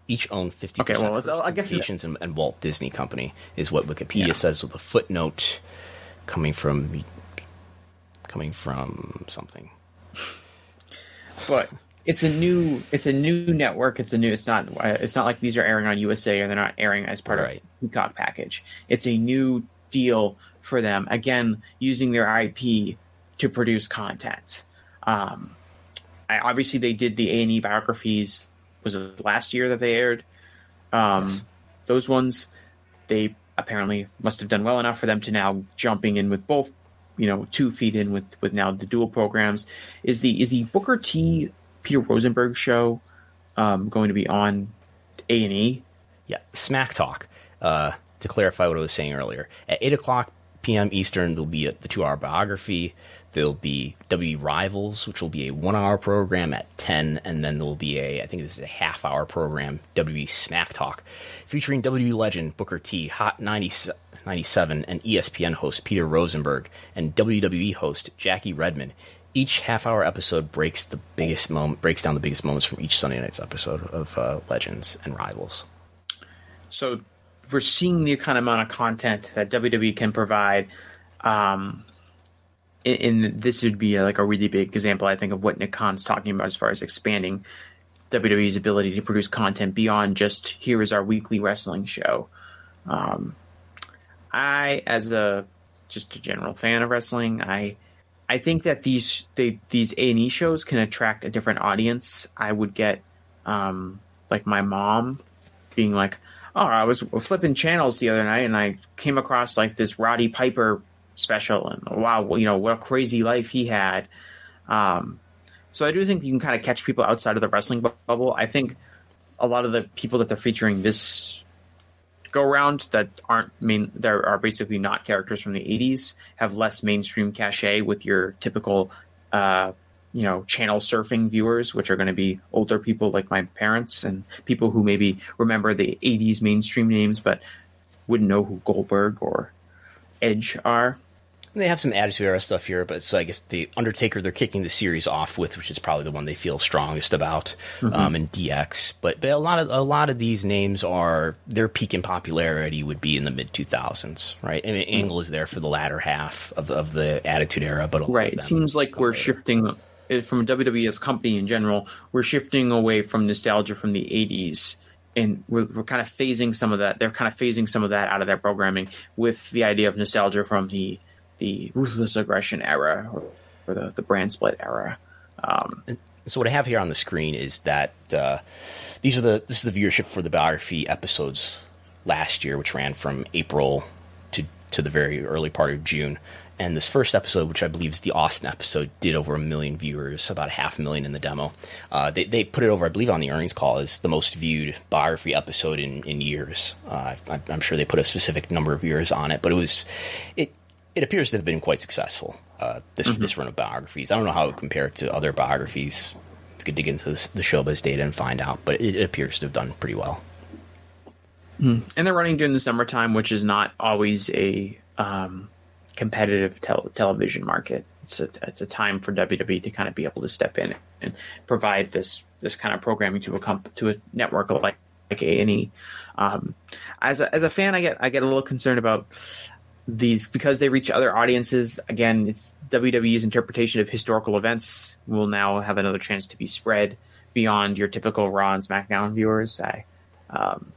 Each own 50% Okay, well, of I guess Communications and, and Walt Disney Company is what Wikipedia Yeah. says with a footnote coming from coming from something. But it's a new it's a new network it's a new it's not uh, it's not like these are airing on usa or they're not airing as part Right. of peacock package it's a new deal for them again using their ip to produce content um I, obviously they did the a&e biographies was it last year that they aired um Yes. those ones they apparently must have done well enough for them to now jumping in with both you know two feet in with with now the dual programs is the is the booker t peter rosenberg show um going to be on a and e Yeah, Smack Talk. Uh, to clarify what I was saying earlier, at eight o'clock p.m. Eastern, there'll be a, the two-hour biography. There'll be W Rivals, which will be a one-hour program at ten, and then there will be a I think this is a half-hour program, WWE Smack Talk, featuring WWE legend Booker T, Hot 90, 97, and ESPN host Peter Rosenberg, and WWE host Jackie Redmond. Each half-hour episode breaks the biggest moment, breaks down the biggest moments from each Sunday night's episode of uh, Legends and Rivals. So we're seeing the kind of amount of content that WWE can provide. Um, and this would be like a really big example, I think, of what Nick Khan's talking about as far as expanding WWE's ability to produce content beyond just here is our weekly wrestling show. Um, I, as a just a general fan of wrestling, I I think that these they, these A and E shows can attract a different audience. I would get um, like my mom being like, "Oh, I was flipping channels the other night and I came across like this Roddy Piper special, and wow, you know what a crazy life he had." Um, so I do think you can kind of catch people outside of the wrestling bubble. I think a lot of the people that they're featuring this go around that aren't main there are basically not characters from the 80s have less mainstream cachet with your typical uh, you know channel surfing viewers which are going to be older people like my parents and people who maybe remember the 80s mainstream names but wouldn't know who Goldberg or Edge are And they have some Attitude Era stuff here, but so I guess the Undertaker they're kicking the series off with, which is probably the one they feel strongest about, um, and DX. But but a lot of a lot of these names are their peak in popularity would be in the mid two thousands, right? I mean, Angle is there for the latter half of of the Attitude Era, but a lot right it seems like we're later. shifting uh, from WWE as company in general we're shifting away from nostalgia from the 80s and we're, we're kind of phasing some of that they're kind of phasing some of that out of their programming with the idea of nostalgia from the the ruthless aggression era or, the, the brand split era um, So what I have here on the screen is that uh, these are the this is the viewership for the biography episodes last year, which ran from April to to the very early part of June. And this first episode, which I believe is the Austin episode, did over a million viewers, about a half a million in the demo. Uh, they, they put it over, I believe, on the earnings call as the most viewed biography episode in, in years. Uh, I, I'm sure they put a specific number of years on it, but it was it it appears to have been quite successful. Uh, this this run of biographies. I don't know how it would compare to other biographies. We could dig into this, the Showbuzz Daily and find out, but it, it appears to have done pretty well. and they're running during the summertime which is not always a um, competitive tel- television market it's a, it's a time for WWE to kind of be able to step in and provide this this kind of programming to a comp- to a network like like A and E. Um, as a, as a fan, I get I get a little concerned about these because they reach other audiences. Again, it's WWE's interpretation of historical events will now have another chance to be spread beyond your typical Raw and SmackDown viewers. I um,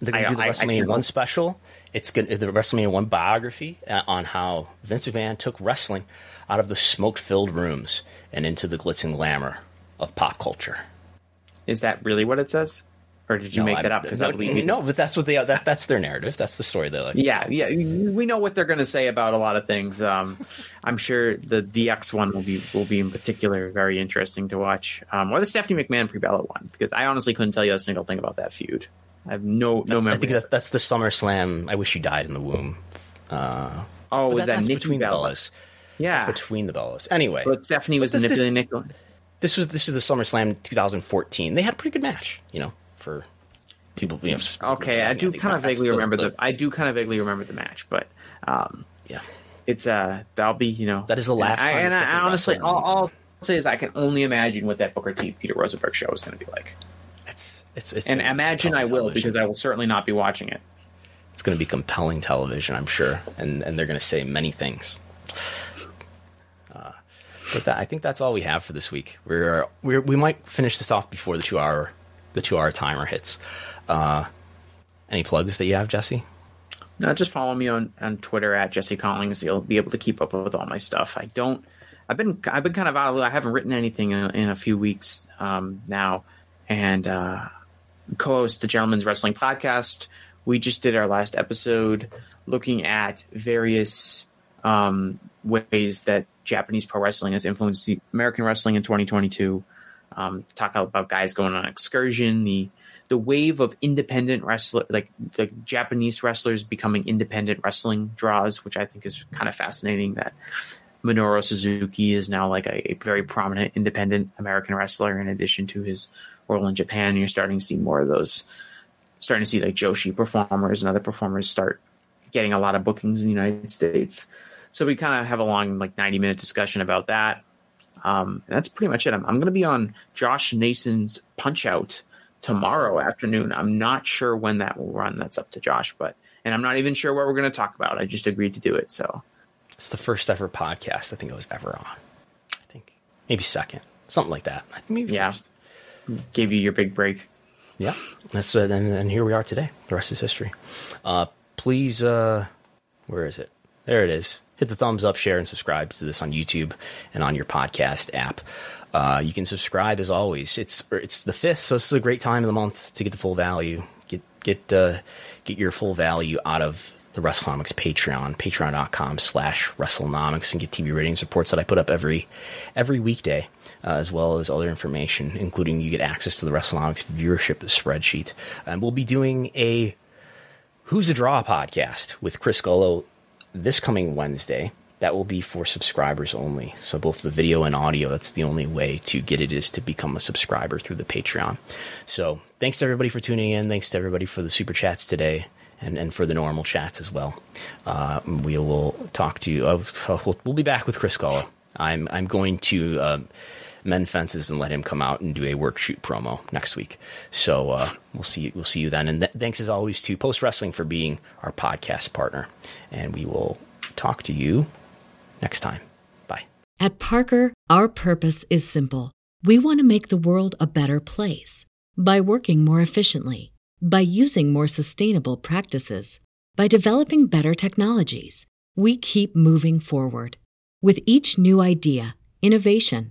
They're going to I- do the I- I WrestleMania can't- one special. It's going the WrestleMania one biography uh, on how Vince McMahon took wrestling out of the smoke-filled rooms and into the glitz and glamour of pop culture. is that really what it says, or did you No, make I- that up? Because no, I believe no, but that's what they that, that's their narrative. That's the story they like. Yeah, yeah, we know what they're going to say about a lot of things. Um, I'm sure the DX one will be will be in particular very interesting to watch, um, or the Stephanie McMahon Brie Bella one, because I honestly couldn't tell you a single thing about that feud. I have no no I think that's, that's the SummerSlam. I wish you died in the womb. Uh, oh, was that, Nikki between Bella? the Bellas. Yeah, That's between the Bellas. Anyway, but Stephanie was But this- this- manipulating Nick. this was this is the SummerSlam 2014. They had a pretty good match, you know, for people. Know, Okay, I do kind of vaguely remember the- the, I do kind of vaguely remember the match, but um, yeah. it's uh that'll be you know That is the last And, I, and I, honestly, all, all I'll say is I can only imagine what that Booker T Peter Rosenberg show is going to be like, It's it's, it's and imagine I will television. because I will certainly not be watching it. it's going to be compelling television, I'm sure, and and they're going to say many things. Uh, but that, I think that's all we have for this week. We're, we're we might finish this off before the two hour the two hour timer hits. Uh, any plugs that you have, Jesse? No, just follow me on, on Twitter at Jesse Collings. You'll be able to keep up with all my stuff. I don't. I've been I've been kind of out of. I haven't written anything in, in a few weeks um, now, and uh, co-host the Gentleman's Wrestling Podcast. We just did our last episode looking at various um, ways that Japanese pro wrestling has influenced American wrestling in 2022. Um, talk about guys going on excursion, the the wave of independent wrestler, like the Japanese wrestlers becoming independent wrestling draws, which I think is kind of fascinating. That Minoru Suzuki is now like a, a, very prominent independent American wrestler in addition to his role in Japan. You're starting to see more of those, starting to see like Joshi performers and other performers start getting a lot of bookings in the United States. So we kind of have a long, like 90 minute discussion about that. Um, that's pretty much it. I'm, I'm going to be on Josh Nason's Punch Out tomorrow afternoon. I'm not sure when that will run. That's up to Josh, but and I'm not even sure what we're going to talk about. I just agreed to do it. So it's the first ever podcast I think I was ever on. I think maybe second, something like that. I think maybe yeah. First. Gave you your big break. Yeah, that's uh, and, and here we are today. The rest is history. Uh, please, uh, where is it? There it is. Hit the thumbs up, share, and subscribe to this on YouTube and on your podcast app. Uh, you can subscribe as always. It's it's the fifth, so this is a great time of the month to get the full value. Get get uh, get your full value out of the WrestleNomics Patreon, patreon.com slash WrestleNomics, and get TV ratings reports that I put up every every weekday, uh, as well as other information, including you get access to the WrestleNomics viewership spreadsheet. And we'll be doing a Who's a Draw podcast with Chris Gullo this coming Wednesday. That will be for subscribers only. So both the video and audio, that's the only way to get it is to become a subscriber through the Patreon. So thanks to everybody for tuning in. Thanks to everybody for the super chats today and, and for the normal chats as well. Uh, we will talk to you. Uh, we'll, we'll, be back with Chris Gullo. I'm I'm going to uh, mend fences and let him come out and do a work shoot promo next week. So uh, we'll see we'll see you then. And th- thanks as always to Post Wrestling for being our podcast partner. And we will talk to you next time. Bye. At Parker, our purpose is simple. We want to make the world a better place by working more efficiently by using more sustainable practices, by developing better technologies, we keep moving forward. With each new idea, innovation,